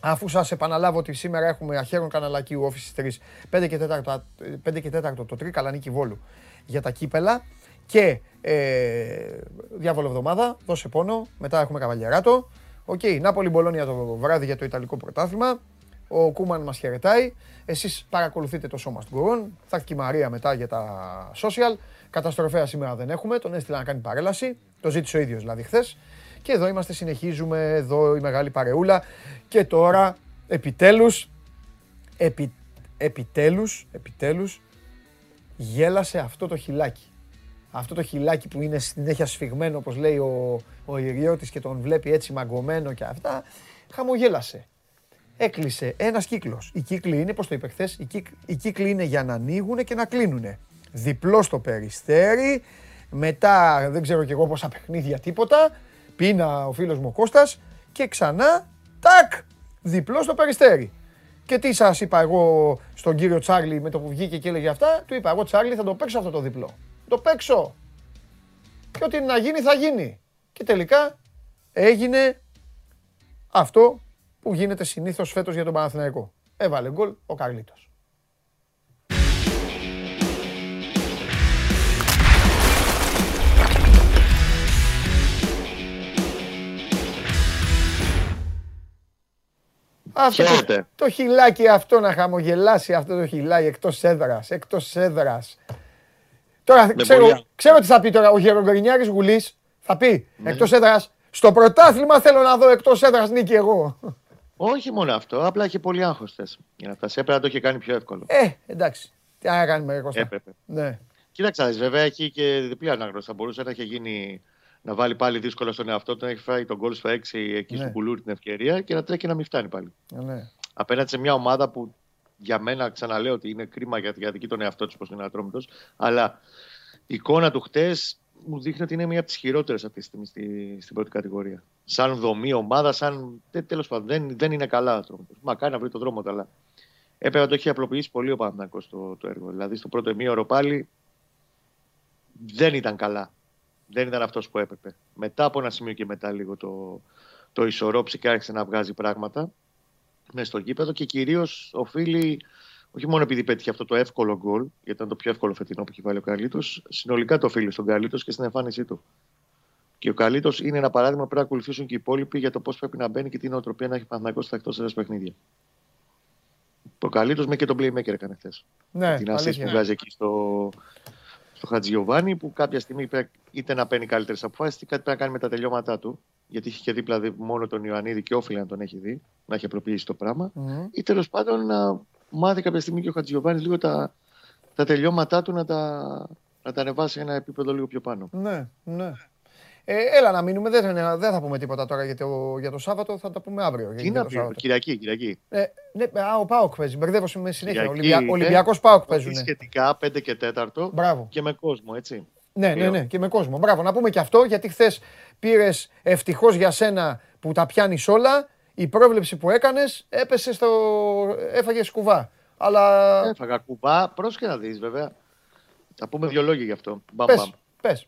αφού σας επαναλάβω ότι σήμερα έχουμε Αχέρων Καναλακίου ΟΦΗ στις 3, 5 και 4, 5 και 4 το τρίκαλα νίκη Βόλου για τα κύπελα και ε, διαβολοεβδομάδα, δώσε πόνο, μετά έχουμε καβαλιαράτο. Οκ, Νάπολη Μπολόνια το βράδυ για το Ιταλικό πρωτάθλημα. Ο Κούμαν μας χαιρετάει. Εσείς παρακολουθείτε το σώμα στον κορών. Θα έρθει και η Μαρία μετά για τα social. Καταστροφέα σήμερα δεν έχουμε. Τον έστειλα να κάνει παρέλαση. Το ζήτησε ο ίδιος δηλαδή χθες. Και εδώ είμαστε, συνεχίζουμε. Εδώ η μεγάλη παρεούλα. Και τώρα, επιτέλους, επι, επιτέλους, επιτέλους, γέλασε αυτό το χιλάκι. Αυτό το χιλάκι που είναι συνέχεια σφιγμένο, όπως λέει ο, ο Ιριώτης και τον βλέπει έτσι μαγκωμένο και αυτά, χαμογέλασε. Έκλεισε ένας κύκλος. Οι κύκλοι είναι, πώ το είπε χθες, οι, κύκ, οι κύκλοι είναι για να ανοίγουν και να κλείνουν. Διπλό στο περιστέρι, μετά δεν ξέρω κι εγώ πόσα παιχνίδια τίποτα, πίνα ο φίλος μου ο Κώστας και ξανά, τάκ, διπλό στο περιστέρι. Και τι σας είπα εγώ στον κύριο Τσάρλι με το που βγήκε και έλεγε αυτά, του είπα εγώ Τσάρλι θα το παίξω αυτό το διπλό. Το παίξω. Και ό,τι να γίνει θα γίνει. Και τελικά έγινε αυτό που γίνεται συνήθως φέτος για τον Παναθηναϊκό. Έβαλε γκολ ο Καρλίτος. Αυτό το, Χαίρετε. το χιλάκι αυτό να χαμογελάσει αυτό το χιλάκι εκτός έδρας, εκτός έδρας. Τώρα ξέρω, πουλιά. ξέρω τι θα πει τώρα ο Γερογκρινιάρης Γουλής. Θα πει εκτός έδρας. Στο πρωτάθλημα θέλω να δω εκτός έδρας νίκη εγώ. Όχι μόνο αυτό, απλά είχε πολύ άγχος χθες για να φτάσει. Έπρεπε να το είχε κάνει πιο εύκολο. Ε, εντάξει. Τι να κάνουμε, ρε Κώστα. Έπρεπε. Ναι. Κοίταξε, να δεις, βέβαια έχει και διπλή ανάγνωση. Θα μπορούσε να είχε γίνει να βάλει πάλι δύσκολα στον εαυτό του, να έχει φάει τον γκολ στο 6 εκεί Ναι. στο κουλούρι την ευκαιρία και να τρέχει και να μην φτάνει πάλι. ναι. Απέναντι σε μια ομάδα που για μένα ξαναλέω ότι είναι κρίμα για, για δική τον εαυτό του, όπω είναι ατρόμητος. Αλλά η εικόνα του χτες μου δείχνει ότι είναι μία από τις χειρότερες αυτή τη στιγμή στη, στην πρώτη κατηγορία. Σαν δομή, ομάδα, σαν. Τέλος πάντων, δεν, δεν είναι καλά ατρόμητος. Μακάρι να βρει τον δρόμο του, αλλά έπρεπε να το έχει απλοποιήσει πολύ ο Παναθυνακό το, το έργο. Δηλαδή στο πρώτο ημίωρο πάλι δεν ήταν καλά. Δεν ήταν αυτός που έπρεπε. Μετά από ένα σημείο και μετά λίγο το, το ισορρόψει και άρχισε να βγάζει πράγματα μέσα στο γήπεδο και κυρίως οφείλει, όχι μόνο επειδή πέτυχε αυτό το εύκολο γκολ, γιατί ήταν το πιο εύκολο φετινό που έχει βάλει ο Καλίτο, συνολικά το οφείλει στον Καλίτο και στην εμφάνισή του. Και ο Καλίτο είναι ένα παράδειγμα που πρέπει να ακολουθήσουν και οι υπόλοιποι για το πώς πρέπει να μπαίνει και τι νοοτροπία να έχει Παναγό στα εκτός έδρας παιχνίδια. Ο Καλίτο με και τον Playmaker έκανε χθες. Ναι, την assist που αλήθεια. βγάζει εκεί στο, στο Χατζιωβάνι, που κάποια στιγμή πρέπει είτε να παίρνει καλύτερες αποφάσεις, είτε κάτι πρέπει να κάνει με τα τελειώματά του. Γιατί είχε και δίπλα δει μόνο τον Ιωαννίδη και όφιλε να τον έχει δει, να έχει απλοποιήσει το πράγμα. Μμμ. Ή τέλος πάντων να μάθει κάποια στιγμή και ο Χατζιωβάνη λίγο τα, τα τελειώματά του να τα, να τα ανεβάσει ένα επίπεδο λίγο πιο πάνω. Ναι, ναι. Ε, έλα να μείνουμε, δεν, δεν θα πούμε τίποτα τώρα για το, για το Σάββατο, θα τα πούμε αύριο. Τι για να το πει, Σάββατο. Κυριακή, Κυριακή. Ε, ναι, α, ο Πάοκ παίζει, μπερδεύω με συνέχεια. Κυριακή Ολυμπια... είναι. Ολυμπιακός Πάοκ Όχι παίζουν. Σχετικά 5 και 4 Μπράβο. και με κόσμο, έτσι. Ναι, ναι, ναι, και με κόσμο. Μπράβο, να πούμε και αυτό, γιατί χθες πήρες ευτυχώς για σένα που τα πιάνεις όλα. Η πρόβλεψη που έκανες έπεσε στο. έφαγες σκουβά. Αλλά. Έφαγα κουμπά, πρόσεχε να δεις βέβαια. Θα πούμε δύο λόγια γι' αυτό. Μπαμ, μπαμ. πες, πες.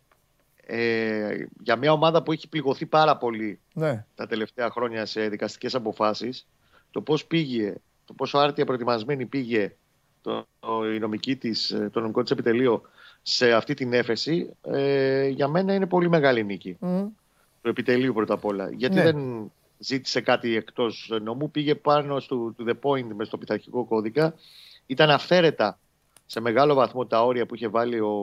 Ε, για μια ομάδα που έχει πληγωθεί πάρα πολύ Ναι, τα τελευταία χρόνια σε δικαστικές αποφάσεις, το πώς πήγε, το πόσο άρτια προετοιμασμένη πήγε το, το, η νομική της, ε, το νομικό της επιτελείο σε αυτή την έφεση, ε, για μένα είναι πολύ μεγάλη νίκη. Μμ. Το επιτελείο πρώτα απ' όλα. Γιατί Ναι. δεν ζήτησε κάτι εκτός νομού, πήγε πάνω στο to the point με στο πειθαρχικό κώδικα. Ήταν αυθαίρετα σε μεγάλο βαθμό τα όρια που είχε βάλει ο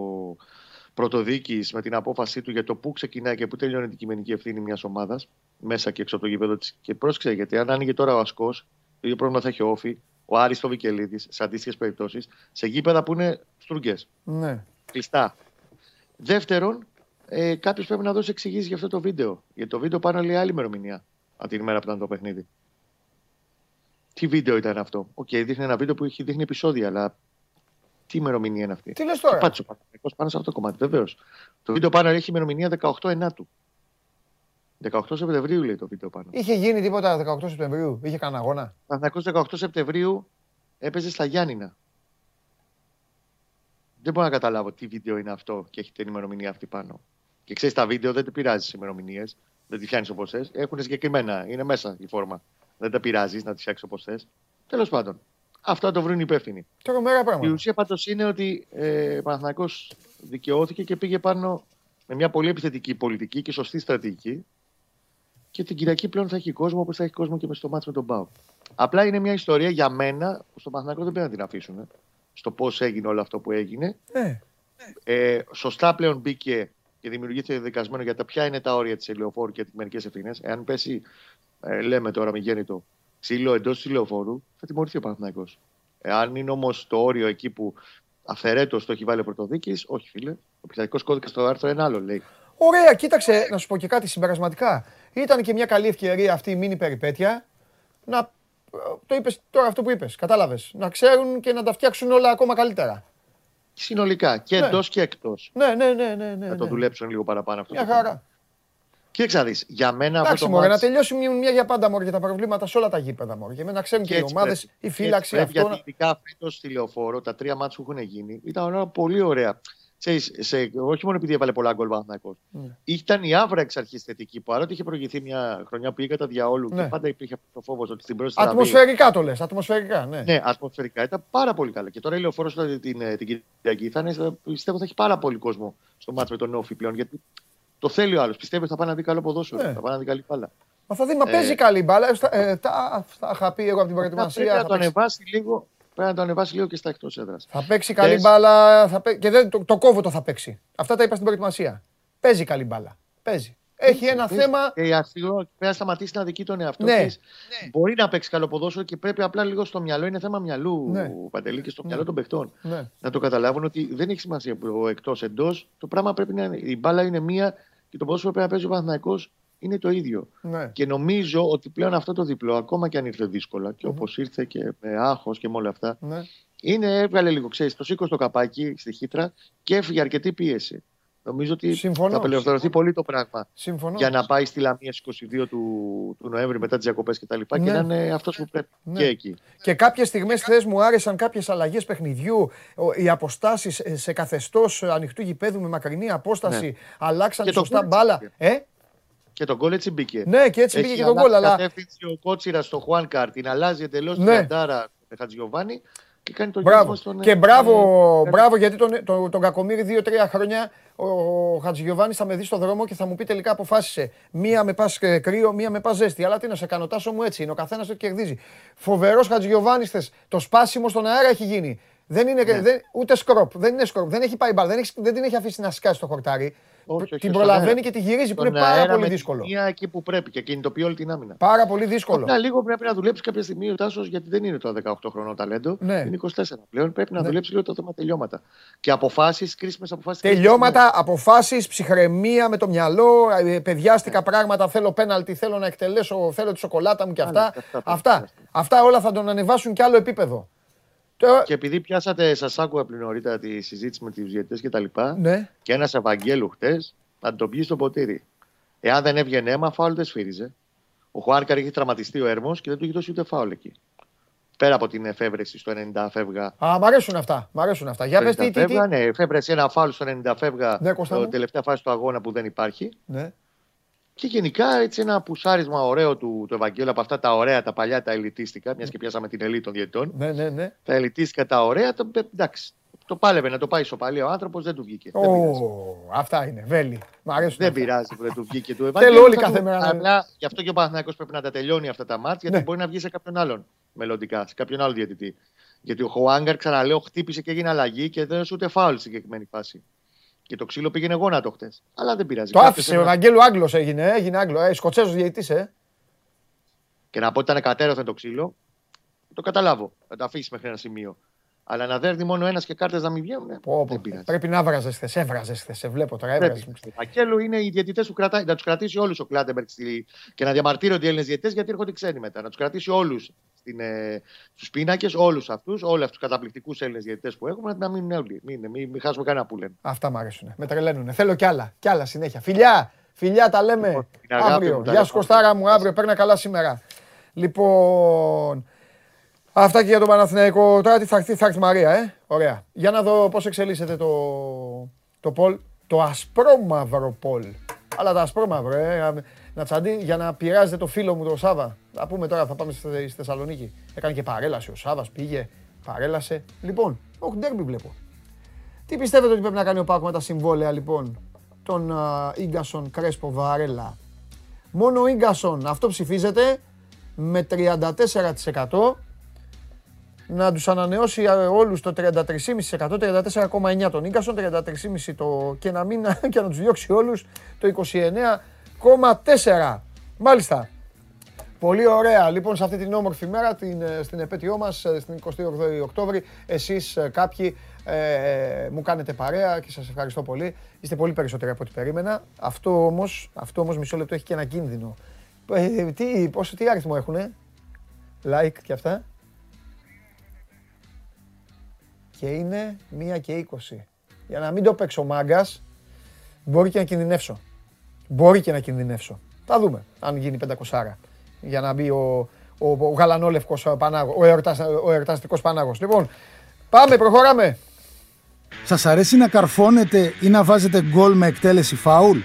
πρωτοδίκης με την απόφασή του για το πού ξεκινάει και πού τελειώνει την κειμενική ευθύνη μιας ομάδας μέσα και έξω από το γήπεδο της. Και πρόσεξε, γιατί αν άνοιγε τώρα ο Ασκός, το ίδιο πρόβλημα θα έχει ο ΟΦΗ, ο Άρης το Βικελίδης, σε αντίστοιχες περιπτώσεις, σε γήπεδα που είναι στρούγκες ναι. Κλειστά. Δεύτερον, ε, κάποιος πρέπει να δώσει εξηγήσεις για αυτό το βίντεο. Γιατί το βίντεο πάνω λέει άλλη ημερομηνία από την ημέρα που ήταν το παιχνίδι. Τι βίντεο ήταν αυτό; Οκ, δείχνει ένα βίντεο που έχει δείχνει επεισόδια, αλλά τι ημερομηνία είναι αυτή; Τι λες Και τώρα. πάτησε ο Παναθηναϊκός πάνω σε αυτό το κομμάτι, βεβαίως. Το βίντεο πάνω έχει ημερομηνία 18 Ενάτου. 18 Σεπτεμβρίου λέει το βίντεο πάνω. Είχε γίνει τίποτα 18 Σεπτεμβρίου, είχε κανένα αγώνα; Ο Παναθηναϊκός 18 Σεπτεμβρίου έπαιζε στα Γιάννηνα. Δεν μπορώ να καταλάβω τι βίντεο είναι αυτό και έχει την ημερομηνία αυτή πάνω. Και ξέρεις, τα βίντεο δεν τα πειράζεις τι ημερομηνίες. Δεν τη φτιάχνεις όπως θες. Έχουν συγκεκριμένα. Είναι μέσα η φόρμα. Δεν τα πειράζεις να τις φτιάξεις όπως θες. Τέλος πάντων. Αυτό το βρουν οι υπεύθυνοι. Τρομερά Η πράγματα. ουσία πάντως είναι ότι ε, ο Παναθηναϊκός δικαιώθηκε και πήγε πάνω με μια πολύ επιθετική πολιτική και σωστή στρατηγική. Και την Κυριακή πλέον θα έχει κόσμο όπως θα έχει κόσμο και με στο μάτσο με τον Πάο. Απλά είναι μια ιστορία για μένα που στον Παναθηναϊκό δεν πρέπει να την αφήσουν. ε, Στο πώς έγινε όλο αυτό που έγινε. Ναι. Ε, σωστά πλέον μπήκε και δημιουργήθηκε δικασμένο για τα ποια είναι τα όρια της ελαιοφόρου και τι μερικέ ευθύνες. Εάν πέσει, ε, λέμε τώρα με γέννητο, ξύλο εντός της ελαιοφόρου, θα τιμωρηθεί ο Παναθηναϊκός. Εάν είναι όμως το όριο εκεί που αυθαιρέτω το έχει βάλει ο πρωτοδίκης, όχι φίλε. Ο πειθαρχικός κώδικας στο άρθρο ένα άλλο λέει. Ωραία, κοίταξε να σου πω και κάτι συμπερασματικά. Ήταν και μια καλή ευκαιρία αυτή η μίνι περιπέτεια να το είπες τώρα αυτό που είπες, κατάλαβες. Να ξέρουν και να τα φτιάξουν όλα ακόμα καλύτερα. Συνολικά και Ναι. εντός και εκτός. Ναι, ναι, ναι, ναι. ναι, Να το ναι. δουλέψουν λίγο παραπάνω αυτό. Μια το θέμα. χαρά. Κοίταξε να δεις, για μένα αυτό Εντάξει, το μωρέ, να μάτς τελειώσει μια, μια για πάντα μωρέ, για τα προβλήματα σε όλα τα γήπεδα. Μωρέ. Και να ξέρουν και, και οι έτσι ομάδες, πρέπει. η Και φύλαξη έτσι πρέπει, αυτό. Γιατί ειδικά φέτος στη λεωφόρο, τα τρία μάτια που έχουν γίνει ήταν όλα πολύ ωραία. Ξέρεις, σε, όχι μόνο επειδή έβαλε πολλά γκολ Παναθηναϊκός. Ναι. Ήταν η άβρα εξ αρχής θετική. Παρότι είχε προηγηθεί μια χρονιά που είχε κατά διαόλου Ναι. και πάντα υπήρχε αυτό το φόβος ότι στην πρώτη στραβή- Ατμοσφαιρικά το λες, ατμοσφαιρικά, ναι. Ναι, ατμοσφαιρικά ήταν πάρα πολύ καλά. Και τώρα η λεωφόρος την, ε, την Κυριακή θα είναι, πιστεύω θα έχει πάρα πολύ κόσμο στο μάτσο με τον Όφη πλέον. Γιατί το θέλει ο άλλος. Πιστεύεις ότι θα πάει να δει καλό ποδόσφαιρο. Ναι. Θα πάει να δει καλή μπάλα. Μα θα δει, μα Ε, παίζει καλή μπάλα. Ε, στα- ε, τα, τα είχα πει εγώ από την Θα προετοιμασία. πρέπει να Θα το παίξει, ανεβάσει λίγο, πρέπει να το ανεβάσει λίγο και στα εκτός έδρας. θα παίξει καλή Πες. μπάλα. Θα παί... Και δεν, το, το κόβω το θα παίξει. Αυτά τα είπα στην προετοιμασία. Παίζει καλή μπάλα. Παίζει. Έχει ένα θέμα. Και η Αστυνομία πρέπει να σταματήσει να δικεί τον εαυτό Ναι. της. Μπορεί να παίξει καλό ποδόσφαιρο και πρέπει απλά λίγο στο μυαλό. Είναι θέμα μυαλού, Ναι. Παντελή, και στο μυαλό των παιχτών. Ναι. Να το καταλάβουν ότι δεν έχει σημασία που ο εκτός εντός. Το πράγμα πρέπει να είναι. Η μπάλα είναι μία και το ποδόσφαιρο πρέπει να παίζει ο Παναθηναϊκός είναι το ίδιο. Ναι. Και νομίζω ότι πλέον αυτό το διπλό, ακόμα και αν ήρθε δύσκολα και όπως ήρθε και με άγχος και με όλα αυτά, ναι. είναι, έβγαλε λίγο, ξέρεις, το σήκω στο καπάκι στη χύτρα και έφυγε αρκετή πίεση. Νομίζω ότι Συμφωνώ. θα απελευθερωθεί πολύ το πράγμα Συμφωνώ. για να πάει στη Λαμία στις 22 του, του Νοέμβρη μετά τις διακοπές και τα λοιπά Ναι. και να είναι αυτός που πρέπει Ναι. και εκεί. Και κάποιες στιγμές χθε μου άρεσαν κάποιες αλλαγές παιχνιδιού. Ο- Οι αποστάσεις σε καθεστώς ανοιχτού γηπέδου με μακρινή απόσταση Ναι. αλλάξαν Και το σωστά γκολ μπάλα. έτσι Ε, Και τον γκολ έτσι μπήκε. ναι, και έτσι Έχει πήγε και τον αλλάξει γκολ. Αλλά κατεύθυνση ο Κότσιρα στο Χουάνκαρ, την αλλάζει εντελώς Ναι. την Αντάρα με Χατζιωβάνη και κάνει το Μπράβο. γύρισμα στον. Και ε, μπράβο, ε, μπράβο γιατί τον, τον, τον Κακομύρη δύο-τρία χρόνια ο, ο Χατζηγιοβάνης θα με δει στο δρόμο και θα μου πει τελικά αποφάσισε. Μία με πας κρύο, μία με πας ζέστη. Αλλά τι να σε κάνω, τάσο μου έτσι είναι. Ο καθένας το κερδίζει. Φοβερός Χατζηγιοβάνης θες. Το σπάσιμο στον αέρα έχει γίνει. Δεν είναι, Ναι. δεν, ούτε σκροπ, δεν είναι σκροπ, δεν έχει πάει μπαλ, δεν, έχει- δεν την έχει αφήσει να σκάσει το χορτάρι. Όχι, όχι, την στον προλαβαίνει αέρα. και τη γυρίζει που στον είναι πάρα αέρα πολύ με τη δύσκολο. μία εκεί που πρέπει και κινητοποιεί όλη την άμυνα. Πάρα πολύ δύσκολο. Απλά λίγο πρέπει να δουλέψει κάποια στιγμή ο Τάσος, γιατί δεν είναι το 18 χρονών ταλέντο. Ναι. Είναι 24 πλέον. Πρέπει να Ναι. δουλέψει λίγο το θέμα τελειώματα. Και αποφάσεις, κρίσιμες αποφάσεις. Τελειώματα, αποφάσεις, ψυχραιμία με το μυαλό, ε, παιδιάστικα πράγματα. Θέλω πέναλτι, θέλω να εκτελέσω, θέλω τη σοκολάτα μου και αυτά. Άλλα, αυτά, Αυτά, αυτά. αυτά όλα θα τον ανεβάσουν κι άλλο επίπεδο. Το- Και επειδή πιάσατε, σας άκουγα πριν νωρίτερα τη συζήτηση με τους διαιτητές και τα λοιπά, Ναι, και ένας Ευαγγέλου χτες θα τον πιει στο ποτήρι. Εάν δεν έβγαινε αίμα, φάουλ δεν σφύριζε. Ο Χουάνκαρ είχε τραυματιστεί ο έρμος και δεν του είχε δώσει ούτε φάουλ εκεί. Πέρα από την εφεύρεση στο 90 φεύγα. Α, μ' αρέσουν αυτά. Μ' αρέσουν αυτά. Για πες τι, τι, τι. φεύγα, ναι, εφεύρεση ένα φάουλ στο 90 φεύγα. Ναι, Κώστα το μου. τελευταία φάση του αγώνα που δεν υπάρχει. Ναι. Και γενικά έτσι ένα πουσάρισμα ωραίο του, του Ευαγγέλου από αυτά τα ωραία, τα παλιά, τα ελιτίστικα, μιας και πιάσαμε την ελίτ των διαιτών. Ναι, ναι, ναι. Τα ελιτίστικα, τα ωραία, το, εντάξει. Το πάλευε να το πάει ισοπαλία ο άνθρωπος, δεν του βγήκε. Δεν πειράζει. Ω, αυτά είναι. Βέλη. Μ' αρέσουν. Δεν αυτά. πειράζει που δεν του βγήκε του Ευαγγέλου. όλοι θα κάθε του- μέρα να- Απλά γι' αυτό και ο Παναθηναϊκός πρέπει να τα τελειώνει αυτά τα μάτια, γιατί Ναι. μπορεί να βγει σε κάποιον άλλον μελλοντικά, σε κάποιον άλλο διαιτητή. Γιατί ο Χουάνγκαρ, ξαναλέω, χτύπησε και έγινε αλλαγή και δεν έδωσε ούτε φάουλ στην συγκεκριμένη φάση. Και το ξύλο πήγαινε γόνατο χτες. Αλλά δεν πειράζει. Το Κάποιος άφησε. Ο πρέπει να- Ευαγγέλου Άγγλος έγινε. ε, Έγινε Άγγλο. Ε, Σκοτσέζος διαιτητής, ε. Και να πω ότι ήταν κατέρωθεν το ξύλο, το καταλάβω. Θα το αφήσεις μέχρι ένα σημείο. Αλλά να δέρνει μόνο ένας και κάρτες να μην βγαίνουν. ε, Πω, πω. δεν πειράζει. Πρέπει να έβραζε χθε. Έβραζες χθε. Σε βλέπω τώρα. Πρέπει. Έβραζες. Στο φακέλο είναι οι διαιτητές που κρατάει. Να τους κρατήσει όλους ο Κλάντεμπεργκ στη... και να διαμαρτύρονται οι Έλληνες διαιτητές γιατί έρχονται οι ξένοι μετά. Να τους κρατήσει όλους ε, στους πίνακες, όλους αυτούς, όλου αυτούς τους καταπληκτικούς Έλληνες διαιτητές που έχουμε, να μείνουν όλοι. Μην, μην, μην χάσουμε κανένα που λένε. Αυτά μ' αρέσουν. Με τρελαίνουν. Θέλω κι άλλα. Κι άλλα συνέχεια. Φιλιά! Φιλιά τα λέμε. Λοιπόν, την αγάπη αύριο. μου, τα Γεια σου λέμε. Κωστάρα μου. Αύριο. Παίρνα καλά σήμερα. Λοιπόν. Αυτά και για τον Παναθηναϊκό. Τώρα τι θα έρθει, θα έρθει η Μαρία, ε; Ωραία. Για να δω πώς εξελίσσεται το, το πολ. Το ασπρόμαυρο πολ. Αλλά το ασπρόμαυρο, ε. Να τσαντί, για να πειράζετε το φίλο μου το Σάβα. Θα πούμε τώρα, θα πάμε στη, στη Θεσσαλονίκη. Έκανε και παρέλαση ο Σάβας, πήγε, παρέλασε. Λοιπόν, όχι ντέρμπι βλέπω. Τι πιστεύετε ότι πρέπει να κάνει ο Πάκο με τα συμβόλαια λοιπόν των Ίγκασον Κρέσπο Βαρέλα; Μόνο ο Ίγκασον αυτό ψηφίζεται με 34% να τους ανανεώσει α, όλους το 33,5%, 34,9% τον Ίγκασον, 33,5% το, και να, μην, και να τους διώξει όλους το 29,4%. Μάλιστα. Πολύ ωραία. Λοιπόν, σε αυτή την όμορφη μέρα, την, ε, στην επέτειό μας, ε, στην 28η Οκτώβρη, εσείς ε, κάποιοι ε, μου κάνετε παρέα και σας ευχαριστώ πολύ. Είστε πολύ περισσότεροι από ό,τι περίμενα. Αυτό όμως, αυτό όμως μισό λεπτό έχει και ένα κίνδυνο. Ε, τι, πόσο, τι αριθμό έχουνε; like και αυτά. Και είναι 1 και 20. Για να μην το παίξω μάγκας, μπορεί και να κινδυνεύσω. Μπορεί και να κινδυνεύσω. Θα δούμε αν γίνει 500 για να μπει ο, ο, ο γαλανόλευκος Πανάγος, ο, εορτασ, ο εορταστικός Πανάγος. Λοιπόν, πάμε, προχωράμε. Σας αρέσει να καρφώνετε ή να βάζετε γκολ με εκτέλεση φάουλ;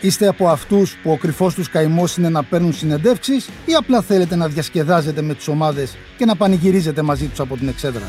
Είστε από αυτούς που ο κρυφός τους καημός είναι να παίρνουν συνεντεύξεις ή απλά θέλετε να διασκεδάζετε με τις ομάδες και να πανηγυρίζετε μαζί τους από την εξέδρα;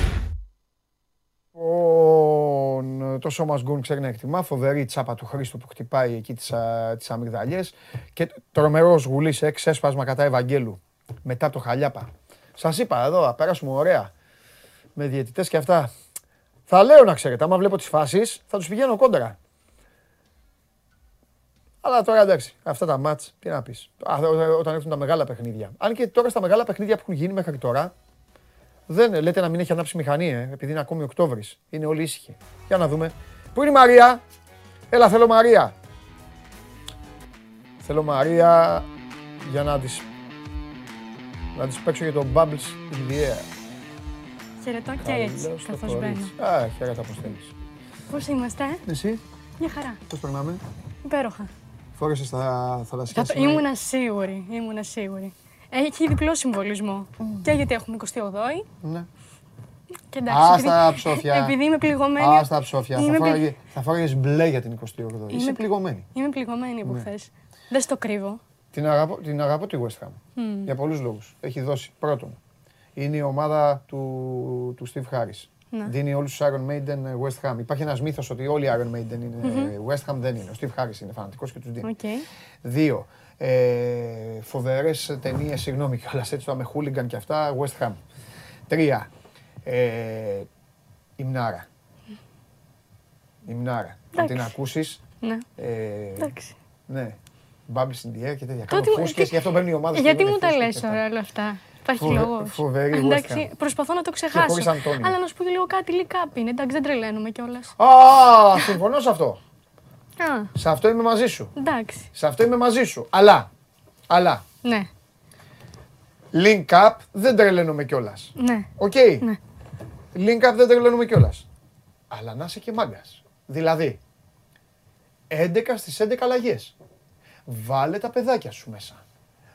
Το σώμα γκουν ξέρει να εκτιμά. Φοβερή τσάπα του Χρήστο που χτυπάει εκεί τις, α, τις αμυγδαλιές. Και τρομερός γουλής εξέσπασμα κατά Ευαγγέλου μετά το Χαλιάπα. Σας είπα εδώ, θα περάσουμε ωραία. Με διαιτητές και αυτά. Θα λέω να ξέρετε, άμα βλέπω τις φάσεις, θα τους πηγαίνω κόντρα. Αλλά τώρα εντάξει, αυτά τα μάτς, τι να πεις. Α, ό- Όταν έρθουν τα μεγάλα παιχνίδια. Αν και τώρα στα μεγάλα παιχνίδια που έχουν γίνει μέχρι τώρα, δεν λέτε να μην έχει ανάψει μηχανή, ε, επειδή είναι ακόμη Οκτώβρης. Είναι όλοι ήσυχοι. Για να δούμε. Πού είναι η Μαρία; Έλα, θέλω Μαρία. Θέλω Μαρία για να της, να της παίξω για το Bubbles in the Air. Χαιρετώ και έτσι, Καλώς το καθώς μπαίνω. κορίτσι. Α, χαίρετα πώς θέλεις. Πώς είμαστε, Εσύ, μια χαρά, πώς περνάμε; υπέροχα. Φόρεσες τα θαλασσικά Θα το- σήμερα. Ήμουνα σίγουρη, ήμουνα σίγουρη. Έχει διπλό συμβολισμό. Και γιατί έχουμε 28η Ναι. και εντάξει. Α, επειδή- στα ψόφια. Επειδή είμαι πληγωμένη. Α, στα ψόφια. Θα Είμαι, πλη- φόραγε- Θα φόραγες μπλε για την 28η. Είσαι Είμαι- πληγωμένη. είμαι πληγωμένη από Ναι. χθες. Δεν στο κρύβω. Την αγαπώ, την αγαπώ τη West Ham. Μμμ. Για πολλούς λόγους. Έχει δώσει. Πρώτον, είναι η ομάδα του, του Steve Harris. Ναι. Δίνει όλους τους Iron Maiden ε, West Ham. Υπάρχει ένας μύθος ότι όλοι οι Iron Maiden είναι ε, West Ham. Δεν είναι. Ο Steve Harris είναι φανατικός και τους δίνει. Οκ. Δύο. Ε, φοβερές ταινίες, συγγνώμη κιόλας έτσι, τώρα με hooligan και αυτά, West Ham. Τρία. Ε, η Μνάρα. Η Μνάρα. Αν την Εντάξει. ακούσεις, Ναι, ε, εντάξει. ναι. Bubbles in the air και τέτοια. Τότε Κάνουν μου- φούσκες, τι- γι' αυτό παίρνουν οι ομάδες. και Γιατί λένε μου τα φούσκες λες και αυτά. τώρα όλα αυτά; Υπάρχει Φοβε- λόγος. φοβερή West Εντάξει, Ham. προσπαθώ να το χωρίς ξεχάσω. Αντώνιο. Αλλά να σου πω και λίγο κάτι λικάπι είναι. Εντάξει, δεν τρελαίνομαι κιόλας. Α, συμφωνώ σε αυτό. Α, Σε αυτό είμαι μαζί σου. εντάξει. Σε αυτό είμαι μαζί σου. Αλλά, αλλά, Ναι, League Cup δεν τρελαίνομαι κιόλας. ναι. Οκ. Ναι. League Cup δεν τρελαίνομαι κιόλας. Αλλά να είσαι και μάγκας. Δηλαδή, 11 στις 11 αλλαγές. Βάλε τα παιδάκια σου μέσα.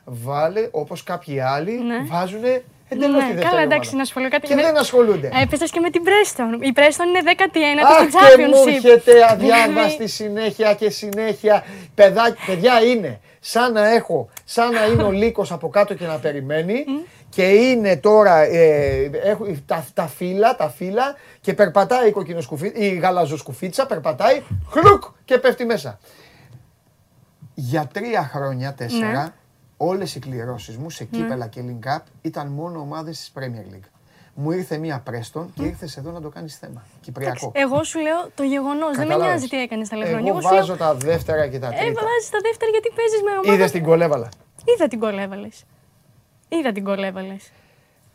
Βάλε όπως κάποιοι άλλοι Ναι. βάζουν εντελώς Ναι, τη δεύτερη καλά, εντάξει, ομάδα. να σου πω λίγο κάτι. Και Με- δεν ασχολούνται. Έπεσε και με την Preston. Η Preston είναι 19η Αχ στο και μου Championship. έρχεται αδιάβαστη συνέχεια και συνέχεια. Παιδάκι, παιδιά είναι σαν να έχω, σαν να είναι ο Λύκος από κάτω και να περιμένει και είναι τώρα ε, έχω, τα, τα φύλλα, τα φύλλα και περπατάει η, κοκκινοσκουφί, η γαλαζοσκουφίτσα, περπατάει, χλουκ και πέφτει μέσα. Για τρία χρόνια, τέσσερα, Ναι. όλες οι κληρώσεις μου σε κύπελα και link up ήταν μόνο ομάδες της Premier League. Μου ήρθε μία Preston και ήρθες εδώ να το κάνεις θέμα. Κυπριακό. Εγώ σου λέω το γεγονός. Δεν με Κατάλαβες. νοιάζει τι έκανες τα άλλα χρόνια. Εγώ σου λέω. βάζω τα δεύτερα και τα Ε, τρίτα. βάζεις τα δεύτερα γιατί παίζεις με ομάδα. Είδες την κολέβαλα. Είδα την κολέβαλες. Είδα την κολέβαλες.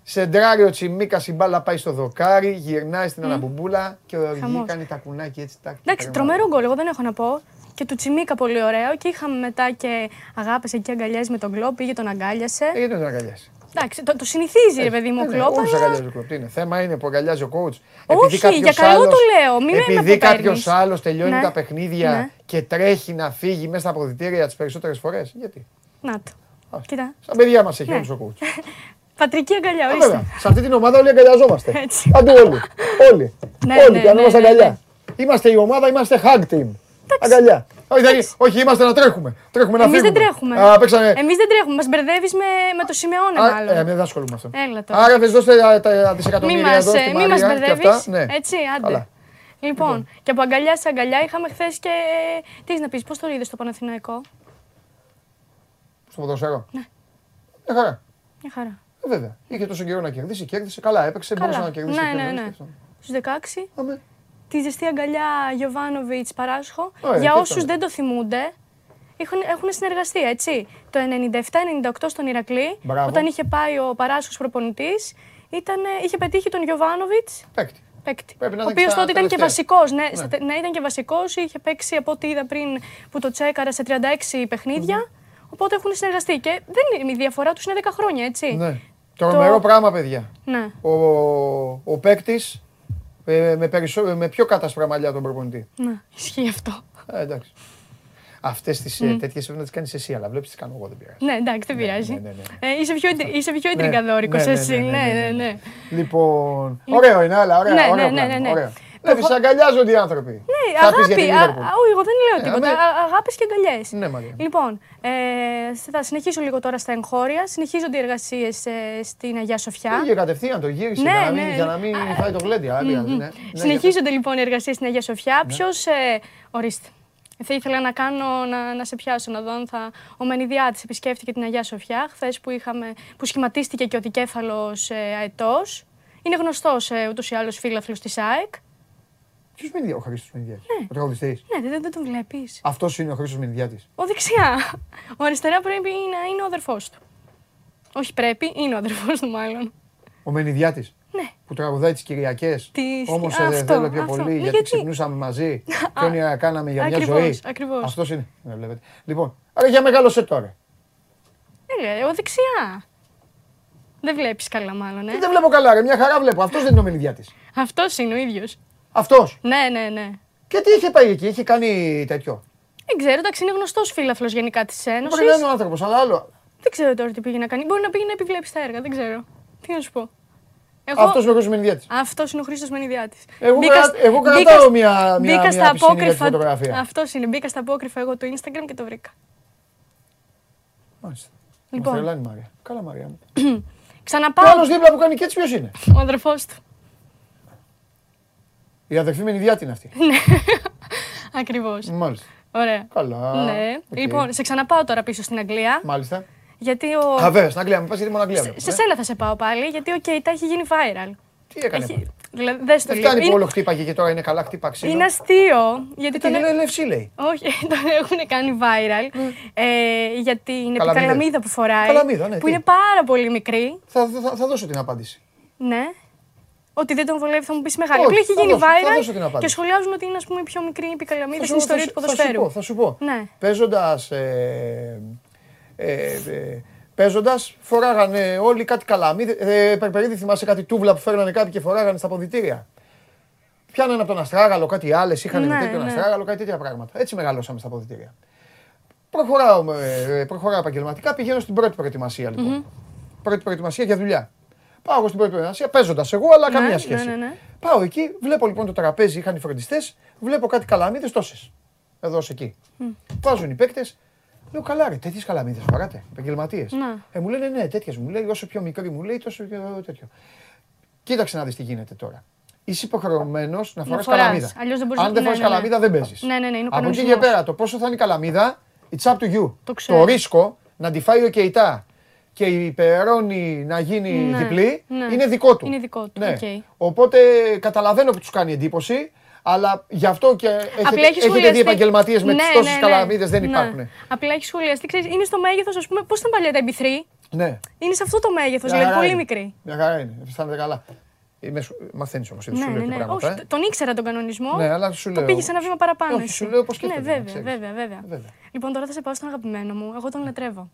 Σεντράρει ο Τσιμίκα, η μπάλα πάει στο δοκάρι, γυρνάει στην αναμπουμπούλα και ο Οργή Χαμός. κάνει τα κουνάκι έτσι. τάκ, και Εντάξει, τρεμάει. τρομερό γκολ, εγώ δεν έχω να πω. Και του Τσιμίκα πολύ ωραίο. Και είχαμε μετά και αγάπες εκεί αγκαλιές με τον κλοπ, πήγε τον αγκάλιασε. Ε, γιατί δεν τον αγκαλιάσει. Εντάξει, το, το συνηθίζει ρε παιδί μου ο κλοπ. Όχι, αλλά- αγκαλιάζει ο κλοπ. Τι είναι. Θέμα είναι που αγκαλιάζει ο coach. Όχι, για καλό το λέω, μη με- με Επειδή κάποιος αποπαίρνεις. άλλος τελειώνει Ναι. τα παιχνίδια Ναι. και τρέχει να φύγει μέσα στα αποδητήρια τις περισσότερες φορές. Γιατί; Να το. Α, Κοίτα. Σαν παιδιά μας έχει Ναι. όλους ο coach. Πατρική αγκαλιά, Α, ορίστε. βέβαια. Σε αυτή την ομάδα όλοι αγκαλιαζόμαστε. Έτσι. Άντε όλοι. Όλοι. Ναι, όλοι. ναι, Κάνομαστε ναι, ναι, αγκαλιά. Είμαστε η ομάδα, είμαστε hug team. Αγκαλιά. Όχι, δεν- όχι, είμαστε να τρέχουμε. Τρέχουμε να Εμείς φύγουμε. δεν τρέχουμε. Α, παίξανε. Εμείς δεν τρέχουμε. Μας μπερδεύεις με, με το Σιμεώνε, Α, μάλλον. ε, δεν ασχολούμαι με αυτό. Έλα τώρα. Άρα δεν δώστε τα, τα Μη δισεκατομμύρια μα εδώ στη μη μας Μαρία και μπερδεύεις. αυτά. Ναι. Έτσι, άντε. Καλά. Λοιπόν, και από αγκαλιά σε αγκαλιά είχαμε χθες και. Τι έχεις να πεις, πώς το είδες στο Παναθηναϊκό; Στο ποδοσφαίρο. Ναι. Μια χαρά. Μια χαρά. Ε, βέβαια. Είχε τόσο καιρό να κερδίσει, κέρδισε. Καλά, έπαιξε, Καλά. μπορούσε να κερδίσει. Ναι, και ναι, κέρδισε ναι. και αυτό. Στους 16. Αμέ. Τη ζεστή αγκαλιά Γιωβάνοβιτς Παράσχο. Ωραία, Για τι όσους ήταν. δεν το θυμούνται, έχουν, έχουν συνεργαστεί, έτσι. Το 97-98 στον Ηρακλή, Μπράβο. όταν είχε πάει ο Παράσχος προπονητής, ήταν, είχε πετύχει τον Γιωβάνοβιτς Παίκτη. παίκτη. Πρέπει να ο ήταν και οποίος στα τότε ήταν και τελευταία. βασικός. Ναι, στα τε- ναι, ήταν και βασικός. Είχε παίξει από ό,τι είδα πριν που το τσέκαρα σε 36 παιχνιδια Οπότε έχουν συνεργαστεί. Και δεν είναι, η διαφορά τους είναι 10 χρόνια, έτσι. Ναι. Τρομερό πράγμα, παιδιά. Ναι. Ο, ο παίκτης ε, με, περισσό, με πιο κατάσπρα μαλλιά τον προπονητή. ναι, ισχύει αυτό. Ε, εντάξει. Αυτές τις mm. τέτοιες πρέπει να τις κάνεις εσύ, αλλά βλέπεις τι κάνω εγώ, δεν πειράζει. Ναι, εντάξει, δεν πειράζει. ναι, ναι, ναι. Ε, είσαι πιο, εντρι- είσαι πιο εντριγκαδόρικο ναι, ναι, εσύ. ναι, ναι, Ναι, ναι, ναι, ναι. ναι. Λοιπόν. Ωραίο είναι, αλλά ωραία. Ναι, ωραίο ναι, ναι, πράγμα, ναι, ναι. ωραίο. Το Βλέπει, φο- αγκαλιάζονται οι άνθρωποι. Ναι, Θα πεις για αγάπη. την α- Liverpool. α- Όχι, εγώ δεν λέω Ε, τίποτα. αμέ. Αγάπης και αγκαλιές. Ναι, Μαρία. Λοιπόν, ε, θα συνεχίσω λίγο τώρα στα εγχώρια. Συνεχίζονται οι εργασίες στην Αγία Σοφιά. Πήγε κατευθείαν, το γύρισε Ναι, για, να μην, ναι. για να μην φάει το γλέντι. Άλλη, άλλη, ναι. Ναι, Συνεχίζονται λοιπόν οι εργασίες στην Αγία Σοφιά. Ναι. Ποιος. Ε, ορίστε. Θα ήθελα να κάνω, να, να σε πιάσω, να δω αν θα. Ο Μενιδιάτης επισκέφτηκε την Αγία Σοφιά χθες που, είχαμε, που σχηματίστηκε και ο δικέφαλος ε, αετός. Είναι γνωστός ε, ούτως ή άλλως φίλαθλος της ΑΕΚ. Ποιος Μενδιά, ο Χρήστος Μενδιάτη. Ο τραγουδιστής; Ναι, δεν, δεν τον βλέπεις. Αυτός είναι ο Χρήστος Μενδιάτη. Ο δεξιά. Ο αριστερά πρέπει να είναι ο αδερφός του. Όχι πρέπει, είναι ο αδερφός του μάλλον. Ο Μενιδιάτη. Ναι. Που τραγουδάει τις Κυριακές. Τις- Όμως Αυτό, δεν θέλω πιο αυτό. πολύ Ναι, γιατί γιατί; ξυπνούσαμε μαζί και όνειρα κάναμε για μια Ακριβώς, ζωή. ακριβώς. Αυτός είναι. Ναι, βλέπετε. Λοιπόν, άρα για μεγάλωσε τώρα. Ε, ο δεξιά. Δεν βλέπεις καλά, μάλλον, ε. Δεν βλέπω καλά, ρε, μια χαρά βλέπω. Αυτός δεν είναι ο Μενιδιάτη. Αυτός είναι ο ίδιος. Αυτός. Ναι, ναι, ναι. Και τι είχε πάει εκεί, είχε κάνει τέτοιο. Δεν ξέρω, εντάξει, είναι γνωστός φίλαθλος γενικά της Ένωσης. Μπορεί να είναι ο άνθρωπος, αλλά άλλο. Δεν ξέρω τώρα τι πήγε να κάνει. Μπορεί να πήγε να επιβλέψει τα έργα, δεν ξέρω. Τι να σου πω. Εγώ... Αυτός είναι ο Χρήστος Μενιδιάτης. Αυτός είναι ο Χρήστος Μενιδιάτης. Εγώ κρα- εγώ κρατάω μια- μια- μπήκα μια στα πισινή απόκριφα. φωτογραφία. Αυτός είναι. Μπήκα στα απόκριφα εγώ του Instagram και το βρήκα. Μάλιστα. Λοιπόν. Μα τρελάνει η Μαρία. Καλά, Μαρία μου. Ο Ξαναπάω. άλλος δίπλα που κάνει και έτσι ποιος είναι; Ο αδερφός του. Η αδερφή Μενιδιάτη είναι αυτή. Ακριβώς. Μάλιστα. Ωραία. Καλά. Ναι. Οκ. Λοιπόν, σε ξαναπάω τώρα πίσω στην Αγγλία. Μάλιστα. Γιατί ο. Α, βέβαια, στην Αγγλία. Μην πας γιατί μόνο Αγγλία. βλέπω, Σε ε. σένα θα σε πάω πάλι, γιατί ο Κέιτα έχει γίνει viral. Τι έκανε. Έχει... πάλι; Δηλαδή, δες το Δεν λίγο. φτάνει που Είναι- όλο χτύπαγε και τώρα είναι καλά χτύπα ξύλο. Είναι αστείο. Γιατί Τι τον... λέει ελευσή λέει. Όχι, τον έχουν κάνει viral ε, για την Καλαμίδες. επικαλαμίδα που φοράει. Καλαμίδα, ναι, που τι; είναι πάρα πολύ μικρή. Θα, θα, θα δώσω την απάντηση. Ναι. Ότι δεν τον βολεύει, θα μου πεις μεγάλη. Όχι, Απλά έχει θα γίνει δώσω- θα viral δώσω την απάντηση. και σχολιάζουν ότι είναι ας πούμε, η πιο μικρή επικαλαμίδα Θα στην σου- ιστορία θα του σου- θα σου ποδοσφαίρου. πω, Θα σου πω. Ναι. Παίζοντας. Ε, ε, ε, Παίζοντας, φοράγανε όλοι κάτι καλαμίδι. Ε, Περπερίδη, θυμάσαι κάτι τούβλα που φέρνανε κάποιοι και φοράγανε στα ποδητήρια. Πιάνανε από τον Αστράγαλο κάτι άλλες, είχαν Ναι, τέτοιο ναι. Αστράγαλο, κάτι τέτοια πράγματα. Έτσι μεγαλώσαμε στα ποδητήρια. Προχωράω, ε, προχωράω επαγγελματικά, πηγαίνω στην πρώτη προετοιμασία λοιπόν. Πρώτη προετοιμασία για δουλειά. Πάω εγώ στην πρώτη προετοιμασία, παίζοντας εγώ, αλλά Ναι, καμία ναι, σχέση. ναι, ναι. Πάω εκεί, βλέπω λοιπόν το τραπέζι, είχαν οι φροντιστές, βλέπω κάτι καλαμίδες τόσες. Εδώ σε εκεί. Βάζουν οι παίκτες. Λέω καλά, ρε, τέτοιες καλαμίδες φοράτε, επαγγελματίες. Ναι. Ε, μου λένε ναι, τέτοιες μου λέει, όσο πιο μικρή μου λέει, τόσο πιο τέτοιο. Κοίταξε να δεις τι γίνεται τώρα. Είσαι υποχρεωμένος να φοράς φοράς. καλαμίδα. Αλλιώς δεν μπορείς Αν να- δεν ναι, φοράς ναι, ναι. καλαμίδα, δεν παίζεις. Ναι, ναι, ναι, είναι ο Από εκεί και κανονισμός. πέρα, το πόσο θα είναι η καλαμίδα, it's up to you. Το ξέρω. το ρίσκο να τη φάει ο Κεϊτά και η περόνη να γίνει Ναι, διπλή ναι. είναι δικό του. Είναι δικό του, Ναι. οκ. Οπότε καταλαβαίνω που τους κάνει εντύπωση, αλλά γι' αυτό και έχετε, Απλά έχει έχετε δει σχολιαστεί. επαγγελματίες με Ναι, τις τόσε ναι, ναι. καλαμίδε δεν Ναι. υπάρχουν. Απλά έχει σχολιαστεί. Ξέρεις, είναι στο μέγεθος, ας πούμε, πώς ήταν παλιά τα MP3. Ναι. Είναι σε αυτό το μέγεθος, Μια δηλαδή χαρά πολύ είναι. μικρή. Μια χαρά είναι. Αισθάνεται καλά. Μαθαίνεις όμως, Ναι, σου ναι, λέω και ναι. πράγματα. Όχι, ε. τον ήξερα τον κανονισμό. Ναι, αλλά σου Το λέω. πήγες ένα βήμα παραπάνω. Όχι, εσύ. σου λέω πώς Ναι, σκέφτεται, να βέβαια, ξέρεις. βέβαια, βέβαια. Βέβαια. Λοιπόν, τώρα θα σε πάω στον αγαπημένο μου. Εγώ τον λατρεύω.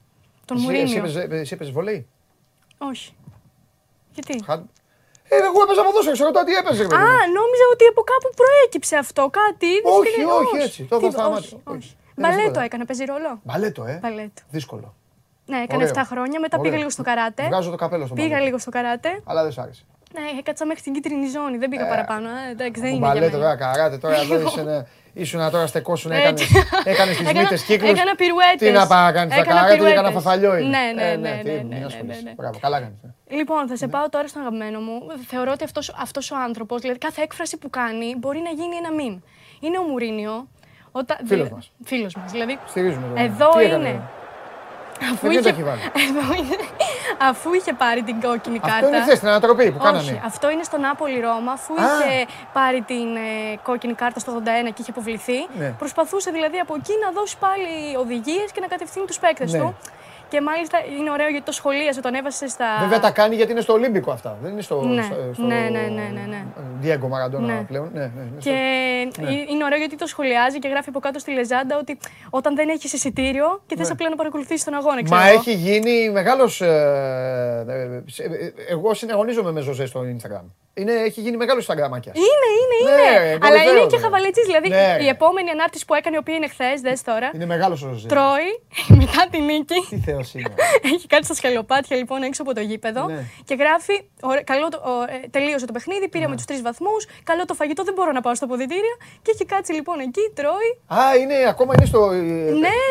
Τον Εσύ- Εσύ Μουρίνιο. έπαιζε- εσύ έπαιζες βολέι. Όχι. Γιατί; Χα- Ε, εγώ έπαιζα ποδόσφαιρο, ξέρω τώρα τι έπαιζε. ρε παιδί Α, μου. νόμιζα ότι από κάπου προέκυψε αυτό. Κάτι είδες Όχι, και- όχι, έτσι. Το Τι- είδα στα όχι, μάτια. Όχι. όχι. Δεν είναι Μπαλέτο τίποτα. έκανε, παίζει ρόλο; Μπαλέτο, ε. Μπαλέτο. Δύσκολο. Ναι, έκανε Ωραίο. 7 χρόνια, μετά πήγα Ωραίο. λίγο στο καράτε. Βγάζω το καπέλο στο Πήγα μπαλέτο. λίγο στο καράτε. Αλλά δεν σ' άρεσε. Ναι, έκατσα μέχρι την κίτρινη ζώνη, δεν πήγα παραπάνω. Ε, εντάξει, δεν Ο είναι για μπαλέτο, μένα. βέβαια, καράτε. Τώρα εδώ ήσουν, ήσουν τώρα στεκόσουν, Έτσι. έκανες, έκανες τις Έκανα- μύτες κύκλους. έκανα πυρουέτες. Τι να πάω κάνεις τα Έκανα καράτε, έκανα πυρουέτες. φαφαλιό είναι. Ναι, ναι, Ε, ναι, τι, ναι, μην ναι, ασχολείσαι. ναι, ναι. Μπράβο, καλά κάνεις. ε. Λοιπόν, θα σε πάω τώρα στον αγαπημένο μου. Θεωρώ ότι αυτός, αυτός ο άνθρωπος, δηλαδή κάθε έκφραση που κάνει, μπορεί να γίνει ένα μιμ. Είναι ο Μουρίνιο. Όταν, Φίλος δηλα- μας. Φίλος μας. Δηλαδή, Στηρίζουμε τον. εδώ Τι έκανε, είναι. Ρε; Αφού Με ποιον το είχε, έχει βάλει. Εδώ είναι. Αφού είχε πάρει την κόκκινη κάρτα. Αυτό είναι χθε την ανατροπή που Όχι, κάνανε. αυτό είναι στο Νάπολη Ρώμα. Αφού Α. είχε πάρει την ε, κόκκινη κάρτα στο 81 και είχε αποβληθεί, Ναι. προσπαθούσε δηλαδή από εκεί να δώσει πάλι οδηγίες και να κατευθύνει τους παίκτες Ναι. του. Και μάλιστα είναι ωραίο γιατί το σχολίασε, τον έβασε στα. Βέβαια τα κάνει γιατί είναι στο Ολύμπικο αυτά. Δεν είναι στο. Ναι. στο, στο Ναι, ναι, ναι, ναι, ναι. Διέγκο Μαραντόνα Ναι. πλέον. Ναι, ναι, ναι, Και Ναι. είναι ωραίο γιατί το σχολιάζει και γράφει από κάτω στη λεζάντα ότι όταν δεν έχεις εισιτήριο και θες Ναι. απλά να παρακολουθήσεις τον αγώνα. ξέρω Μα εγώ. έχει γίνει μεγάλος. εγώ συναγωνίζομαι με Ζωζέ στο Instagram. Είναι, έχει γίνει μεγάλος Instagramάκια. Είναι, είναι, Ναι, είναι. εγώ Αλλά ξέρω, είναι και ναι. χαβαλετζής. Δηλαδή Ναι. η επόμενη ανάρτηση που έκανε, η οποία είναι χθες, δες τώρα. Είναι μεγάλος ο Ζωζέ. Τρώει μετά τη νίκη. Τι θεό είναι. Έχει κάτι στα σκαλοπάτια λοιπόν έξω από το γήπεδο Ναι. και γράφει: «Ωραία, καλό το, ο, ε, Τελείωσε το παιχνίδι, πήραμε τους τρεις βαθμούς. Καλό το φαγητό, δεν μπορώ να πάω στα ποδητήρια. Και έχει κάτσει λοιπόν εκεί, τρώει. Α, είναι ακόμα είναι στο. Ναι,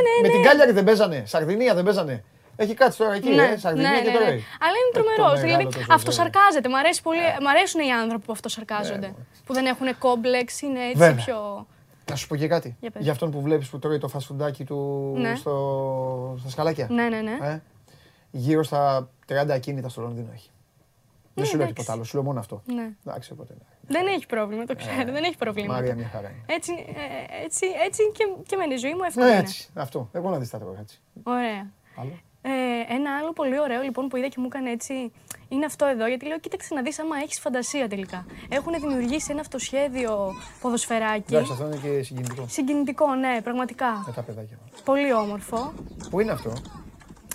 ναι, Με ναι. την Κάλιαρη δεν παίζανε. Σαρδινία δεν παίζανε. Έχει κάτσει τώρα εκεί, ε, Σαρδινία ναι, και ναι, τώρα. ναι. Αλλά είναι το τρομερός. μεγάλο Δηλαδή το Ζωζέ. αυτοσαρκάζεται. Μ' αρέσει πολύ. Μ' αρέσουν οι άνθρωποι που αυτοσαρκάζονται. που δεν έχουν κόμπλεξ, είναι έτσι Βέβαια. πιο. Να σου πω και κάτι. Για πες. Για αυτόν που βλέπεις που τρώει το φασφουντάκι του Ναι. στο... στα σκαλάκια. Ναι, ναι, ναι. Ε; Γύρω στα 30 ακίνητα στο Λονδίνο έχει. Δεν σου λέω εντάξει. τίποτα άλλο, σου λέω μόνο αυτό. ναι. Εντάξει, οπότε. ναι. Δεν έχει πρόβλημα, το ξέρω. δεν έχει προβλήματα. Μάρια μια χαρά είναι. Έτσι, ε, έτσι, έτσι και, και μένει η ζωή μου εύκολα. Ναι, είναι. έτσι. Αυτό. Εγώ να δεις τα τρώω έτσι. Ωραία. Άλλο. Ε, ένα άλλο πολύ ωραίο λοιπόν που είδα και μου έκανε έτσι είναι αυτό εδώ. Γιατί λέω: Κοίταξε να δεις άμα έχεις φαντασία τελικά. Έχουν δημιουργήσει ένα αυτοσχέδιο ποδοσφαιράκι. Εντάξει, αυτό είναι και συγκινητικό. Συγκινητικό, ναι, πραγματικά. Με τα παιδάκια. Πολύ όμορφο. Πού είναι αυτό;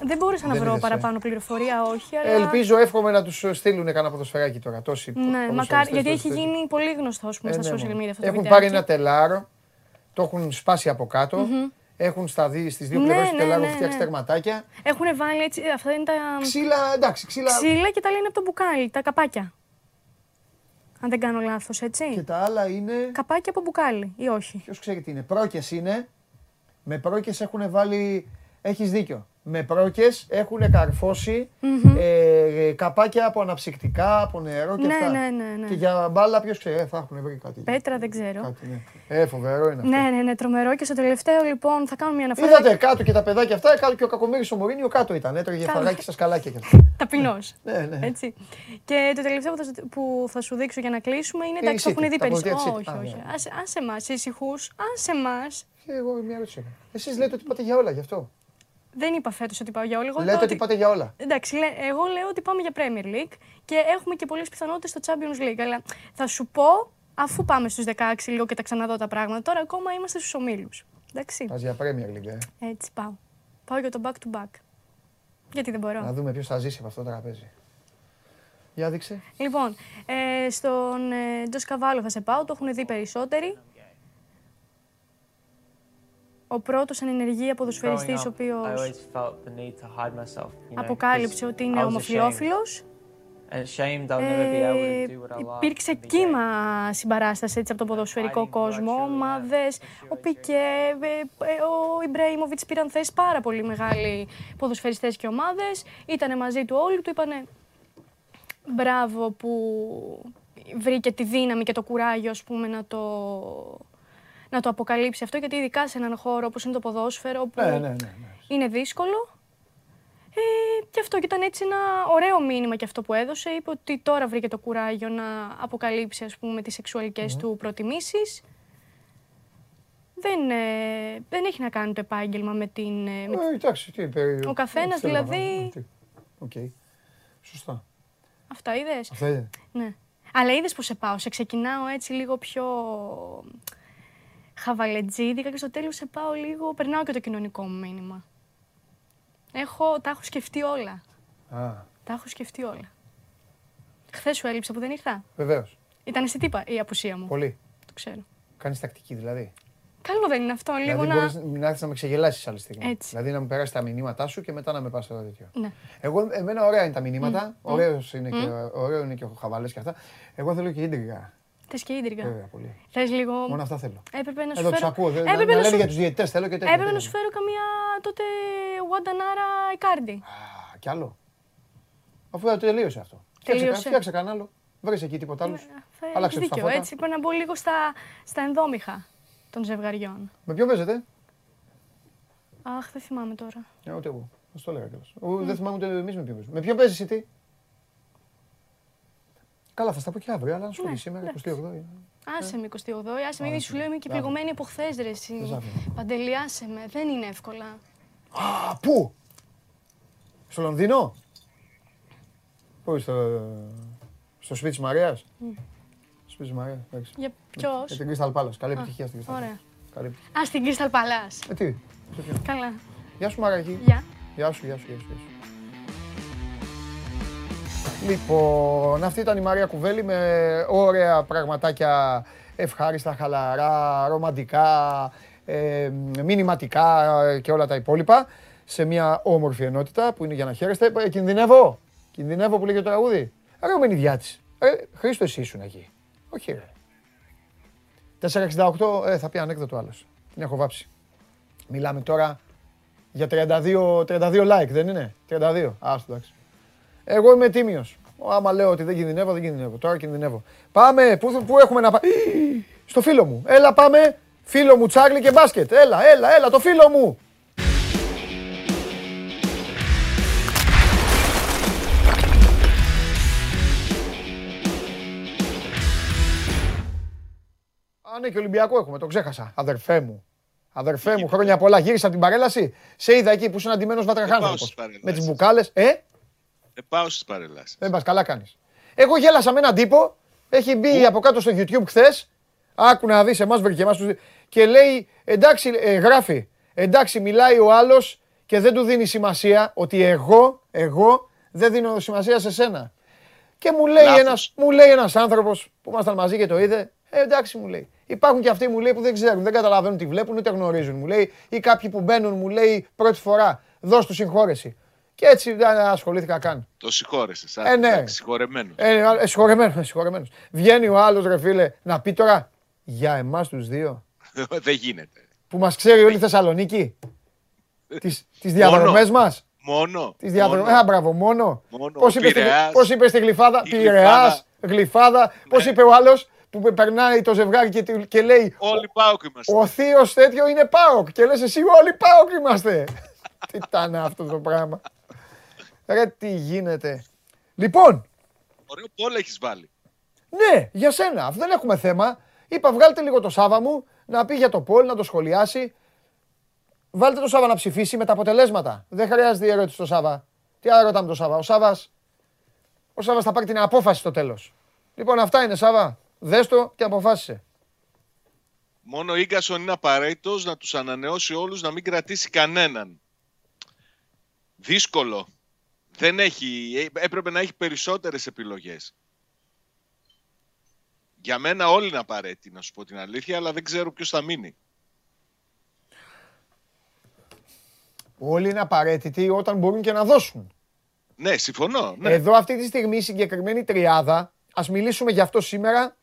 Δεν μπόρεσα να Δεν βρω είδες, ε; παραπάνω πληροφορία, όχι. Αλλά... Ελπίζω, εύχομαι να τους στείλουν κανένα ποδοσφαιράκι τώρα. Τόσοι Ναι, ποδοσφαιριστές, μακάρι, γιατί τόσοι έχει τέτοιοι. γίνει πολύ γνωστός ας πούμε, Ε, στα ναι, social μόνο. media αυτό το Έχουν βιντεάκι. πάρει ένα τελάρο, το έχουν σπάσει από κάτω. Έχουν στα δι, στις δύο Ναι, πλευρές του ναι, τελάρου ναι, φτιάξει ναι. τερματάκια. Έχουν βάλει έτσι, αυτά είναι τα Ξύλα, εντάξει, ξύλα. ξύλα και τα λένε από το μπουκάλι, τα καπάκια. Αν δεν κάνω λάθος, έτσι. Και τα άλλα είναι. Καπάκια από μπουκάλι ή όχι. Ποιος ξέρει τι είναι. Πρόκες είναι. Με πρόκες έχουν βάλει. Έχεις δίκιο. Με πρόκε έχουν καρφώσει ε, καπάκια από αναψυκτικά, από νερό και Ναι, αυτά. ναι, ναι, ναι. Και για μπάλα, ποιος ξέρει, ε, θα έχουν βρει κάτι. Πέτρα δεν ξέρω. Κάτι, ναι. Ε, φοβερό είναι αυτό. Ναι, ναι, ναι, τρομερό. Και στο τελευταίο λοιπόν θα κάνω μια αναφορά. Είδατε κάτω και τα παιδάκια αυτά, κάτω και ο Κακομοίρης ο Μωρίνιο κάτω ήταν. Έτρωγε Καλά. φαγάκι στα σκαλάκια και αυτά. Ταπεινός. ναι, ναι. Έτσι. Και το τελευταίο που θα, σου- που θα σου δείξω για να κλείσουμε είναι Είναι εντάξει, το η έχουν City, δει τα περισσότερο. ποδητήρια Όχι, της City. Α, όχι. ναι. Άσε, άσε εμάς, ήσυχου. Άσε εμάς. Και εγώ μια ερώτηση έκανα. Εσείς λέτε ότι πάτε για όλα γι' αυτό. Δεν είπα φέτος ότι πάω για όλα. Εγώ Λέτε είπα ότι πάτε για όλα. Εντάξει, λέ- εγώ λέω ότι πάμε για Premier League και έχουμε και πολλές πιθανότητες στο Champions League. Αλλά θα σου πω, αφού πάμε στους 16 λίγο και τα ξαναδώ τα πράγματα, τώρα ακόμα είμαστε στους ομίλους. Εντάξει. Πα για Premier League, ε. Έτσι πάω. Πάω για το back to back. Γιατί δεν μπορώ. Να δούμε ποιος θα ζήσει από αυτό το τραπέζι. Για δείξε. Λοιπόν, ε, στον ε, Τζο Καβάλο θα σε πάω, το έχουν δει περισσότεροι. Ο πρώτος εν ενεργεία ποδοσφαιριστής, ο οποίος αποκάλυψε ότι είναι ομοφιλόφιλος. Ε, υπήρξε κύμα συμπαράσταση έτσι, από τον ποδοσφαιρικό κόσμο. Ομάδες, ο Πικέ, ε, ε, ο Ιμπραήμοβιτς πήραν θέση πάρα πολύ μεγάλοι ποδοσφαιριστές και ομάδες. Ήτανε μαζί του όλοι, του είπανε μπράβο που βρήκε τη δύναμη και το κουράγιο ας πούμε, να το, να το αποκαλύψει αυτό, γιατί ειδικά σε έναν χώρο όπως είναι το ποδόσφαιρο, που Ναι, ναι, ναι. ναι. είναι δύσκολο. Ε, και αυτό και ήταν έτσι ένα ωραίο μήνυμα και αυτό που έδωσε. Είπε ότι τώρα βρήκε το κουράγιο να αποκαλύψει ας πούμε, τις σεξουαλικές του προτιμήσεις. Δεν, ε, δεν έχει να κάνει το επάγγελμα με την... ε, με Ε, εντάξει, τι, περί- Ο καθένας, θέλω να δηλαδή- κάνω, τι. Οκ. Σωστά. Αυτά είδες; Αυτό είναι. Ναι. Αλλά είδες που σε πάω. Σε ξεκινάω έτσι λίγο πιο χαβαλετζίδικα και στο τέλος σε πάω λίγο. Περνάω και το κοινωνικό μου μήνυμα. Έχω, τα έχω σκεφτεί όλα. Α, Τα έχω σκεφτεί όλα. Χθες σου έλειψα που δεν ήρθα; βεβαίως. Ήταν εσύ τύπα η απουσία μου. Πολύ. Το ξέρω. Κάνεις τακτική δηλαδή. Καλό δεν είναι αυτό, λίγο δηλαδή να. μπορείς να έρθεις να με ξεγελάσεις άλλη στιγμή. Έτσι. Δηλαδή να μου περάσει τα μηνύματά σου και μετά να με πας στο τέτοιο. Ναι. Εγώ, εμένα ωραία είναι τα μηνύματα. Ωραίος είναι και, ωραίο είναι και ο χαβαλές και αυτά. Εγώ θέλω και ίντριγκα. Θες και ίντρικα. Βέβαια, πολύ. Θες λίγο. Μόνο αυτά θέλω. Έπρεπε να σου Εδώ τους φέρω. ακούω. δεν- Να, Έπρεπε να να λένε σου... για τους διαιτητές θέλω και τέτοια. Έπρεπε να τέτοια. σου φέρω καμία τότε Wandanaara Icardi. Α, κι άλλο. Αφού το τελείωσε αυτό. Φτιάξε, Τελείωσε. κα- φτιάξε κανένα άλλο. Βρει εκεί τίποτα άλλο. Θα Άλλαξε έχεις τους τα δίκιο, φώτα. έτσι. Πρέπει να μπω λίγο στα, στα ενδόμηχα των ζευγαριών. Με ποιον παίζετε; Αχ, δεν θυμάμαι τώρα. Ε, ούτε εγώ. Θα το έλεγα κιόλας. Ο, Δεν θυμάμαι ούτε εμείς με ποιον παίζουμε. Με ποιον παίζεις εσύ; τι. Καλά, θα στα πω και αύριο, αλλά να σου Ναι, πει σήμερα, εντάξει. 28 είναι. Άσε με 28η, άσε με, ήδη σου λέω είμαι και πληγωμένη από χθες ρε εσύ. Δεν σ' άφηνα. Παντελή, άσε με, δεν είναι εύκολα. Α, πού! Στο Λονδίνο; Πού, στο, στο σπίτι της Μαρίας; Στο σπίτι της Μαρίας, εντάξει. Για ποιος; Για την Crystal Palace. Καλή επιτυχία στην Crystal Palace. Ωραία. Καλή επιτυχία. Α, στην Crystal Palace. Ε, τι, σε ποιον. Καλά. Γεια σου Μαράκη. Γεια. Γεια σου, γεια σου, γεια σου. γεια σου. Λοιπόν, αυτή ήταν η Μαρία Κουβέλη με ωραία πραγματάκια ευχάριστα, χαλαρά, ρομαντικά, ε, μηνυματικά και όλα τα υπόλοιπα σε μια όμορφη ενότητα που είναι για να χαίρεστε. Ε, κινδυνεύω, κινδυνεύω που λέγει το τραγούδι. Ρε ο Μενιδιάτης. Ε, Χρήστο εσύ ήσουν εκεί. Όχι ρε. 468, ε, θα πει ανέκδοτο άλλος. Την έχω βάψει. Μιλάμε τώρα για 32, 32 like, δεν είναι; 32. Άστο, εντάξει. Εγώ είμαι τίμιος. Άμα λέω ότι δεν κινδυνεύω, δεν κινδυνεύω. Τώρα κινδυνεύω. Πάμε, πού, πού έχουμε να πάμε. Στο φίλο μου. Έλα πάμε. Φίλο μου Τσάρλι και μπάσκετ. Έλα, έλα, έλα, το φίλο μου. Α, ναι, και Ολυμπιακό έχουμε, το ξέχασα. Αδερφέ μου. Αδερφέ μου, χρόνια πολλά. Γύρισα από την παρέλαση. Σε είδα εκεί που ήσουν αντιμένος βατραχάνθρωπο. στις παρελάσεις. Με τις μπουκάλες. Ε, Ε, πάω στις παρελάσεις. δεν πα, καλά κάνεις. Εγώ γέλασα με έναν τύπο. Έχει μπει από κάτω στο YouTube χθες. Άκου να δεις, εμάς βρήκε εμάς τους- Και λέει, εντάξει, ε, γράφει. Εντάξει, μιλάει ο άλλος και δεν του δίνει σημασία ότι εγώ, εγώ δεν δίνω σημασία σε σένα. Και μου λέει Λάθος. ένας, μου λέει ένας άνθρωπος που ήμασταν μαζί και το είδε, ε, εντάξει μου λέει. Υπάρχουν και αυτοί μου λέει που δεν ξέρουν, δεν καταλαβαίνουν τι βλέπουν ούτε γνωρίζουν. Μου λέει ή κάποιοι που μπαίνουν μου λέει πρώτη φορά, δώσ' του συγχώρεση. Και έτσι δεν ασχολήθηκα καν. Το συγχώρεσες. Ε, ναι. Συγχωρεμένος. Ε, ε, συγχωρεμένος, συγχωρεμένος. Βγαίνει ο άλλος ρε φίλε να πει τώρα για εμάς τους δύο δεν γίνεται. που μας ξέρει όλη η Θεσσαλονίκη. τις, τις διαδρομές μας. Μόνο. Τις διαδρομές. μόνο. Α, μπράβο, μόνο. Μόνο. Πώς είπε, στη, Πειραιάς. πώς είπε στη Γλυφάδα, Η Πειραιάς, Γλυφάδα. Πώς Ναι. είπε ο άλλος που περνάει το ζευγάρι και, του- και λέει Όλοι πάω και είμαστε. ο θείος τέτοιο είναι ΠΑΟΚ και λες εσύ όλοι ΠΑΟΚ είμαστε. τι ήταν αυτό το πράγμα. Ρε τι γίνεται. Λοιπόν, Ωραίο πόλο έχεις βάλει. Ναι, για σένα. Δεν έχουμε θέμα. Είπα, βγάλτε λίγο το Σάβα μου να πει για το Πολ, να το σχολιάσει. Βάλτε το Σάβα να ψηφίσει με τα αποτελέσματα. Δεν χρειάζεται η ερώτηση στο Σάβα. Τι άλλο ρωτάμε το Σάβα. Ο Σάβας, ο Σάβας θα πάρει την απόφαση στο τέλος. Λοιπόν, αυτά είναι Σάβα. Δες το και αποφάσισε. Μόνο ο γκασον είναι απαραίτητος να τους ανανεώσει όλους, να μην κρατήσει κανέναν. Δύσκολο. Δεν έχει, ε, έπρεπε να έχει περισσότερες επιλογές. Για μένα όλοι είναι απαραίτητοι, να σου πω την αλήθεια, αλλά δεν ξέρω ποιος θα μείνει. Όλοι είναι απαραίτητοι όταν μπορούν και να δώσουν. Ναι, συμφωνώ. Ναι. Εδώ αυτή τη στιγμή η συγκεκριμένη τριάδα, ας μιλήσουμε γι' αυτό σήμερα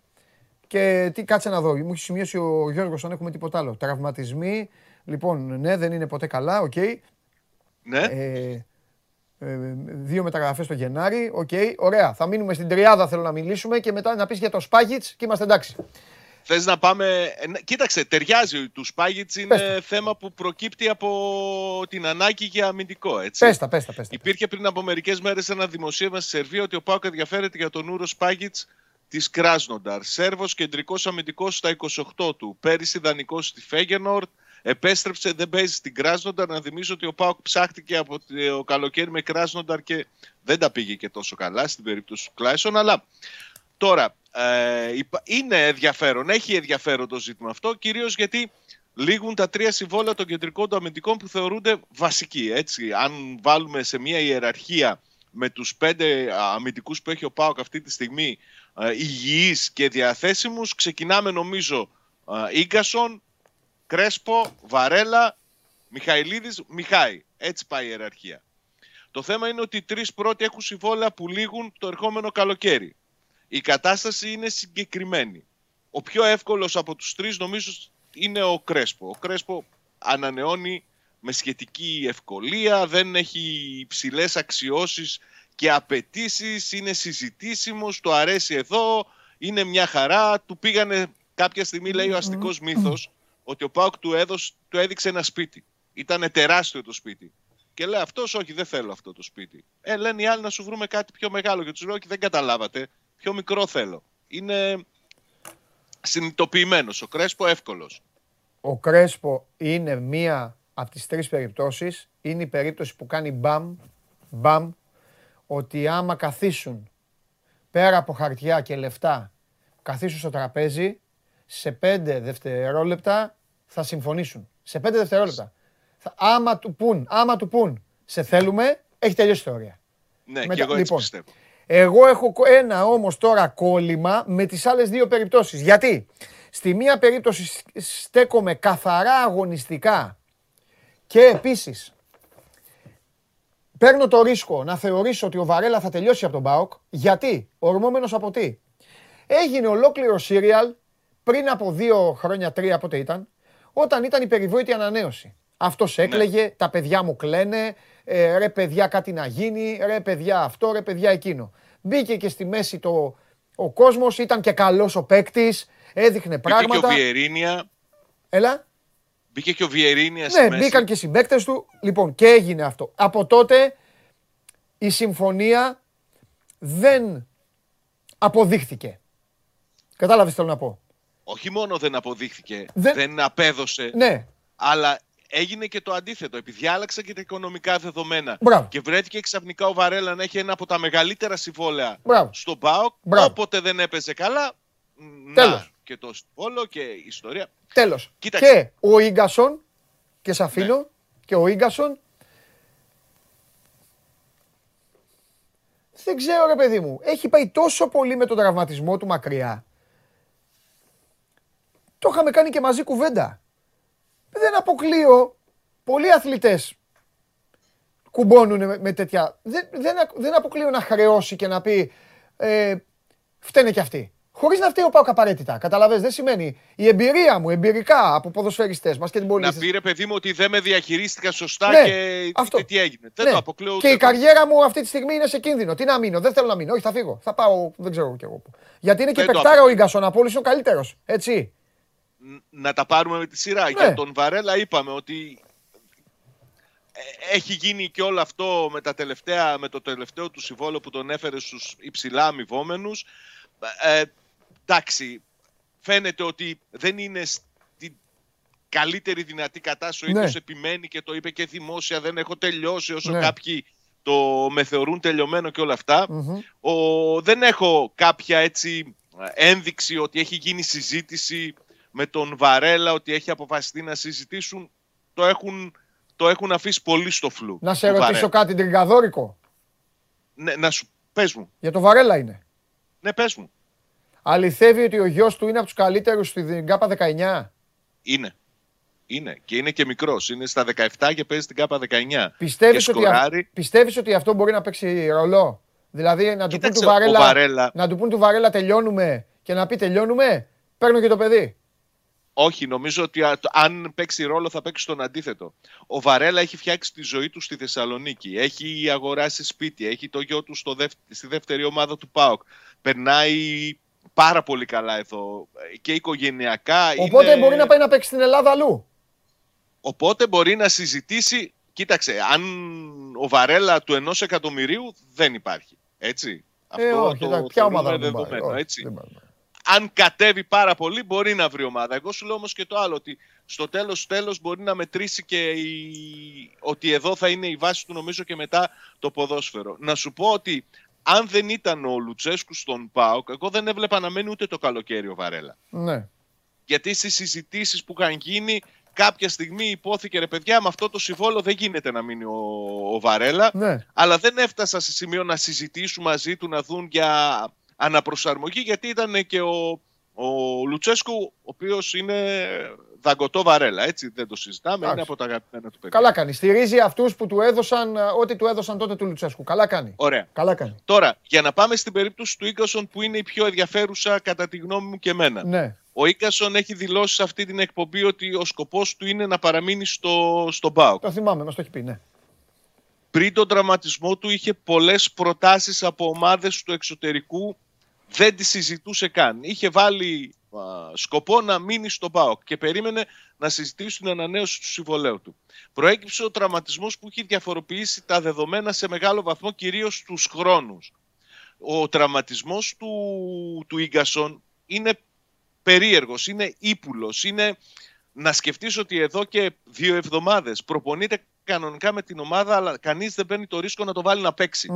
και τι κάτσε να δω. Μου έχει σημειώσει ο Γιώργος αν έχουμε τίποτα άλλο. Τραυματισμοί, λοιπόν, ναι, δεν είναι ποτέ καλά, οκ. ναι. Ε, ε, δύο μεταγραφές το Γενάρη, οκ, ωραία. Θα μείνουμε στην τριάδα θέλω να μιλήσουμε και μετά να πεις για το Σπάγιτς και είμαστε εντάξει. Θες να πάμε... ε, ναι, Κοίταξε, ταιριάζει του Σπάγιτς είναι Πες τα. θέμα που προκύπτει από την ανάγκη για αμυντικό, έτσι. Πες τα, πες τα, πες τα. Υπήρχε πριν από μερικές μέρες ένα δημοσίευμα στη Σερβία ότι ο ΠΑΟΚ ενδιαφέρεται για τον Ούρο Σπάγιτς της Κράσνονταρ. Σέρβος κεντρικός αμυντικός στα 28 του. Πέρυσι δανεικός στη Φέγενορτ. Επέστρεψε, δεν παίζει στην Κράσνονταρ. Να θυμίσω ότι ο Πάουκ ψάχτηκε από το καλοκαίρι με Κράσνονταρ και δεν τα πήγε και τόσο καλά στην περίπτωση του Κλάισον. Αλλά τώρα ε, υπα- είναι ενδιαφέρον, έχει ενδιαφέρον το ζήτημα αυτό, κυρίως γιατί λήγουν τα τρία συμβόλαια των κεντρικών του αμυντικών που θεωρούνται βασικοί. Έτσι. Αν βάλουμε σε μια ιεραρχία με τους πέντε α, αμυντικούς που έχει ο ΠΑΟΚ αυτή τη στιγμή ε, υγιείς και διαθέσιμους, ξεκινάμε νομίζω ε, Ίγκασον, Κρέσπο, Βαρέλα, Μιχαηλίδης, Μιχάη. Έτσι πάει η ιεραρχία. Το θέμα είναι ότι οι τρεις πρώτοι έχουν συμβόλαια που λήγουν το ερχόμενο καλοκαίρι. Η κατάσταση είναι συγκεκριμένη. Ο πιο εύκολος από τους τρεις νομίζω είναι ο Κρέσπο. Ο Κρέσπο ανανεώνει με σχετική ευκολία, δεν έχει υψηλές αξιώσεις και απαιτήσεις, είναι συζητήσιμος, του αρέσει εδώ, είναι μια χαρά. Του πήγανε κάποια στιγμή, λέει ο αστικός μύθος, ότι ο Πάουκ του, έδωσε, του έδειξε ένα σπίτι. Ήταν τεράστιο το σπίτι. Και λέει αυτός, Όχι, δεν θέλω αυτό το σπίτι. Ε, λένε οι άλλοι να σου βρούμε κάτι πιο μεγάλο. Και τους λέω: Όχι, δεν καταλάβατε. Πιο μικρό θέλω. Είναι συνειδητοποιημένος. Ο Κρέσπο εύκολος. Ο Κρέσπο είναι μία από τις τρεις περιπτώσεις. Είναι η περίπτωση που κάνει μπαμ, μπαμ, ότι άμα καθίσουν πέρα από χαρτιά και λεφτά, καθίσουν στο τραπέζι, σε πέντε δευτερόλεπτα θα συμφωνήσουν. Σε πέντε δευτερόλεπτα. Θα, άμα του πούν, άμα του πούν, σε θέλουμε, έχει τελειώσει η ιστορία. Ναι, Μετά- και εγώ έτσι λοιπόν, πιστεύω. Εγώ έχω κο- ένα όμως τώρα κόλλημα με τις άλλες δύο περιπτώσεις. Γιατί; Στη μία περίπτωση σ- στέκομαι καθαρά αγωνιστικά και επίσης παίρνω το ρίσκο να θεωρήσω ότι ο Βαρέλα θα τελειώσει από τον ΠΑΟΚ. Γιατί, ορμόμενος από τι; Έγινε ολόκληρο σύριαλ πριν από δύο χρόνια, τρία πότε ήταν, όταν ήταν η περιβόητη ανανέωση. Αυτός έκλαιγε, τα παιδιά μου κλαίνε, ε, ρε παιδιά κάτι να γίνει, ρε παιδιά αυτό, ρε παιδιά εκείνο. Μπήκε και στη μέση το, ο κόσμος, ήταν και καλός ο παίκτης, έδειχνε Μπήκε και ο πράγματα. Βιερίνια. Έλα. Μπήκε και ο Βιερίνια στη Ναι, μέση. μπήκαν και οι συμπαίκτες του. Λοιπόν, και έγινε αυτό. Από τότε η συμφωνία δεν αποδείχθηκε. Κατάλαβες τι θέλω να πω; Όχι μόνο δεν αποδείχθηκε, Δεν- δεν, απέδωσε, Ναι, αλλά έγινε και το αντίθετο. Επειδή άλλαξαν και τα οικονομικά δεδομένα Μπράβο. και βρέθηκε ξαφνικά ο Βαρέλα να έχει ένα από τα μεγαλύτερα συμβόλαια Μπράβο. στον ΠΑΟΚ, Μπράβο. όποτε δεν έπαιζε καλά, μ, Τέλος. να και το συμβόλαιο και η ιστορία. τέλος. Κοίταξε. Και ο Ίγκασον, και σε αφήνω, και ο Ίγκασον, δεν ξέρω ρε παιδί μου, έχει πάει τόσο πολύ με τον τραυματισμό του μακριά. Το είχαμε κάνει και μαζί κουβέντα. Δεν αποκλείω, πολλοί αθλητές κουμπώνουν με, με τέτοια. Δεν, δεν, ακ- δεν αποκλείω να χρεώσει και να πει ε, φταίνε κι αυτοί. Χωρίς να φταίει ο Πάοκ απαραίτητα. Καταλαβες, δεν σημαίνει η εμπειρία μου, εμπειρικά από ποδοσφαιριστές μας και την Να πολιτική. πει ρε παιδί μου ότι δεν με διαχειρίστηκα σωστά Ναι, και αυτό. και τι έγινε. Δεν Ναι. το αποκλείω Και ούτε η εγώ. καριέρα μου αυτή τη στιγμή είναι σε κίνδυνο. Τι να μείνω, δεν θέλω να μείνω. Όχι, θα φύγω. Θα πάω, δεν ξέρω κι εγώ πού. Γιατί είναι και Δεν το παικτάρα ο γκασον από όλους είναι ο καλύτερος. Έτσι. Ν- να τα πάρουμε με τη σειρά. Ναι. Για τον Βαρέλα είπαμε ότι ε, έχει γίνει και όλο αυτό με, τα τελευταία, με το τελευταίο του συμβόλαιο που τον έφερε στους υψηλά αμοιβόμενους. Ε, εντάξει, φαίνεται ότι δεν είναι στην καλύτερη δυνατή κατάσταση. Ο Ναι. ίδιος επιμένει και το είπε και δημόσια, δεν έχω τελειώσει όσο Ναι. κάποιοι το με θεωρούν τελειωμένο και όλα αυτά. Μμμ. Ο, δεν έχω κάποια έτσι ένδειξη ότι έχει γίνει συζήτηση με τον Βαρέλα, ότι έχει αποφασιστεί να συζητήσουν. Το έχουν, το έχουν αφήσει πολύ στο φλου. Να σε του ρωτήσω Βαρέλα. κάτι τριγκαδόρικο. Ναι, να σου, πες μου. Για το Βαρέλα είναι. Ναι, πες μου. Αληθεύει ότι ο γιος του είναι από τους καλύτερους στην ΚΑΠΑ 19. Είναι. Είναι. Και είναι και μικρός. Είναι στα 17 και παίζει στην ΚΑΠΑ 19. Πιστεύεις και ότι, α- σκοράρει. πιστεύεις ότι αυτό μπορεί να παίξει ρολό; Δηλαδή να του, πούν Κοίταξε, του ο Βαρέλα, Βαρέλα- να του πούν του Βαρέλα τελειώνουμε και να πει τελειώνουμε, παίρνω και το παιδί. Όχι, νομίζω ότι α- το- αν παίξει ρόλο θα παίξει τον αντίθετο. Ο Βαρέλα έχει φτιάξει τη ζωή του στη Θεσσαλονίκη. Έχει αγοράσει σπίτι. Έχει το γιο του στο δεύ- στη δεύτερη ομάδα του ΠΑΟΚ. Περνάει πάρα πολύ καλά εδώ ε, και οικογενειακά. Οπότε είναι- μπορεί να πάει να παίξει στην Ελλάδα αλλού. Οπότε μπορεί να συζητήσει. Κοίταξε, αν ο Βαρέλα του ενός εκατομμυρίου δεν υπάρχει. Έτσι. Ε, όχι, εντάξει, ποια ομάδα θεωρούμε να τον πάρει, δεδομένο, όχι, έτσι. δεν πάρει. Αν κατέβει πάρα πολύ μπορεί να βρει ομάδα. Εγώ σου λέω όμως και το άλλο ότι στο τέλος τέλος μπορεί να μετρήσει και η... ότι εδώ θα είναι η βάση του νομίζω και μετά το ποδόσφαιρο. Να σου πω ότι αν δεν ήταν ο Λουτσέσκου στον ΠΑΟΚ, εγώ δεν έβλεπα να μένει ούτε το καλοκαίρι ο Βαρέλα. Ναι. Γιατί στις συζητήσεις που είχαν γίνει κάποια στιγμή υπόθηκε ρε παιδιά με αυτό το συμβόλο δεν γίνεται να μείνει ο, ο Βαρέλα Ναι. αλλά δεν έφτασα σε σημείο να συζητήσουν μαζί του να δουν για αναπροσαρμογή γιατί ήταν και ο, ο Λουτσέσκου ο οποίος είναι δαγκωτό βαρέλα έτσι δεν το συζητάμε είναι Εντάξει. από τα αγαπημένα του παιδιά Καλά κάνει. Στηρίζει αυτούς που του έδωσαν ε, ό,τι του έδωσαν τότε του Λουτσέσκου. Καλά κάνει. Ωραία. Καλά κάνει. Τώρα, για να πάμε στην περίπτωση του Ίγκασον που είναι η πιο ενδιαφέρουσα κατά τη γνώμη μου και εμένα. Ναι. Ο Ίγκασον έχει δηλώσει σε αυτή την εκπομπή ότι ο σκοπός του είναι να παραμείνει στο, στο ΠΑΟΚ. Το θυμάμαι, μας το έχει πει, ναι. πριν τον τραυματισμό του είχε πολλές προτάσεις από ομάδες του εξωτερικού δεν τη συζητούσε καν. Είχε βάλει α, σκοπό να μείνει στο ΠΑΟΚ και περίμενε να συζητήσει την ανανέωση του συμβολέου του. Προέκυψε ο τραυματισμός που είχε διαφοροποιήσει τα δεδομένα σε μεγάλο βαθμό κυρίως στους χρόνους. Ο τραυματισμός του, του Ίγκασον είναι περίεργος, είναι ύπουλος, είναι να σκεφτείς ότι εδώ και δύο εβδομάδες προπονείται κανονικά με την ομάδα αλλά κανείς δεν παίρνει το ρίσκο να το βάλει να παιξει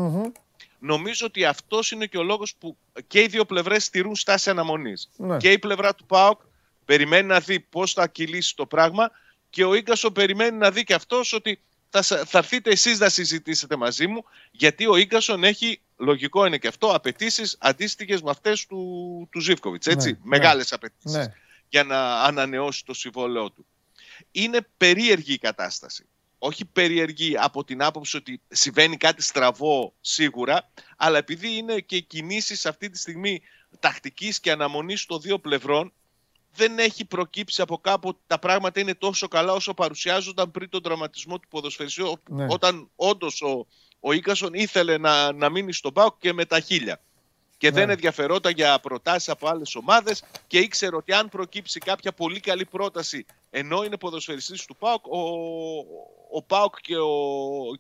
Νομίζω ότι αυτός είναι και ο λόγος που και οι δύο πλευρές στηρούν στάση αναμονής. Ναι. Και η πλευρά του ΠΑΟΚ περιμένει να δει πώς θα κυλήσει το πράγμα και ο Ίγκασο περιμένει να δει και αυτός ότι θα, σα- θα έρθετε εσείς να συζητήσετε μαζί μου γιατί ο Ίγκασον έχει, λογικό είναι και αυτό, απαιτήσεις αντίστοιχες με αυτές του, του Ζήφκοβιτς, έτσι, Ναι, ναι. μεγάλες απαιτήσεις Ναι. για να ανανεώσει το συμβόλαιό του. Είναι περίεργη η κατάσταση. Όχι περίεργη από την άποψη ότι συμβαίνει κάτι στραβό σίγουρα, αλλά επειδή είναι και κινήσεις αυτή τη στιγμή τακτικής και αναμονής των δύο πλευρών, δεν έχει προκύψει από κάπου ότι τα πράγματα είναι τόσο καλά όσο παρουσιάζονταν πριν τον τραυματισμό του ποδοσφαιριστή, ο- Ναι. όταν όντως ο, ο Ίκασον ήθελε να, να μείνει στον ΠΑΟΚ και με τα χίλια. Και Ναι. δεν ενδιαφερόταν για προτάσεις από άλλες ομάδες και ήξερε ότι αν προκύψει κάποια πολύ καλή πρόταση ενώ είναι ποδοσφαιριστής του ΠΑΟΚ, ο, ο ΠΑΟΚ και, ο,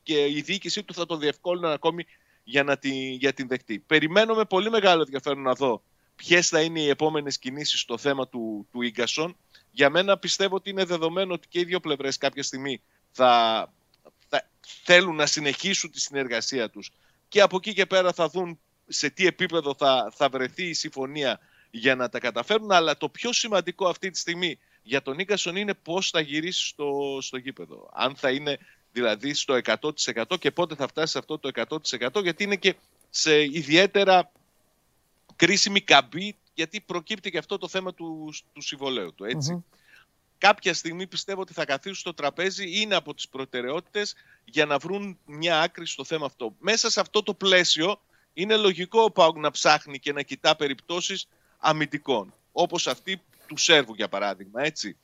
και η διοίκησή του θα το διευκόλυναν ακόμη για, να τη, για την δεχτεί. Περιμένω με πολύ μεγάλο ενδιαφέρον να δω ποιες θα είναι οι επόμενες κινήσεις στο θέμα του, του Ίγκασον. Για μένα πιστεύω ότι είναι δεδομένο ότι και οι δύο πλευρές κάποια στιγμή θα, θα θέλουν να συνεχίσουν τη συνεργασία τους και από εκεί και πέρα θα δουν σε τι επίπεδο θα, θα βρεθεί η συμφωνία για να τα καταφέρουν. Αλλά το πιο σημαντικό αυτή τη στιγμή για τον Ίγκασον είναι πώς θα γυρίσεις στο, στο γήπεδο. Αν θα είναι δηλαδή στο 100% και πότε θα φτάσεις σε αυτό το 100% γιατί είναι και σε ιδιαίτερα κρίσιμη καμπή γιατί προκύπτει και αυτό το θέμα του, του συμβολέου του. ετσι Κάποια στιγμή πιστεύω ότι θα καθίσουν στο τραπέζι, είναι από τις προτεραιότητες για να βρουν μια άκρη στο θέμα αυτό. Μέσα σε αυτό το πλαίσιο είναι λογικό ο Πάουκ να ψάχνει και να κοιτά περιπτώσεις αμυντικών, όπως αυτή του Σέρβου για παράδειγμα, έτσι.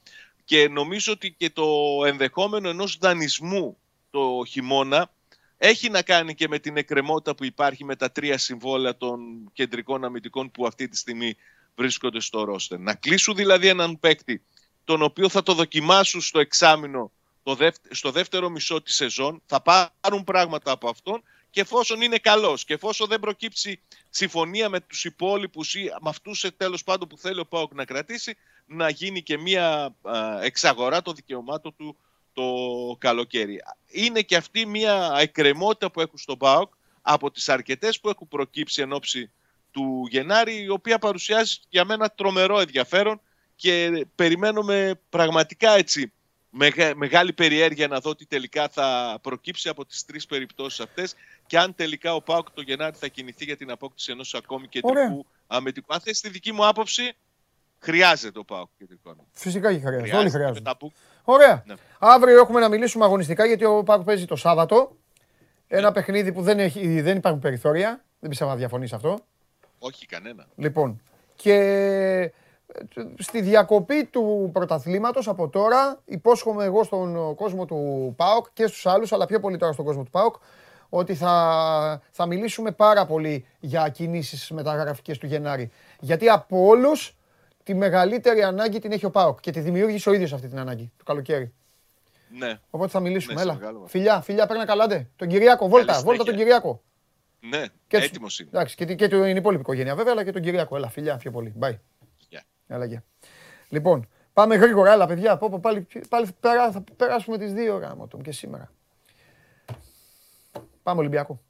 Και νομίζω ότι και το ενδεχόμενο ενός δανεισμού το χειμώνα έχει να κάνει και με την εκκρεμότητα που υπάρχει με τα τρία συμβόλαια των κεντρικών αμυντικών που αυτή τη στιγμή βρίσκονται στο ρόστερ. Να κλείσουν δηλαδή έναν παίκτη τον οποίο θα το δοκιμάσουν στο εξάμεινο το δεύ- στο δεύτερο μισό της σεζόν, θα πάρουν πράγματα από αυτόν και εφόσον είναι καλός και εφόσον δεν προκύψει συμφωνία με τους υπόλοιπους ή με αυτούς σε τέλος πάντων που θέλει ο ΠΑΟΚ να κρατήσει, να γίνει και μία α, εξαγορά των δικαιωμάτων του το καλοκαίρι. Είναι και αυτή μία εκκρεμότητα που έχουν στον ΠΑΟΚ από τις αρκετές που έχουν προκύψει εν ώψη του Γενάρη, η οποία παρουσιάζει για μένα τρομερό ενδιαφέρον και περιμένουμε πραγματικά έτσι μεγα- μεγάλη περιέργεια να δω τι τελικά θα προκύψει από τις τρεις περιπτώσεις αυτές και αν τελικά ο ΠΑΟΚ το Γενάρη θα κινηθεί για την απόκτηση ενός ακόμη κεντρικού αμυντικού. Αν θες τη δική μου άποψη, χρειάζεται ο ΠΑΟΚ κεντρικό αμυντικό. Φυσικά και χρειάζεται. Όλοι με χρειάζονται. τα που- Ωραία. Ναι. Αύριο έχουμε να μιλήσουμε αγωνιστικά γιατί ο Πάκου παίζει το Σάββατο. Ένα παιχνίδι που δεν, έχει, δεν υπάρχουν περιθώρια. Δεν πιστεύω να διαφωνείς αυτό. Όχι κανένα. Λοιπόν, και ε, στη διακοπή του πρωταθλήματος από τώρα υπόσχομαι εγώ στον κόσμο του ΠΑΟΚ και στους άλλους, αλλά πιο πολύ τώρα στον κόσμο του ΠΑΟΚ, ότι θα, θα μιλήσουμε πάρα πολύ για κινήσεις μεταγραφικές του Γενάρη. Γιατί από όλους τη μεγαλύτερη ανάγκη την έχει ο ΠΑΟΚ και τη δημιούργησε ο ίδιος αυτή την ανάγκη το καλοκαίρι. Ναι, Οπότε θα μιλήσουμε. Ναι, σε Έλα. μεγάλο βαθμό. Φιλιά, φιλιά, παίρνα καλάντε. Τον Κυριάκο, βόλτα, Καλή βόλτα τον συνέχεια. Κυριάκο. ναι, Και τους- έτοιμος είναι. Εντάξει, και, τη- και την υπόλοιπη οικογένεια βέβαια, αλλά και τον Κυριάκο. Έλα, φιλιά, πιο πολύ. Bye. Γεια. Έλα, γεια. Λοιπόν, πάμε γρήγορα, έλα, παιδιά. Πω, πω, πάλι, πάλι πέρα, θα περάσουμε τις δύο γάμο του και σήμερα. Πάμε Ολυμπιακό.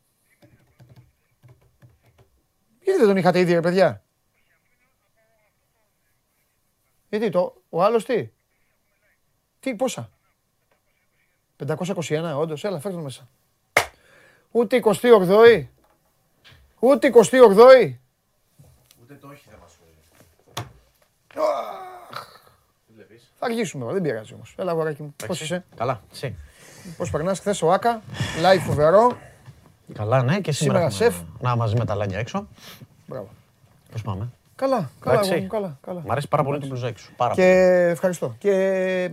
Γιατί δεν τον είχατε ήδη, ρε παιδιά; Γιατί το, ο άλλος τι; Τι, πόσα; 521, όντως, έλα, φέρτε τον μέσα. Ούτε 28η. Ούτε 28η. Θα αργήσουμε, δεν πειράζει όμως. Έλα, αγοράκι μου. Πώς είσαι, Καλά, εσύ. Πώς περνάς χθες ο Άκα, live φοβερό. Καλά, ναι, και σήμερα, Σήμερα έχουμε σεφ. να μαζί με τα λάνια έξω. Μπράβο. Πώς πάμε; Καλά, καλά, Εντάξει. εγώ μου, καλά, καλά. Μ' αρέσει πάρα πολύ το μπλουζάκι σου. Πάρα πολύ. Και ευχαριστώ. Και ε,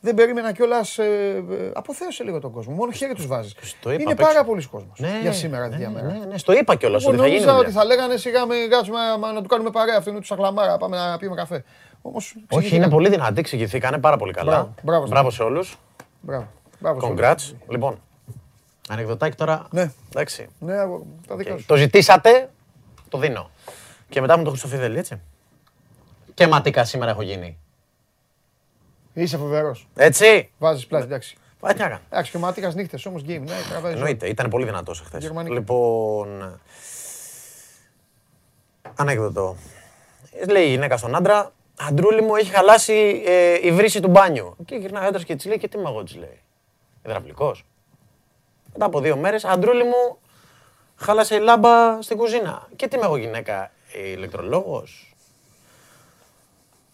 δεν περίμενα κιόλας. Ε, ε, αποθέωσε λίγο τον κόσμο. Μόνο χέρι τους βάζεις. Το είπα Είναι απ' έξω. πάρα πολλοί κόσμος Ναι, για σήμερα τη ναι, διαμέρα. ναι, ναι, στο είπα κιόλας Εγώ ότι θα γίνει. νόμιζα ότι δουλειά. θα λέγανε σιγά με κάτσουμε μα, να του κάνουμε παρέα αυτού τους σαχλαμάρα. Πάμε να πιούμε καφέ. Όμως, Όχι, εξηγήθηκαν. είναι πολύ δυνατή, εξηγηθήκανε πάρα πολύ καλά. Μπράβο, μπράβο, Μπράβο σε όλους. Μπράβο. Μπράβο σε όλους. Congrats. Λοιπόν, ανεκδοτάκι τώρα. Ναι. Εντάξει. Ναι, αγόρι μου, τα δικά σου. Το ζητήσατε, το δίνω. Και μετά μου το Χριστοφιδέλη, έτσι. Και ματικά σήμερα έχω γίνει. Είσαι φοβερός. Έτσι. Βάζεις πλάτη, εντάξει. Πάει τι να κάνω. Εντάξει, και ο Ματίκας νύχτες όμως game. Ναι, τραβάει. Εννοείται, ήταν πολύ δυνατός εχθές. Γερμανικά. Λοιπόν. Ανέκδοτο. Λέει η γυναίκα στον άντρα, Αντρούλη μου έχει χαλάσει ε, η βρύση του μπάνιου. Και γυρνάει ο άντρας και της λέει, Και τι είμαι εγώ, της λέει. Υδραυλικός. Μετά από δύο μέρες, Αντρούλη μου χάλασε η λάμπα στην κουζίνα. Και τι είμαι εγώ, γυναίκα, ηλεκτρολόγος.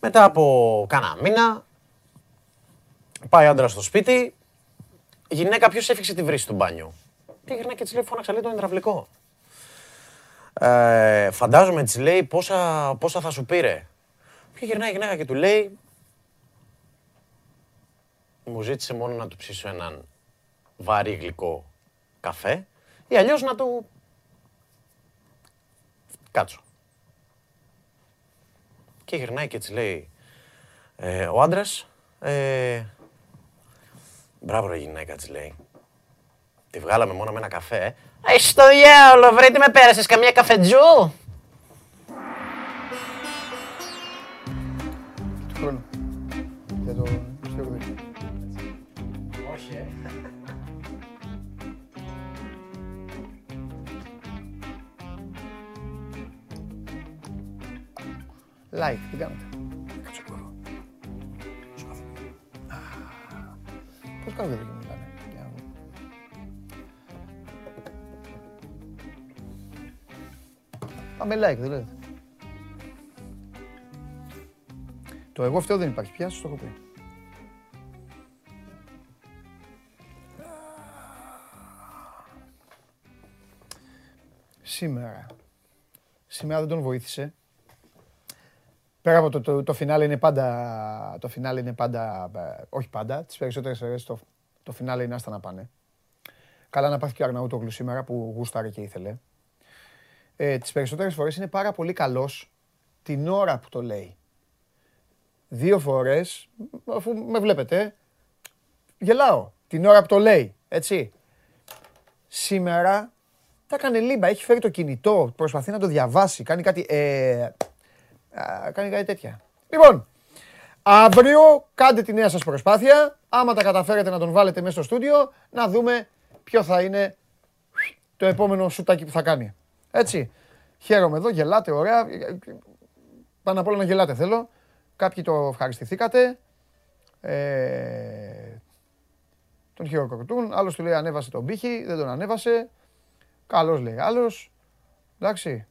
Μετά από κάνα μήνα, πάει ο άντρας στο σπίτι, η γυναίκα ποιος έφυξε τη βρύση του μπάνιου. Και γυρνάει και της λέει: Φώναξα λέει τον υδραυλικό. Ε, φαντάζομαι της λέει πόσα, πόσα θα σου πήρε. Και γυρνάει η γυναίκα και του λέει: Μου ζήτησε μόνο να του ψήσω έναν βαρύ γλυκό καφέ ή αλλιώς να του κάτσω. Και γυρνάει και τη λέει ε, ο άντρας ε, Μπράβο ρε γυναίκα, της λέει. Τη βγάλαμε μόνο με ένα καφέ. ε. Έχεις το διάολο, βρε, τι με πέρασες, καμία καφετζού. Του χρόνου. Για το Like, τι κάνετε. Κάτσε λίγο. Α, Πώς κάνετε δεν μιλάνε. Για να δω. Πάμε like, δεν λέτε. Το εγώ αυτό δεν υπάρχει πια, σας το έχω πει. Σήμερα. Σήμερα δεν τον βοήθησε. Πέρα από το, το, το φινάλε είναι πάντα, το φινάλε είναι πάντα, ε, όχι πάντα, τις περισσότερες φορές το, το φινάλε είναι άστα να πάνε. Καλά να πάθει και ο Αρναούτογλου σήμερα που γούσταρε και ήθελε. Ε, τις περισσότερες φορές είναι πάρα πολύ καλός την ώρα που το λέει. Δύο φορές, αφού με βλέπετε, γελάω την ώρα που το λέει, έτσι. Σήμερα τα έκανε λίμπα, έχει φέρει το κινητό, προσπαθεί να το διαβάσει, κάνει κάτι, ε, α, κάνει κάτι τέτοια. Λοιπόν, αύριο κάντε τη νέα σας προσπάθεια, άμα τα καταφέρετε να τον βάλετε μέσα στο στούντιο, να δούμε ποιο θα είναι το επόμενο σουτάκι που θα κάνει. Έτσι, χαίρομαι εδώ, γελάτε, ωραία. Πάνω απ' όλα να γελάτε θέλω. Κάποιοι το ευχαριστηθήκατε. Ε, τον χειροκροτούν. Άλλος του λέει ανέβασε τον πύχη, δεν τον ανέβασε. Καλός λέει άλλος. Εντάξει.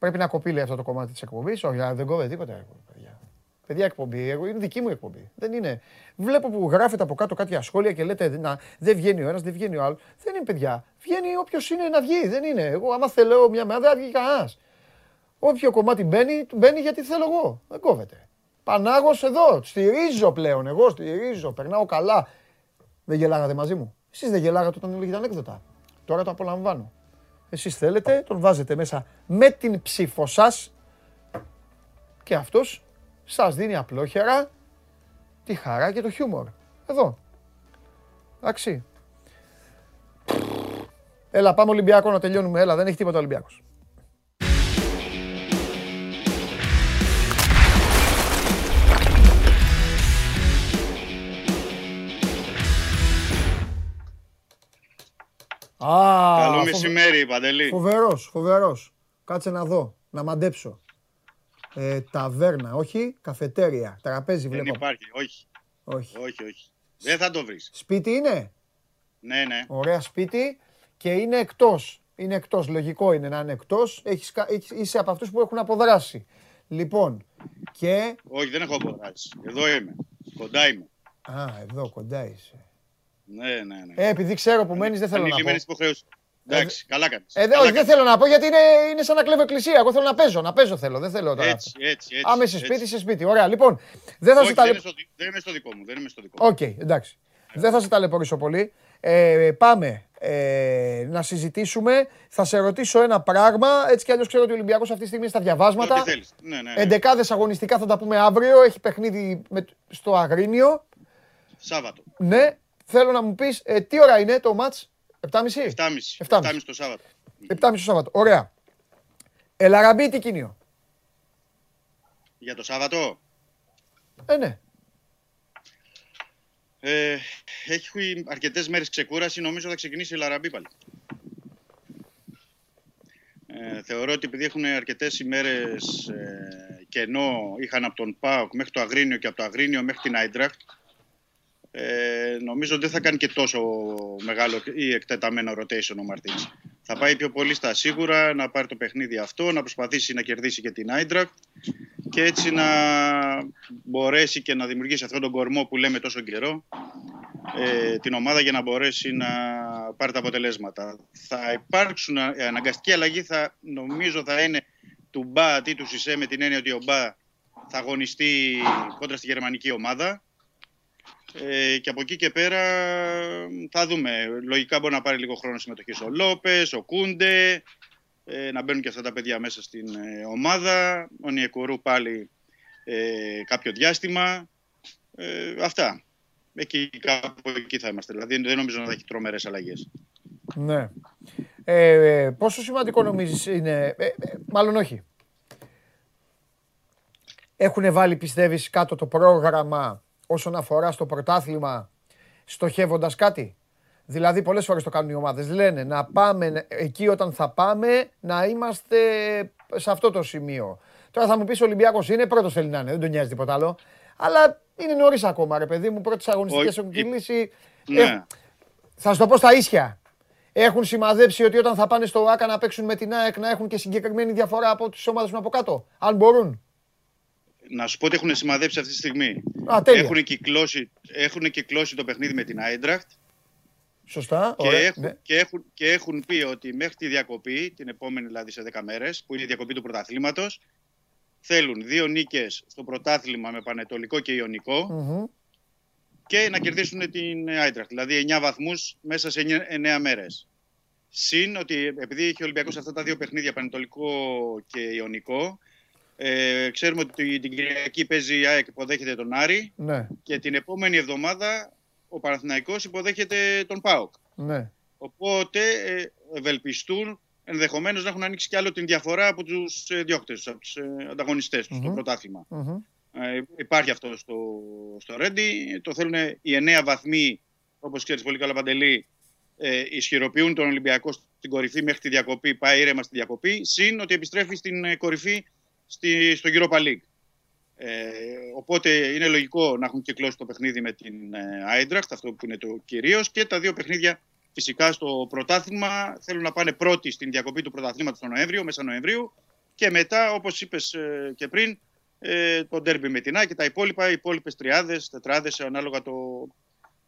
Πρέπει να κοπεί λέει αυτό το κομμάτι της εκπομπής. Όχι, α, δεν κόβεται τίποτα. ρε, Παιδιά. παιδιά εκπομπή, εγώ, είναι δική μου εκπομπή. Δεν είναι. Βλέπω που γράφετε από κάτω κάποια σχόλια και λέτε να, δεν βγαίνει ο ένας, δεν βγαίνει ο άλλος. Δεν είναι παιδιά. Βγαίνει όποιος είναι να βγει. Δεν είναι. Εγώ, άμα θέλω μια μέρα, δεν θα βγει κανένας. Όποιο κομμάτι μπαίνει, του μπαίνει γιατί θέλω εγώ. Δεν κόβεται. Πανάγος εδώ. Στηρίζω πλέον. Εγώ στηρίζω. Περνάω καλά. Δεν γελάγατε μαζί μου. Εσείς δεν γελάγατε όταν έλεγε τα ανέκδοτα. Τώρα το απολαμβάνω. Εσείς θέλετε, τον βάζετε μέσα με την ψήφο σας και αυτός σας δίνει απλόχερα τη χαρά και το χιούμορ. Εδώ. Εντάξει. Έλα, πάμε Ολυμπιακό να τελειώνουμε. Έλα, δεν έχει τίποτα Ολυμπιακός. Α, Καλό φοβε- μεσημέρι, Παντελή. Φοβερός, φοβερός. Κάτσε να δω, να μαντέψω. Ε, ταβέρνα, όχι, καφετέρια, τραπέζι Δεν βλέπω. υπάρχει, όχι. Όχι. Όχι, όχι. Δεν θα το βρεις. Σπίτι είναι, Ναι, ναι. ωραία σπίτι και είναι εκτός. Είναι εκτός, λογικό είναι να είναι εκτός. Έχεις, κα- έχεις- είσαι από αυτούς που έχουν αποδράσει. Λοιπόν, και... Όχι, δεν έχω αποδράσει. Εδώ είμαι. Κοντά είμαι. Α, εδώ κοντά είσαι. Ναι, ναι, ναι. Ε, επειδή ξέρω που μένεις δεν θέλω να πω. Ανειλημμένες υποχρεώσεις. Εντάξει, καλά κάνεις. Ε, δε- Καλά όχι, δεν κάνεις. θέλω να πω γιατί είναι, είναι σαν να κλέβω εκκλησία. Εγώ θέλω να παίζω, να παίζω θέλω. Δεν θέλω τώρα. Έτσι, έτσι, έτσι. Άμα είσαι έτσι. σπίτι, είσαι σπίτι. Ωραία, λοιπόν. Δεν θα Όχι, σε δεν, ταλαι... είναι στο, δι- δεν είμαι στο δικό μου. Δεν είμαι στο δικό μου. Οκ, εντάξει. Δεν θα σε ταλαιπωρήσω πολύ. Ε, πάμε ε, να συζητήσουμε. Θα σε ρωτήσω ένα πράγμα. Έτσι κι αλλιώς ξέρω ότι ο Ολυμπιακός αυτή τη στιγμή είναι στα διαβάσματα. Ό,τι θέλεις. Ναι, ναι, ναι. Εντεκάδες αγωνιστικά θα τα πούμε αύριο. Έχει παιχνίδι με, στο Αγρίνιο. Σάββατο. Ναι, θέλω να μου πεις ε, τι ώρα είναι το ματ 7.30. 7.30. 7.30 το Σάββατο. 7.30 το Σάββατο. Ωραία. Ελαραμπή τι κοινίο. Για το Σάββατο; Ε, ναι. Ε, έχει αρκετές μέρες ξεκούραση. Νομίζω θα ξεκινήσει η Λαραμπή πάλι. Ε, θεωρώ ότι επειδή έχουν αρκετές ημέρες ε, κενό είχαν από τον ΠΑΟΚ μέχρι το Αγρίνιο και από το Αγρίνιο μέχρι την Άιντρακτ ε, νομίζω δεν θα κάνει και τόσο μεγάλο ή εκτεταμένο rotation ο Μαρτίνς. Θα πάει πιο πολύ στα σίγουρα, να πάρει το παιχνίδι αυτό, να προσπαθήσει να κερδίσει και την Άιντρακτ και έτσι να μπορέσει και να δημιουργήσει αυτόν τον κορμό που λέμε τόσο καιρό ε, την ομάδα για να μπορέσει να πάρει τα αποτελέσματα. Θα υπάρξουν α- αναγκαστική αλλαγή, θα, νομίζω θα είναι του Μπα αντί του Σισε με την έννοια ότι ο Μπα θα αγωνιστεί κόντρα στη γερμανική ομάδα. Ε, και από εκεί και πέρα θα δούμε. Λογικά μπορεί να πάρει λίγο χρόνο συμμετοχή ο Λόπες, ο Κούντε, ε, να μπαίνουν και αυτά τα παιδιά μέσα στην ε, ομάδα. Ο Νιεκουρού πάλι ε, κάποιο διάστημα. Ε, αυτά. Εκεί, κάπου εκεί θα είμαστε. Δηλαδή δεν νομίζω να θα έχει τρομερές αλλαγές. Ναι. Ε, πόσο σημαντικό νομίζεις είναι, ε, ε, μάλλον όχι. Έχουν βάλει πιστεύεις κάτω το πρόγραμμα όσον αφορά στο πρωτάθλημα στοχεύοντας κάτι. Δηλαδή πολλές φορές το κάνουν οι ομάδες. Λένε να πάμε εκεί όταν θα πάμε να είμαστε σε αυτό το σημείο. Τώρα θα μου πεις ο Ολυμπιακός είναι πρώτος θέλει να είναι, δεν τον νοιάζει τίποτα άλλο. Αλλά είναι νωρίς ακόμα ρε παιδί μου, πρώτες αγωνιστικές Όχι, έχουν κυλήσει. Ναι. Ε, θα σου το πω στα ίσια. Έχουν σημαδέψει ότι όταν θα πάνε στο ΆΚΑ να παίξουν με την ΑΕΚ να έχουν και συγκεκριμένη διαφορά από τις ομάδες που είναι από κάτω. Αν μπορούν. Να σου πω ότι έχουν σημαδέψει αυτή τη στιγμή. Α, τέλεια. Έχουν κυκλώσει, έχουν κυκλώσει το παιχνίδι με την Άιντραχτ Σωστά. και, Ωραία. έχουν, ναι. και, έχουν, και έχουν πει ότι μέχρι τη διακοπή, την επόμενη δηλαδή σε 10 μέρες, που είναι η διακοπή του πρωταθλήματος, θέλουν δύο νίκες στο πρωτάθλημα με Πανετολικό και Ιωνικό Μμμ. και να κερδίσουν την Άιντραχτ. Δηλαδή 9 βαθμούς μέσα σε 9 μέρες. Συν ότι επειδή έχει ο Ολυμπιακός αυτά τα δύο παιχνίδια, Πανετολικό και Ιωνικό, ε, ξέρουμε ότι την Κυριακή παίζει η ΑΕΚ υποδέχεται τον Άρη Ναι, και την επόμενη εβδομάδα ο Παναθηναϊκός υποδέχεται τον ΠΑΟΚ. ναι. Οπότε ε, ευελπιστούν ενδεχομένως να έχουν ανοίξει κι άλλο την διαφορά από τους ε, διώκτες, από τους ε, ανταγωνιστές τους στο Μμμ. πρωτάθλημα. Μμμ. Ε, υπάρχει αυτό στο, στο Ρέντι. Το θέλουν οι εννέα βαθμοί, όπως ξέρεις πολύ καλά Παντελή, ε, ισχυροποιούν τον Ολυμπιακό στην κορυφή μέχρι τη διακοπή, πάει ήρεμα στη διακοπή, συν ότι επιστρέφει στην ε, κορυφή στη, στο Europa League. Ε, οπότε είναι λογικό να έχουν κυκλώσει το παιχνίδι με την ε, Άιντραχτ, αυτό που είναι το κυρίως, και τα δύο παιχνίδια φυσικά στο πρωτάθλημα θέλουν να πάνε πρώτοι στην διακοπή του πρωταθλήματος τον Νοέμβριο, μέσα Νοεμβρίου, και μετά, όπως είπες ε, και πριν, ε, το ντέρμπι με την ΑΕΚ και τα υπόλοιπα, οι υπόλοιπες τριάδες, τετράδες, ανάλογα το,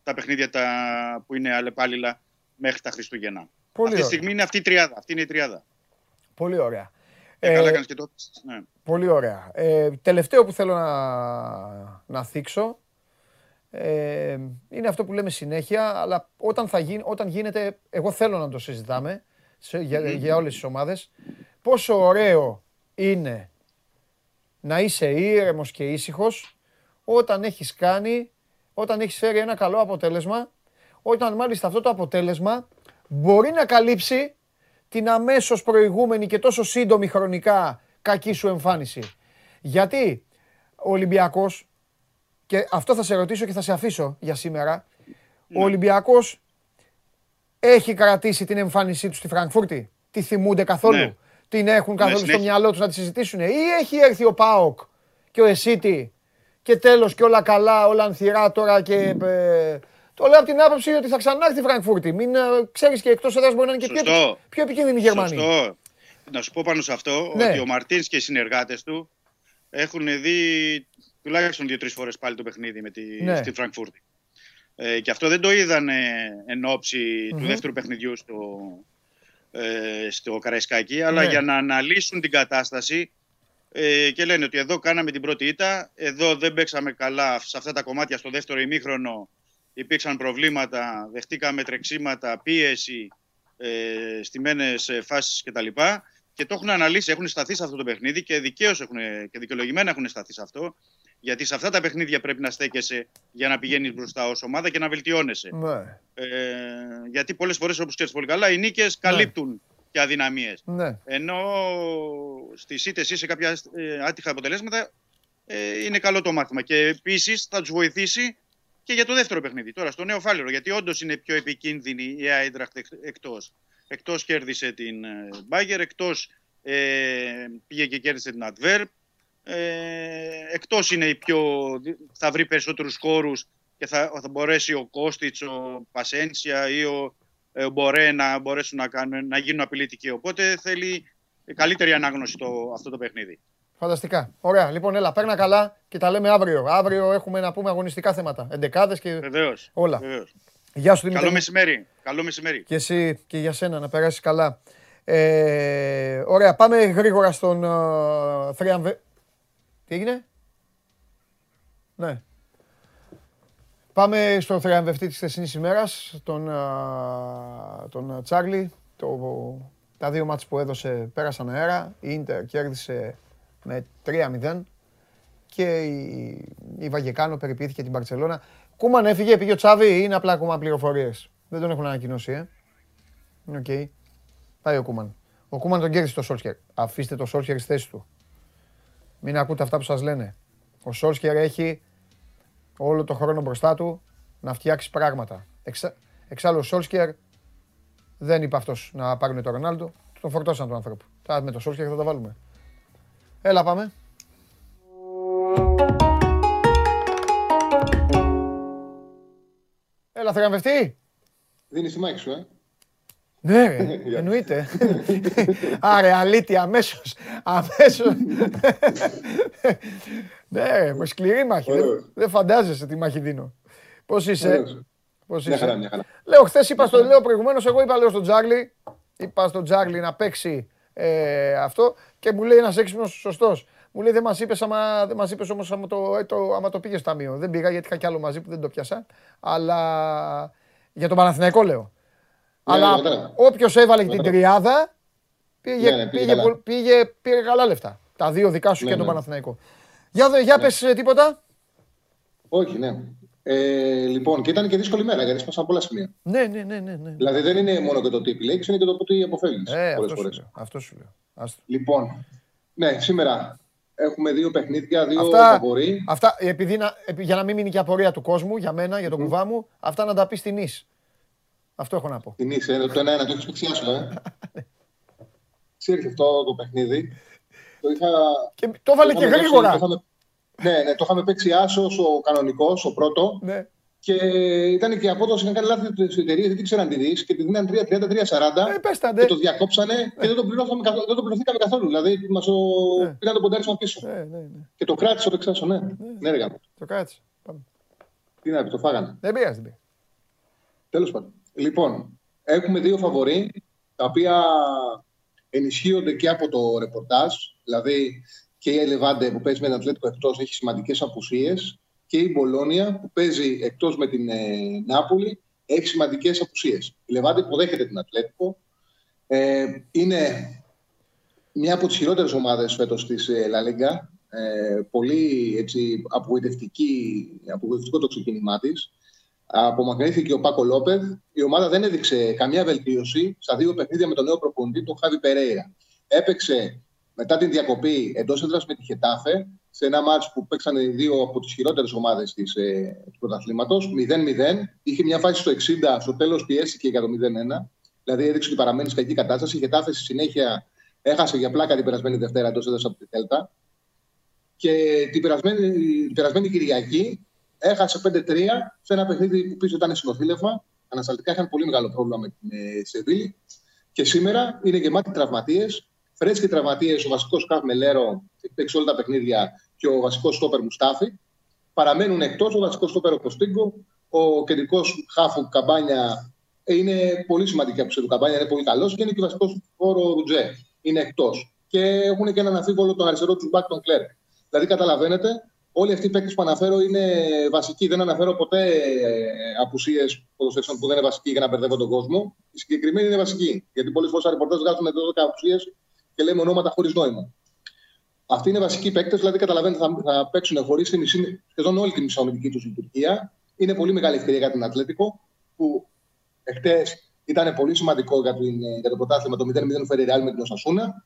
τα παιχνίδια τα, που είναι αλλεπάλληλα μέχρι τα Χριστούγεννα. Πολύ αυτή τη ωραία. στιγμή είναι αυτή η τριάδα. Αυτή είναι η τριάδα. Πολύ ωραία. Ε, Ε, καλά κάνεις και το έπαιξες, ναι. Πολύ ωραία. Ε, τελευταίο που θέλω να, να θίξω ε, είναι αυτό που λέμε συνέχεια, αλλά όταν, θα γίνει, όταν γίνεται, εγώ θέλω να το συζητάμε σε, για, για όλες τις ομάδες, πόσο ωραίο είναι να είσαι ήρεμος και ήσυχος όταν έχεις κάνει, όταν έχεις φέρει ένα καλό αποτέλεσμα, όταν μάλιστα αυτό το αποτέλεσμα μπορεί να καλύψει την αμέσως προηγούμενη και τόσο σύντομη χρονικά κακή σου εμφάνιση. Γιατί ο Ολυμπιακός, και αυτό θα σε ρωτήσω και θα σε αφήσω για σήμερα, ο Ολυμπιακός έχει κρατήσει την εμφάνισή του στη Φραγκφούρτη; Τη θυμούνται καθόλου; Ναι. Την έχουν καθόλου στο συνέχεια. μυαλό τους να τη συζητήσουν; Ή έχει έρθει ο ΠΑΟΚ και ο Εσίτη και τέλος και όλα καλά, όλα ανθυρά τώρα και... ε, το λέω από την άποψη ότι θα ξανάρθει η Φραγκφούρτη. Μην ε, ξέρεις και εκτός έδρας μπορεί να είναι και πιο, Σωστό. πιο επικίνδυνη η Γερμανία. Σωστό. Να σου πω πάνω σε αυτό Ναι. ότι ο Μαρτίνς και οι συνεργάτες του έχουν δει τουλάχιστον δύο-τρεις φορές πάλι το παιχνίδι με τη, Ναι. στη Φραγκφούρτη. Ε, και αυτό δεν το είδαν ε, εν ώψη Μμμ. του δεύτερου παιχνιδιού στο, ε, στο Καραϊσκάκι, αλλά Ναι. για να αναλύσουν την κατάσταση ε, και λένε ότι εδώ κάναμε την πρώτη ήττα, εδώ δεν παίξαμε καλά σε αυτά τα κομμάτια στο δεύτερο ημίχρονο, υπήρξαν προβλήματα, δεχτήκαμε τρεξίματα, πίεση, ε, στιμένες ε, φάσεις κτλ. Και το έχουν αναλύσει, έχουν σταθεί σε αυτό το παιχνίδι και δικαίως έχουν, και δικαιολογημένα έχουν σταθεί σε αυτό. Γιατί σε αυτά τα παιχνίδια πρέπει να στέκεσαι για να πηγαίνεις μπροστά ως ομάδα και να βελτιώνεσαι. Ναι. Ε, γιατί πολλές φορές, όπως ξέρεις πολύ καλά, οι νίκες καλύπτουν και αδυναμίες. Ναι. Ενώ στις ήττες ή σε κάποια ε, άτυχα αποτελέσματα ε, είναι καλό το μάθημα. Και επίσης θα τους βοηθήσει και για το δεύτερο παιχνίδι. Τώρα στο νέο φάληρο, γιατί όντως είναι πιο επικίνδυνη η Άιντραχτ εκτός. Εκτός κέρδισε την ε, Μπάγκερ, εκτός ε, πήγε και κέρδισε την Adverb. Ε, εκτός είναι η πιο, θα βρει περισσότερους χώρους και θα, θα μπορέσει ο Κώστιτς, ο Πασένσια ή ο, ε, ο Μπορέ να μπορέσουν να, κάνουν, να γίνουν απειλητικοί. Οπότε θέλει καλύτερη ανάγνωση το, αυτό το παιχνίδι. Φανταστικά. Ωραία. Λοιπόν, έλα, παίρνα καλά και τα λέμε αύριο. Αύριο έχουμε να πούμε αγωνιστικά θέματα. Εντεκάδες και Βεβαίως. όλα. Βεβαίως. Γεια σου Δημήτρη. Καλό μεσημέρι. Καλό μεσημέρι. Και εσύ και για σένα να περάσεις καλά. Ε, ωραία, πάμε γρήγορα στον uh, θριαμβε... Τι έγινε; Ναι. Πάμε στον θριαμβευτή της χθεσινής ημέρας, τον, α, τον Τσάρλι. Το, τα δύο μάτς που έδωσε πέρασαν αέρα. Η Ίντερ κέρδισε με 3-0 και η, η Βαγεκάνο περιποιήθηκε την Μπαρτσελώνα. Κούμαν έφυγε, πήγε ο Τσάβη ή είναι απλά ακόμα πληροφορίες. Δεν τον έχουν ανακοινώσει, ε. Οκ. Πάει ο Κούμαν. Ο Κούμαν τον κέρδισε το Σόλσκερ. Αφήστε το Σόλσκερ στη θέση του. Μην ακούτε αυτά που σας λένε. Ο Σόλσκερ έχει όλο το χρόνο μπροστά του να φτιάξει πράγματα. Εξα... Εξάλλου ο Σόλσκερ δεν είπε αυτός να πάρουν τον Ρονάλντο. Τον φορτώσαν τον άνθρωπο. Τα, με το Σόλσκερ θα τα βάλουμε. Έλα πάμε. Έλα θριαμβευτή. Δίνεις τη μάχη σου, ε. Ναι, ρε, εννοείται. Άρε, αλήθεια, αμέσως. Αμέσως. Ναι, ρε, με σκληρή μάχη. Δεν, Ωραίος. δεν φαντάζεσαι τι μάχη δίνω. Πώς είσαι; Ωραίος. Πώς Μια είσαι; χαρά, μια χαρά. Λέω, χθες είπα στο, λέω προηγουμένως, εγώ είπα λέω στον Τζάρλι, είπα στον Τζάρλι να παίξει ε, αυτό και μου λέει ένας έξυπνος σωστός. Μου λέει δεν μας είπες, άμα, δεν μας είπες όμως άμα το, ε, το, άμα το πήγες στο ταμείο. Δεν πήγα γιατί είχα κι άλλο μαζί που δεν το πιάσα. Αλλά για τον Παναθηναϊκό λέω. Ναι, Αλλά ναι, κατάλαβα. όποιος έβαλε την τριάδα πήγε, Ναι, ναι, πήγε πήγε, καλά. πο- πήγε, πήρε καλά λεφτά. Τα δύο δικά σου Ναι, και τον ναι. Παναθηναϊκό. Για, δε- για πες ε, τίποτα. Όχι, ναι. Ε, λοιπόν, και ήταν και δύσκολη μέρα γιατί σπάσαν πολλά σημεία. Ναι, ναι, ναι, ναι. ναι. Δηλαδή δεν είναι μόνο και το τι επιλέγεις, είναι και το τι αποφεύγεις. Ε, πολλές αυτό σου φορές. λέω. Αυτό σου λέω. Άστο. Λοιπόν, ναι, σήμερα έχουμε δύο παιχνίδια, δύο Αυτά, φαβορί. αυτά επειδή να, επει- για να μην μείνει και απορία του κόσμου, για μένα, για τον κουβά μου, αυτά να τα πεις στην Ις. Αυτό έχω να πω. Την είσαι, το ένα-ένα, το έχεις πηξιάσω, ε. Ξέρεις αυτό το παιχνίδι. Το είχα. Και το έβαλε το και είχαμε γρήγορα. δώσει- το είχαμε- Ναι, ναι, το είχαμε παίξει άσος ο κανονικός, ο πρώτο. Ναι. Και ήταν και η απόδοση, είχαν κάνει λάθη στις εταιρείες, δεν ήξεραν τη δει και τη δίναν 3-30-3-40. Ε, πες τα, ναι. και το διακόψανε και δεν το, πληρώσαμε, καθόλου- δεν το πληρωθήκαμε καθόλου. Δηλαδή μας το... Ναι. πήγαν το ποντάρισμα πίσω. Ναι, ναι, ναι. Και το κράτησε το εξάσο, ναι. Ναι, ρε γάμο. Το κράτησε. Πάμε. Τι να πει, το φάγανε. Δεν πειράζει, δεν πειράζει. Τέλος πάντων. Λοιπόν, έχουμε δύο φαβορί, τα οποία ενισχύονται και από το ρεπορτάζ. Δηλαδή και η Ελεβάντε που παίζει με την Ατλέτικο εκτός έχει σημαντικές απουσίες. Και η Μπολόνια που παίζει εκτός με την ε, Νάπολη έχει σημαντικές απουσίες. Η Λεβάντε υποδέχεται την Ατλέτικο. Ε, είναι μια από τις χειρότερες ομάδες φέτος της La Liga. Ε, πολύ έτσι, απογοητευτική, απογοητευτικό το ξεκίνημά της. Απομακρύνθηκε ο Πάκο Λόπεθ. Η ομάδα δεν έδειξε καμία βελτίωση στα δύο παιχνίδια με τον νέο προπονητή, τον Χάβι Περέιρα. Έπαιξε μετά την διακοπή εντός έδρας με τη Χετάφε, σε ένα μάτσο που παίξαν οι δύο από τις χειρότερες ομάδες ε, του πρωταθλήματος. 0-0. Είχε μια φάση στο 60, στο τέλος πιέστηκε για το 0-1. Δηλαδή έδειξε ότι παραμένει σε κακή κατάσταση. Η Χετάφε στη συνέχεια έχασε για πλάκα την περασμένη Δευτέρα εντός έδρας από τη Δέλτα. Και την περασμένη, την περασμένη Κυριακή έχασε 5-3 σε ένα παιχνίδι που πίσω ήταν συνοθήλευμα. Ανασταλτικά είχαν πολύ μεγάλο πρόβλημα με την ε, Σεβίλη. Και σήμερα είναι γεμάτη τραυματίες. Φρέσκοι τραυματίες ο βασικός Καφ Μελέρο, έχει παίξει όλα τα παιχνίδια, και ο βασικός Στόπερ Μουστάφη. Παραμένουν εκτός ο βασικός Στόπερ ο Κωστίγκο, ο κεντρικός Χάφου Καμπάνια είναι πολύ σημαντική από του Καμπάνια, είναι πολύ καλός και είναι και βασικός του φόρο Ρουτζέ. Είναι εκτός. Και έχουν και έναν αμφίβολο τον αριστερό τους μπακ, τον Κλέρ. Δηλαδή, καταλαβαίνετε, όλοι αυτοί οι παίκτες που αναφέρω είναι βασικοί. Δεν αναφέρω ποτέ απουσίες ποδοσφαίρων που δεν είναι βασικοί για να μπερδεύω τον κόσμο. Οι συγκεκριμένοι είναι βασικοί. Γιατί πολλές φορές ρεπορτάζ βγάζουν 12 απουσίες και λέμε ονόματα χωρίς νόημα. Αυτοί είναι βασικοί παίκτες, δηλαδή καταλαβαίνετε θα, θα παίξουν χωρίς σχεδόν όλη τη μισοαμυντική τους λειτουργία. Είναι πολύ μεγάλη ευκαιρία για την Ατλέτικο που εχθές ήταν πολύ σημαντικό για, την, για το πρωτάθλημα το 0-0 φέρει Ρεάλ με την Οσασούνα.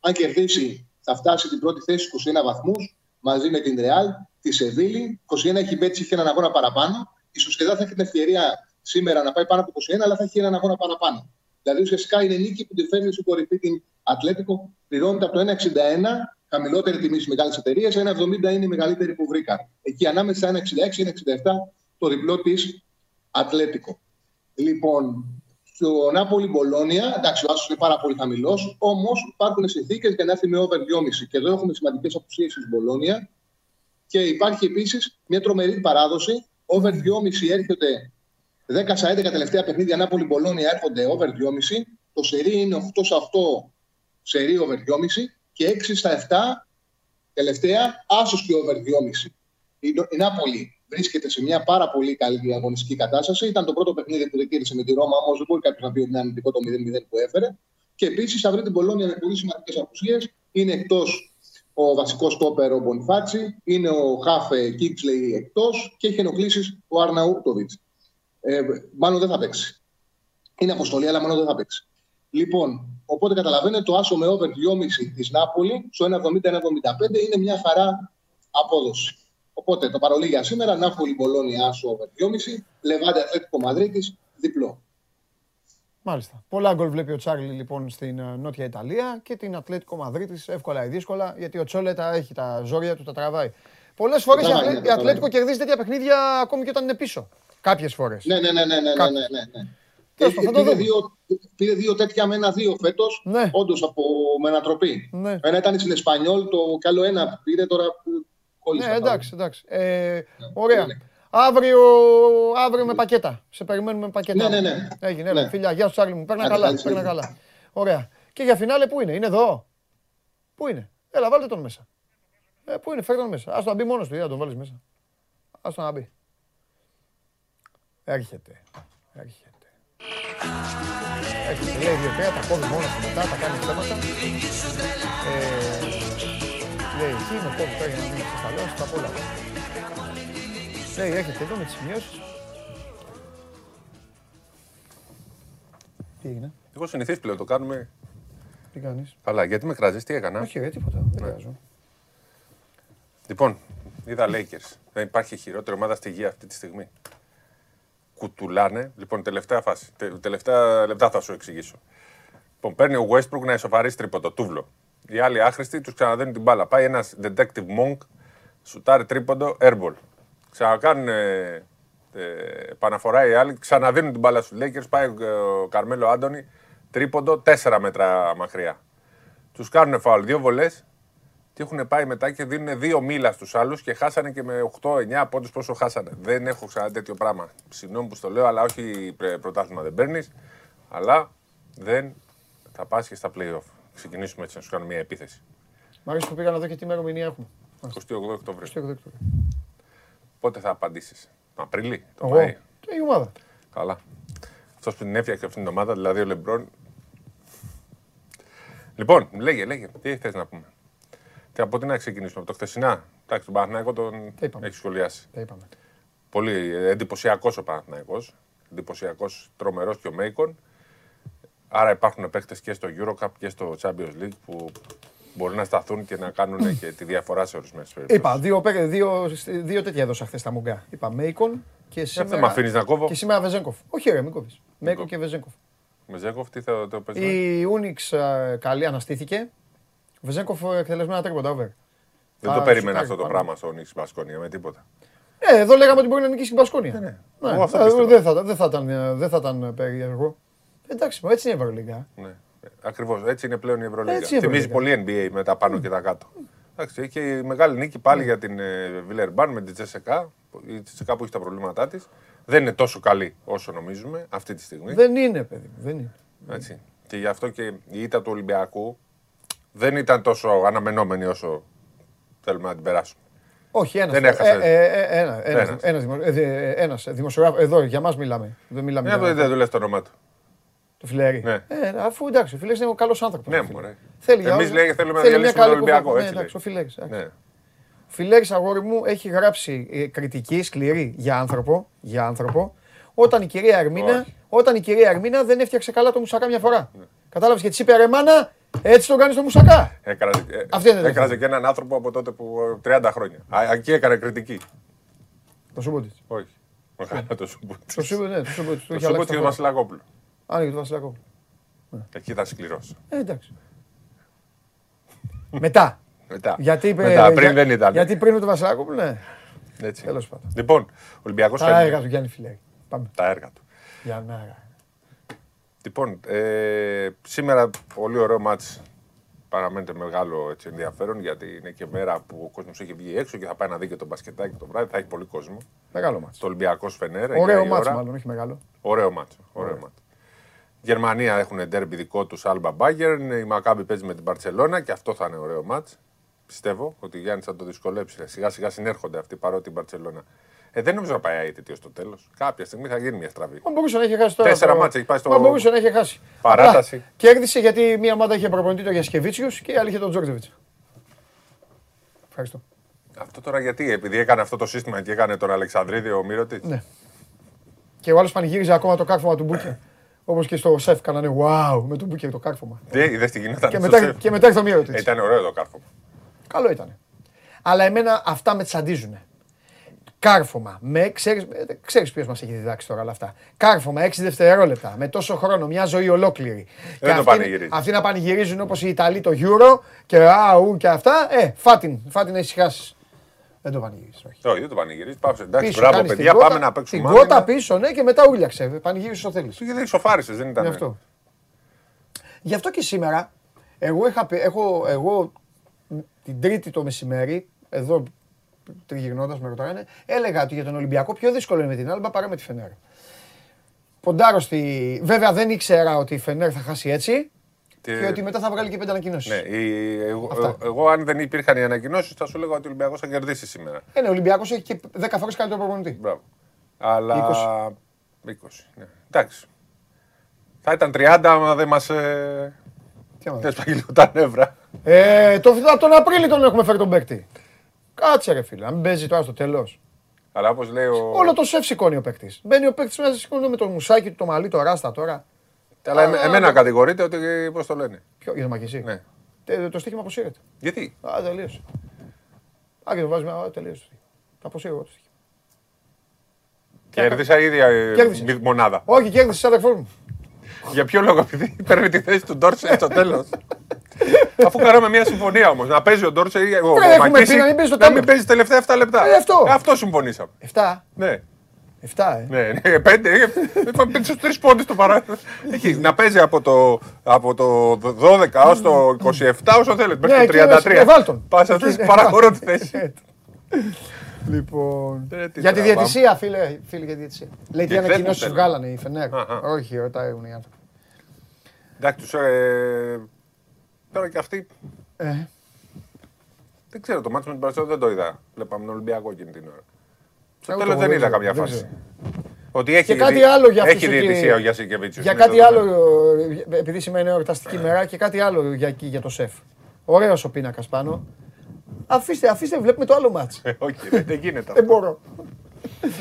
Αν κερδίσει, θα φτάσει την πρώτη θέση 21 βαθμούς μαζί με την Ρεάλ, τη Σεβίλη. 21 έχει πέτσει, έχει έναν αγώνα παραπάνω. Η Σοσιαδά θα έχει την ευκαιρία σήμερα να πάει πάνω από 21, αλλά θα έχει έναν αγώνα παραπάνω. Δηλαδή ουσιαστικά είναι νίκη που τη φέρνει στην κορυφή την Ατλέτικο. Πληρώνεται από το 1,61, χαμηλότερη τιμή στις μεγάλες εταιρείες, 1,70 είναι η μεγαλύτερη που βρήκαν. Εκεί ανάμεσα 1,66-1,67 το διπλό της Ατλέτικο. Λοιπόν, στο Νάπολη Μπολόνια, εντάξει, ο Άσος είναι πάρα πολύ χαμηλός, όμως υπάρχουν συνθήκες για να έρθει με over 2,5. Και εδώ έχουμε σημαντικές απουσίε στη Μπολόνια. Και υπάρχει επίσης μια τρομερή παράδοση. Over 2,5 έρχεται 10 στα 11 τελευταία παιχνίδια Νάπολη Μπολόνια έρχονται over 2,5. Το σερί είναι 8 στα 8 σερί over 2,5 και 6 στα 7 τελευταία άσος και over 2,5. Η Νάπολη βρίσκεται σε μια πάρα πολύ καλή αγωνιστική κατάσταση. Ήταν το πρώτο παιχνίδι που δεν με τη Ρώμα, όμως δεν μπορεί κάποιος να πει ότι είναι αρνητικό το 0-0 που έφερε. Και επίσης θα βρει την Πολώνια με πολύ σημαντικές απουσίες. Είναι εκτός ο βασικός στόπερ ο Μπονιφάτσι, είναι ο Χάφε Κίξλεϊ εκτός και έχει ενοχλήσεις ο Αρναούτοβιτς. Ε, μάλλον δεν θα παίξει. Είναι αποστολή, αλλά μάλλον δεν θα παίξει. Λοιπόν, οπότε καταλαβαίνετε το άσο με over 2,5 της Νάπολη στο 1,70-1,75 είναι μια χαρά απόδοση. Οπότε το παρολί για σήμερα, Νάπολη Μπολόνι Άσο over 2,5, Λεβάντε Αθλέτικο Μαδρίτης, διπλό. Μάλιστα. Πολλά γκολ βλέπει ο Τσάρλι λοιπόν στην ε, Νότια Ιταλία και την Ατλέτικο Μαδρίτης εύκολα ή δύσκολα γιατί ο Τσόλετα έχει τα ζόρια του, τα τραβάει. Πολλές φορές η Ατλέτικο κερδίζει τέτοια παιχνίδια ακόμη και όταν είναι πίσω. Κάποιες φορές. Ναι, ναι, ναι, ναι, ναι, ναι, ναι, ναι. Έχει, πήρε, δύο, πήρε δύο τέτοια με ένα-δύο φέτος, ναι. όντως από μετατροπή. Ναι. Ένα ήταν στην Εσπανιόλ, το κι άλλο ένα πήρε τώρα ναι, εντάξει, εντάξει. Ε, ωραία. Αύριο, αύριο με πακέτα. Σε περιμένουμε με πακέτα. Ναι, ναι, ναι. Έγινε, ναι. Φιλιά, γεια σου Τσάρλι μου. Παίρνα καλά, παίρνα καλά. Ωραία. Και για φινάλε πού είναι, είναι εδώ. Πού είναι; Έλα, βάλτε τον μέσα. Ε, πού είναι, φέρτε τον μέσα. Ας τον μπει μόνος του, για τον βάλεις μέσα. Ας τον να μπει. Έρχεται. Έρχεται. Έρχεται, λέει δύο τρία, τα κόβει μόνος του μετά, τα κάνει θέματα. Ε, Λέει, εκεί με κόβει τώρα για να μην σε χαλάσει, τα πολλά. Λέει, έχετε εδώ με τις σημειώσεις. Τι έγινε; Έχω συνηθίσει πλέον, το κάνουμε. Τι κάνεις; Καλά, γιατί με κράζεις, τι έκανα; Όχι, ρε, τίποτα, δεν ναι. κράζω. Λοιπόν, είδα Lakers. Δεν υπάρχει χειρότερη ομάδα στη γη αυτή τη στιγμή. Κουτουλάνε. Λοιπόν, τελευταία φάση. Τελευταία λεπτά θα σου εξηγήσω. Λοιπόν, παίρνει ο Westbrook να ισοφαρίσει τρίποντο, τούβλο. Οι άλλοι άχρηστοι τους ξαναδίνουν την μπάλα. Πάει ένας detective monk, σουτάρει τρίποντο, airball. Ξανακάνουν ε, ε, επαναφορά οι άλλοι, ξαναδίνουν την μπάλα στους Lakers. Πάει ο Καρμέλο Άντωνη, τρίποντο, τέσσερα μέτρα μακριά. Τους κάνουν φάουλ, δύο βολές και έχουν πάει μετά και δίνουν δύο μίλα στους άλλους και χάσανε και με 8-9 πόντους πόσο χάσανε. Δεν έχω ξανά τέτοιο πράγμα. Συγγνώμη που στο λέω, αλλά όχι πρωτάθλημα δεν παίρνεις. Αλλά δεν θα πας και στα playoff ξεκινήσουμε έτσι να σου κάνω μια επίθεση. Μ' αρέσει που πήγα να δω και τι ημερομηνία έχουμε. 28 Οκτωβρίου. Πότε θα απαντήσεις, τον Απρίλη, τον Μάη; Και η ομάδα. Καλά. Αυτό που την έφτιαξε αυτήν την ομάδα, δηλαδή ο Λεμπρόν. Λοιπόν, λέγε, λέγε, τι θες να πούμε; Και από τι να ξεκινήσουμε, από το χθεσινά; Εντάξει, τον Παναθηναϊκό τον έχει σχολιάσει. Τα είπαμε. Πολύ εντυπωσιακός ο Παναθηναϊκός. Εντυπωσιακός, τρομερός και ο Μέικον. Άρα υπάρχουν παίχτε και στο Eurocup και στο Champions League που μπορεί να σταθούν και να κάνουν και τη διαφορά σε ορισμένες περιπτώσεις. Είπα, δύο, δύο, δύο τέτοια έδωσα χθες τα μουγκά. Είπα Μέικον και σήμερα. Δεν με αφήνεις να κόβω. Και σήμερα Βεζέγκοφ. Όχι, ρε, μην κόβεις. Μέικον και Βεζέγκοφ. Βεζέγκοφ, τι θα το πει. Η Ούνιξ καλή αναστήθηκε. Βεζέγκοφ εκτελεσμένα τρίποντα over. Δεν το περίμενα αυτό το πράγμα στο Ούνιξ Μπασκόνια με τίποτα. Ε, εδώ λέγαμε ότι μπορεί να νικήσει την Μπασκόνια. Ναι, ναι. Δεν θα ήταν περίεργο. Εντάξει, έτσι είναι η Ευρωλίγα. Ναι. Ακριβώς. Έτσι είναι πλέον η Ευρωλίγα. Θυμίζει πολύ NBA με τα πάνω και τα κάτω. Εντάξει, έχει και η μεγάλη νίκη πάλι για την Βιλερμπάν με την Τσεσεκά. Η Τσεσεκά που έχει τα προβλήματά της. δεν είναι τόσο καλή όσο νομίζουμε αυτή τη στιγμή. Δεν είναι, παιδί μου. Δεν είναι. Έτσι. Και γι' αυτό και η ήττα του Ολυμπιακού δεν ήταν τόσο αναμενόμενη όσο θέλουμε να την περάσουμε. Όχι, ένας. Δεν έχασες. Ε, ε, ε, ένα, ένας, Ένας. ένας, δημο- ε, δε- ένας δημοσιογράφος. Εδώ, για μας μιλάμε. Δεν μιλάμε Μια για που δεν του λες το όνομά του. το Φιλέρι. Ναι. Ε, αφού εντάξει, ο Φιλέρης είναι ο καλός άνθρωπος. Ναι, ο Φιλέρης. μωρέ. Θέλει για Εμείς όλα- λέει θέλουμε να θέλει μια διαλύσουμε τον καλή Ολυμπιακό, κουβέντα. έτσι Ναι, εντάξει, λέει. ο Φιλέρης. εντάξει. Ναι. Ο Φιλέρης, αγόρι μου, έχει γράψει ε, κριτική σκληρή για άνθρωπο, για άνθρωπο, όταν η κυρία Ερμίνα, όταν η κυρία Ερμίνα δεν έφτιαξε καλά το μουσακά μια φορά. Ναι. Κατάλαβες και της είπε ρε μάνα, έτσι τον κάνεις το μουσακά. Έκραζε, ε, Αυτή είναι η έκραζε δεύτερη. και έναν άνθρωπο από τότε που ε, 30 χρόνια. Α, εκεί έκανε κριτική. Το Σούμποτιτς. Όχι. Μεγάλο το Σούμποτιτς. Το Σούμποτιτς, ναι, το Σούμποτιτς. Το είχε αλλάξει Σούμποτιτς και τα το χρόνια. Βασιλακόπουλο. Άνοιγε το Βασιλακό. Εκεί ήταν σκληρός. Ε, εντάξει. Μετά. Μετά. Γιατί, είπε- Μετά, πριν για- δεν ήταν. Γιατί πριν με το Βασιλακόπουλο, ναι. Έτσι. Τέλος πάντων. Λοιπόν, Ολυμπιακός Τα έργα του Γιάννη Φιλέρη. Πάμε. Τα έργα του. Για να. Λοιπόν, ε, σήμερα πολύ ωραίο μάτς παραμένεται μεγάλο έτσι, ενδιαφέρον γιατί είναι και μέρα που ο κόσμος έχει βγει έξω και θα πάει να δει και το μπασκετάκι το βράδυ. Θα έχει πολύ κόσμο. Μεγάλο μάτς. Το Ολυμπιακός Φενέρ. Ωραίο 9 η μάτς ώρα. μάλλον, όχι μεγάλο. Ωραίο μάτς. Ωραίο μάτς. Γερμανία έχουν ντέρμπι δικό τους Alba Bayern. Η Μακάμπη παίζει με την Παρσελώνα και αυτό θα είναι ωραίο μάτς. Πιστεύω ότι ο Γιάννης θα το δυσκολέψει. Σιγά σιγά συνέρχονται αυτοί παρότι η Παρσελώνα. Ε, δεν νομίζω να πάει αίτητη ω το τέλος. Κάποια στιγμή θα γίνει μια στραβή. Μα μπορούσε να έχει χάσει τώρα. Τέσσερα το- μάτς έχει πάει στο- Μα μπορούσε να έχει χάσει. Παράταση. Απλά κέρδισε γιατί μία ομάδα είχε προπονητή τον Γιασκεβίτσιου και η άλλη είχε τον Τζόρτζεβιτς. Ευχαριστώ. Αυτό τώρα γιατί, επειδή έκανε αυτό το σύστημα και έκανε τον Αλεξανδρίδη ο Μύρωτης; Ναι. Και ο άλλος πανηγύριζε ακόμα το κάρφωμα του Μπούκερ. Όπως και στο σεφ κάνανε wow με τον Μπούκερ το κάρφωμα. Δεν είδες τι γινόταν. Και στο μετά, σεφ; και μετά ήρθε ο Μύρωτιτς. Ε, Ήταν ωραίο το κάρφωμα. Καλό ήταν. Αλλά εμένα αυτά με τσαντίζουνε. Κάρφωμα. Με, ξέρεις, ε, ξέρεις ποιος μας έχει διδάξει τώρα όλα αυτά. Κάρφωμα 6 δευτερόλεπτα. Με τόσο χρόνο. Μια ζωή ολόκληρη. Δεν το αυτοί, πανηγυρίζεις. αυτοί να πανηγυρίζουν όπως οι Ιταλοί το Euro και αου και αυτά. Ε, φάτιν. Φάτιν να ησυχάσεις. Δεν το πανηγυρίζεις. Όχι. Όχι, δεν το πανηγυρίζεις. Πάψε. Εντάξει, Πίσω, μπράβο, κάνεις την παιδιά, κότα- πάμε να παίξουμε. Την άμυνα. κότα πίσω, ναι, και μετά ούλιαξε. Πανηγύρισε όσο θέλεις. Γιατί σοφάρισε, δεν ήταν. Γι' αυτό. Γι' αυτό και σήμερα, εγώ, είχα, πει- έχω, εγώ την Τρίτη το μεσημέρι, εδώ τριγυρνώντας με ρωτάγανε, έλεγα ότι για τον Ολυμπιακό πιο δύσκολο είναι με την Άλμπα παρά με τη Φενέρ. Ποντάρω στη... Βέβαια δεν ήξερα ότι η Φενέρ θα χάσει έτσι Και- και ότι μετά θα βγάλει και πέντε ανακοινώσεις. Ναι, η- εγώ, Αυτά. εγώ- εγώ, αν δεν υπήρχαν οι ανακοινώσεις, θα σου λέγα ότι ο Ολυμπιακός θα κερδίσει σήμερα. Ε, ναι, ο Ολυμπιακός έχει και 10 φορές καλύτερο προπονητή. Μπράβο. Αλλά. 20. 20. ναι. Εντάξει. Θα ήταν 30 άμα δεν μας. Ε... Τι άμα Δεν σπάγει λίγο τα νεύρα. Ε, το, από τον Απρίλιο τον έχουμε φέρει τον παίκτη. Κάτσε ρε φίλε, να μην παίζει τώρα στο τέλος. Αλλά όπως λέει ο. Όλο το σεφ σηκώνει ο παίκτης. Μπαίνει ο παίκτης μέσα, σηκώνει με το μουσάκι του, το μαλλί, το ράστα τώρα. Αλλά εμέ- Α, εμένα το- κατηγορείται ότι. Πώς το λένε. Ποιο, για το Μακισί. Ναι. Ε, το στοίχημα αποσύρεται. Γιατί; Α, τελείωσε. Α, και το βάζουμε, α, τελείωσε. το στοίχημα. Θα αποσύρω εγώ το στοίχημα. Κέρδισα η ίδια ε, Κέρδισες. μη- μονάδα. Όχι, κέρδισες αδερφός μου. Για ποιο λόγο, επειδή παίρνει τη θέση του Ντόρσε στο τέλος. Αφού κάναμε μια συμφωνία όμως. Να παίζει ο Ντόρσε ή ο Ρε, έχουμε Μακίση, πει να μην παίζει στο να μην τέλος. παίζει τελευταία 7 λεπτά. Ε, αυτό. Ε, αυτό συμφωνήσαμε. 7. Ναι. 7, ε. Ναι, ναι, πέντε. Είπαμε πέντε στους τρεις πόντους το παράδειγμα. Έχει να παίζει από το, από το 12 ως το 27 όσο θέλετε. Μέχρι Ναι, το εκεί μέσα, 33. ε, βάλ' τον. Πα αυτή Εκεί, ναι. παραχωρώ τη θέση. Λοιπόν. Ε, τι Για τη τραβάμε. διαιτησία, φίλε, φίλε, για τη διαιτησία. Λέει τι Και χθες ανακοινώσεις μου βγάλανε οι Φενέρ. Αχα. Όχι, ρωτάει οι άνθρωποι. Εντάξει, τους, ε, τώρα και αυτοί. Ε, Δεν ξέρω, το μάτσο με την Παρσέλο δεν το είδα. Βλέπαμε τον Ολυμπιακό εκείνη την ώρα. Στο Εγώ τέλος το δεν είδα ξέρω, καμιά δεν φάση. ξέρω. Ότι έχει, Και κάτι δι- άλλο για αυτούς έχει εκεί- διαιτησία ο Γιασικεβίτσιο. Για κάτι άλλο, ε, επειδή σήμερα είναι εορταστική μέρα και κάτι άλλο για, εκεί, για το σεφ. Ωραίος ο πίνακας πάνω. Αφήστε, αφήστε, βλέπουμε το άλλο μάτς. Όχι, ρε, δεν γίνεται Δεν αυτό. μπορώ.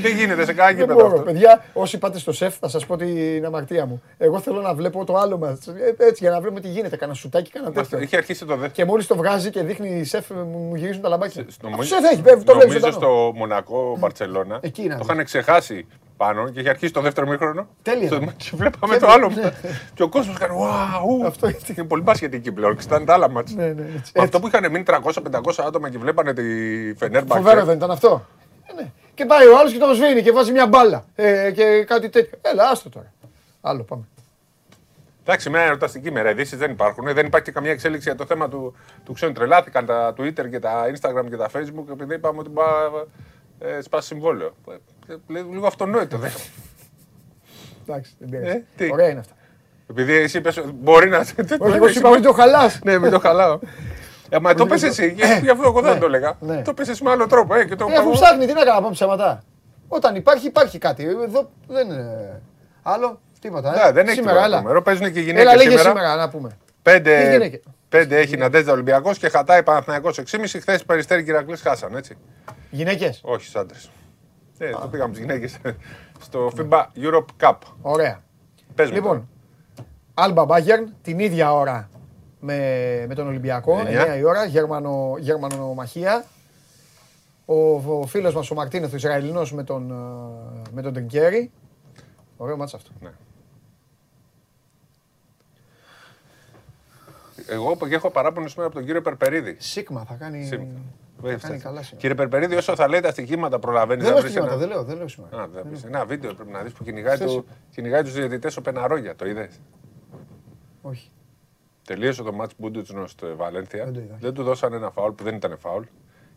Δεν γίνεται σε κανένα Δεν γήπεδο μπορώ. αυτό; Παιδιά, όσοι πάτε στο σεφ, θα σας πω την αμαρτία μου. Εγώ θέλω να βλέπω το άλλο μας. Έτσι, για να βλέπουμε τι γίνεται. Κάνα σουτάκι, κάνα Μας- τέτοιο. Είχε αρχίσει το δεύτερο. Και μόλις το βγάζει και δείχνει η σεφ, μου μου γυρίζουν τα λαμπάκια. Στο Αυτό Μο- σεφ έχει, το βλέπει Νομίζω ζωντανό. στο Μονακό Μπαρσελόνα Εκεί είναι, το ναι. είχαν ξεχάσει πάνω και είχε αρχίσει το δεύτερο μήχρονο. Τέλεια. Στο- Και βλέπαμε Και το βλέ- άλλο. ναι. Και ο κόσμος έκανε Wow! Αυτό είναι πολύ μπασχετική πλέον. και Ήταν τα άλλα μάτια. Ναι, ναι, έτσι. Αυτό που είχαν μείνει 300-500 άτομα και βλέπανε τη Φενέρμπαξ. Φοβερό δεν ήταν αυτό; Ε, ναι. Και πάει ο άλλος και τον σβήνει και βάζει μια μπάλα. Ε, και κάτι τέτοιο. Έλα, άστο τώρα. Άλλο πάμε. Εντάξει, μια ερωταστική μέρα. Ειδήσεις δεν υπάρχουν. Δεν υπάρχει και καμία εξέλιξη για το θέμα του, του ξένου. Τρελάθηκαν τα Twitter και τα Instagram και τα Facebook επειδή είπαμε ότι μπα, ε, σπάσει συμβόλαιο. Ε, Λίγο αυτονόητο. δεν- Εντάξει, δεν Ε, πειράζει. τι; Ωραία είναι αυτά. Επειδή εσύ είπες, μπορεί να. Όχι, εγώ σου είπα μην το χαλάς. Ναι, μην το χαλάω. Ε, μα το πες εσύ, γι' γι' αυτό εγώ δεν Ναι. το έλεγα. Ναι. Το πες εσύ με άλλο τρόπο. Ε, και το Ε, αφού ψάχνει, τι να κάνω, να πω ψέματα. Όταν υπάρχει, υπάρχει κάτι. Εδώ δεν είναι. Άλλο, τίποτα. ε. Ναι, δεν έχει σήμερα, τίποτα έλα. νούμερο. Παίζουν και οι Έλα, γυναίκες λέγε σήμερα. σήμερα, να πούμε. Τις Πέντε, γυναίκες. πέντε έχει Ναντέζα Ολυμπιακός και χατάει Παναθηναϊκός 6,5. Χθες Περιστέρη Κυρακλής χάσαν, έτσι. Γυναίκες. Όχι στους άντρες. Ε, το πήγαμε στι γυναίκες. Στο FIBA Europe Cup. Ωραία. Πες μου Λοιπόν, Άλμπα Μπάγερν την ίδια ώρα με, με τον Ολυμπιακό, Εννιά. 9 η ώρα, Γερμανο, Γερμανομαχία. Ο, ο φίλος μας ο Μαρτίνεθ, ο Ισραηλινός με τον, ε, με τον Τρικέρι. Ωραίο μάτς αυτό. Ναι. Εγώ και έχω παράπονο σήμερα από τον κύριο Περπερίδη. Σίγμα θα κάνει, Σίγμα. θα Έφτασε. κάνει καλά σήμερα. Κύριε Περπερίδη, όσο θα λέει τα στοιχήματα προλαβαίνει Δεν να λέω βρει στοιχήματα, ένα. δεν λέω, δεν λέω σήμερα. Α, δεν βρεις. Ένα βίντεο πρέπει να δεις που κυνηγάει, Χθες του, κυνηγάει τους διαιτητές ο Πεναρόγια. Το είδες; Όχι. Τελείωσε το μάτς Μπούντουτσνο στο Βαλένθια. Δεν το είδα. Δεν του δώσαν ένα φάουλ που δεν ήταν φάουλ.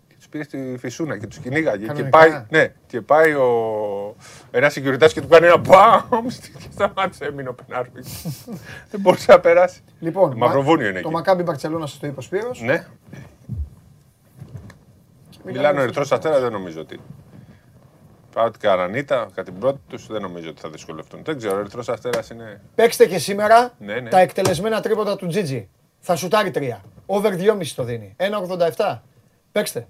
Και τους πήγε στη φυσούνα και τους κυνήγαγε. Και Κανονικά. πάει, ναι, και πάει ο... ένας security και του κάνει ένα μπαμ και σταμάτησε. Έμεινε ο Πεναρόγια. δεν μπορούσε να περάσει. Λοιπόν, Το Μαυροβούνιο είναι το εκεί. Μακάμπι Μπαρτσελώνα σας το είπε ο Σπύρος. Ναι. Μιλάνε ο Ερυθρός Αστέρα δεν νομίζω ότι. Πάω την Καρανίτα, κατά την πρώτη τους δεν νομίζω ότι θα δυσκολευτούν. Δεν ξέρω, ο Ερυθρός Αστέρας είναι. Παίξτε και σήμερα Ναι, ναι. τα εκτελεσμένα τρίποτα του Τζίτζι. Θα σουτάρει τρία. Over 2,5 το δίνει. 1,87. Παίξτε.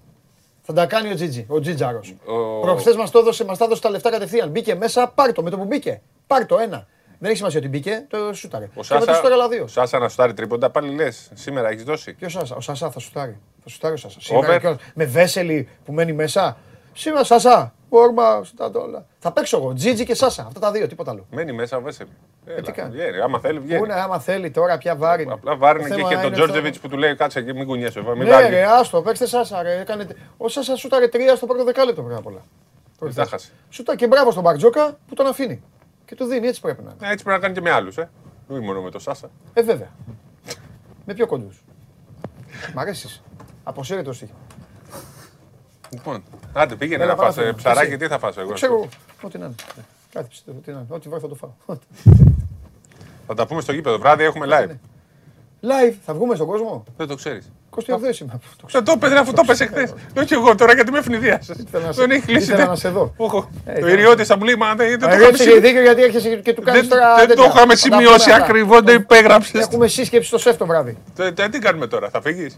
Θα τα κάνει ο Τζίτζι, ο Τζίτζαρο. Ο- Προχθές μας το έδωσε, μας τα έδωσε τα λεφτά κατευθείαν. Μπήκε μέσα, πάρ το με το που μπήκε. Πάρ το ένα. Δεν έχει σημασία ότι μπήκε, το σουτάρε. Ο Και μετά Σάσα, σουτάρε άλλα δύο. ο Σάσα να σουτάρει τρίποντα, πάλι λες. Σήμερα έχεις δώσει. Ποιο Σάσα, ο Σάσα θα σουτάρει. Θα σουτάρει ο Σάσα. Σήμερα Over. κιόλας. με βέσελη που μένει μέσα. Σήμερα Σάσα, Όρμα, σουτά το όλα. Θα παίξω εγώ. Τζίτζι και Σάσα. Αυτά τα δύο, τίποτα άλλο. Μένει μέσα ο Βέσελη. Έλα, τι κάνει; βγαίνει. Άμα θέλει, Πού βγαίνει. είναι, άμα θέλει τώρα, πια βάρη. Απλά βάρνει Το και, θέμα και τον είναι Τζόρτζεβιτς αυτό. που του λέει κάτσε και μην κουνιέσαι. Μην Ναι, βάρνει. ρε, άστο, παίξτε Σάσα. Ρε. Έκανε... Ο Σάσα σούταρε τρία στο πρώτο δεκάλεπτο πρώτα απ' όλα. Δεν τα χάσει. Σούτα και μπράβο στον Μπαρτζόκα που τον αφήνει. Και του δίνει, έτσι πρέπει να είναι. Ε, Έτσι πρέπει να κάνει και με άλλους. Ε. Όχι μόνο με τον Σάσα. Ε, βέβαια. με πιο κοντούς. Μ' αρέσεις. Αποσύρε το στοίχημα. Λοιπόν, άντε πήγαινε Έλα, να πάμε, φας ε, φίλε. ψαράκι, Εσύ. τι θα φας εγώ. Ξέρω εγώ. Ό,τι να είναι. Κάτι πιστεύω. Ό,τι να είναι. Ό,τι βρω θα το φάω. Θα τα πούμε στο γήπεδο. Βράδυ έχουμε live. Live, θα βγούμε στον κόσμο; Δεν το ξέρεις. 28 είμαι. Δεν το έπαιζε αφού το έπαιζε χθε. Όχι εγώ τώρα γιατί με ευνηδίασε. να σε- Δεν έχει κλείσει. ήθελα να σε δω. Όχο. Ε, Το ήθελα Ιριώτη θα μου λέει, μα δεν δεν το Ε, είχαμε έτσι έχει σημει- δίκιο γιατί έρχεσαι και του κάνεις δεν- τώρα. δεν το τέτοια. είχαμε Θα τα σημειώσει πούμε αυτά. ακριβώς, δεν υπέγραψες. Έχουμε σύσκεψη στο σεφ το βράδυ. Τε- τε- Τι κάνουμε τώρα, θα φύγεις;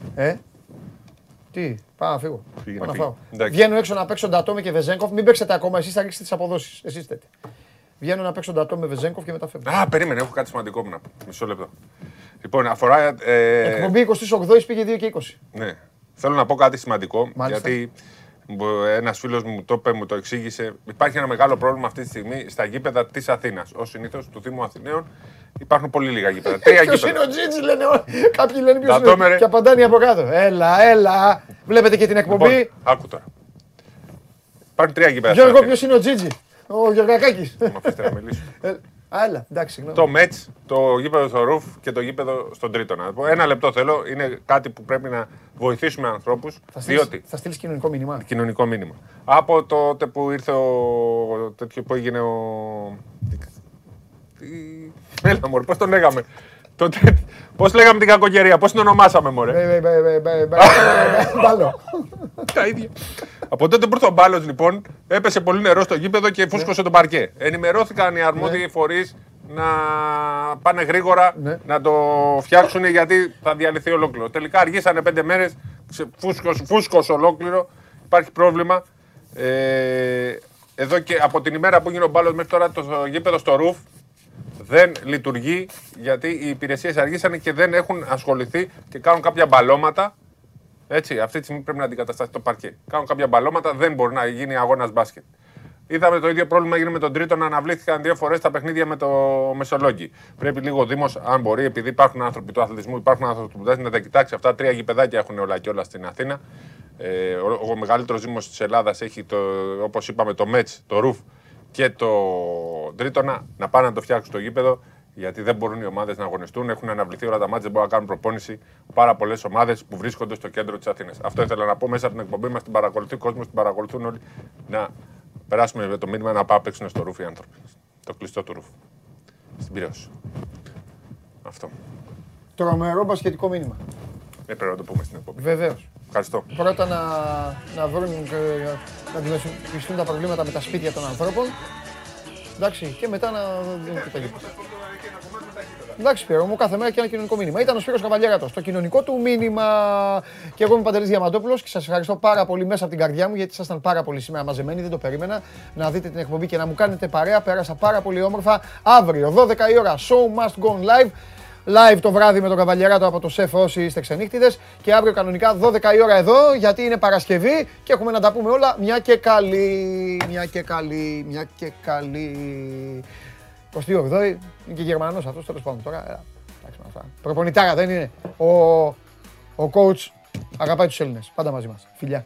Ε, τι, πάω να φύγω. Φύγε Πάω να να φάω. φύγει. Εντάξει. Βγαίνω έξω να παίξω Ντατόμε και Βεζέγκοφ. Μην παίξετε ακόμα, εσείς θα ρίξετε τις αποδόσεις. Εσείς θέτε. Βγαίνω να παίξω Ντατόμε με Βεζέγκοφ και μετά φεύγω. Α, περίμενε, έχω κάτι σημαντικό που να πω. Μισό λεπτό. Λοιπόν, αφορά. ε, Εκπομπή 28 πήγε 2 και 20. Ναι. Θέλω να πω κάτι σημαντικό. Μάλιστα. Γιατί ένας φίλος μου το είπε, μου το εξήγησε. Υπάρχει ένα μεγάλο πρόβλημα αυτή τη στιγμή στα γήπεδα της Αθήνας. Ω συνήθως του Δήμου Αθηναίων υπάρχουν πολύ λίγα γήπεδα. Τρία Ποιος είναι γήπεδα. ο Τζίτζι, λένε όλοι. Κάποιοι λένε ποιος Ντατόμε, είναι. ρε. Και απαντάνε από κάτω. Έλα, έλα. Βλέπετε και την εκπομπή. Λοιπόν, άκου τώρα. Υπάρχουν τρία γήπεδα. Γιώργο, στην Αθήνα. ποιος είναι ο Τζίτζι; Ο Γεωργακάκης. Μ' αφήστε να μιλήσω. Α, έλα, εντάξει, συγγνώμη. Το Μέτ, το γήπεδο στο Ρουφ και το γήπεδο στον Τρίτο. Να πω. Ένα λεπτό θέλω. Είναι κάτι που πρέπει να βοηθήσουμε ανθρώπους. Θα στείλεις- Διότι. Θα στείλεις κοινωνικό μήνυμα; Κοινωνικό μήνυμα. Από τότε που ήρθε ο. τέτοιο που έγινε ο. Τι- Έλα, μωρέ, πώς τον λέγαμε; Πώς λέγαμε την κακοκαιρία, πώς την ονομάσαμε, μωρέ; Μπε, μπε, μπε, μπε, μπε, μπε, Μπάλο. Τα ίδια. Από τότε που ήρθε ο Μπάλος, λοιπόν, έπεσε πολύ νερό στο γήπεδο και φούσκωσε το παρκέ. Ενημερώθηκαν οι αρμόδιοι φορείς να πάνε γρήγορα να το φτιάξουν γιατί θα διαλυθεί ολόκληρο. Τελικά αργήσανε πέντε μέρες, φούσκωσε, φούσκωσε ολόκληρο. Υπάρχει πρόβλημα. Ε, εδώ και από την ημέρα που έγινε ο Μπάλος μέχρι τώρα το γήπεδο στο Ρουφ δεν λειτουργεί γιατί οι υπηρεσίες αργήσανε και δεν έχουν ασχοληθεί και κάνουν κάποια μπαλώματα έτσι, αυτή τη στιγμή πρέπει να αντικατασταθεί το παρκέ. Κάνουν κάποια μπαλώματα, δεν μπορεί να γίνει αγώνας μπάσκετ. Είδαμε το ίδιο πρόβλημα έγινε με τον Τρίτο να αναβλήθηκαν δύο φορές τα παιχνίδια με το Μεσολόγγι. Πρέπει λίγο ο Δήμος, αν μπορεί, επειδή υπάρχουν άνθρωποι του αθλητισμού, υπάρχουν άνθρωποι που δεν να τα κοιτάξει. Αυτά τρία γηπεδάκια έχουν όλα και όλα στην Αθήνα. Ε, ο, ο μεγαλύτερος Δήμος της Ελλάδας έχει, όπως είπαμε, το Μέτ, το Ρουφ και το Τρίτονα να πάνε να το φτιάξουν το γήπεδο. Γιατί δεν μπορούν οι ομάδες να αγωνιστούν, έχουν αναβληθεί όλα τα μάτια, δεν μπορούν να κάνουν προπόνηση. Πάρα πολλές ομάδες που βρίσκονται στο κέντρο της Αθήνας. Αυτό ήθελα να πω μέσα από την εκπομπή μας. Την παρακολουθεί ο κόσμος, την παρακολουθούν όλοι. Να περάσουμε με το μήνυμα να πάω παίξουν στο ρούφι οι άνθρωποι. Το κλειστό του ρούφου. Στην Πυραιώση. Αυτό. Τρομερό μπασκετικό μήνυμα. Ε, πρέπει να το πούμε στην εκπομπή. Βεβαίως. Ευχαριστώ. Πρώτα να, να βρουν ε, να αντιμετωπιστούν τα προβλήματα με τα σπίτια των ανθρώπων. Εντάξει, και μετά να δίνουν και τα γήπεδα. Εντάξει, Σπύρο μου, κάθε μέρα και ένα κοινωνικό μήνυμα. Ήταν ο Σπύρος Καβαλιέρατος. Το κοινωνικό του μήνυμα. Και εγώ είμαι ο Παντελής Διαμαντόπουλος και σας ευχαριστώ πάρα πολύ μέσα από την καρδιά μου γιατί ήσασταν πάρα πολύ σήμερα μαζεμένοι. Δεν το περίμενα να δείτε την εκπομπή και να μου κάνετε παρέα. Πέρασα πάρα πολύ όμορφα. Αύριο, 12 η ώρα, show must go on live live το βράδυ με τον Καβαλιεράτο από το ΣΕΦ όσοι είστε ξενύχτιδες και αύριο κανονικά 12 η ώρα εδώ γιατί είναι Παρασκευή και έχουμε να τα πούμε όλα μια και καλή, μια και καλή, μια και καλή. 28η, είναι και Γερμανός αυτός τέλος πάντων τώρα. Ε, εντάξει, Προπονητάρα δεν είναι. Ο, ο coach αγαπάει τους Έλληνες. Πάντα μαζί μας. Φιλιά.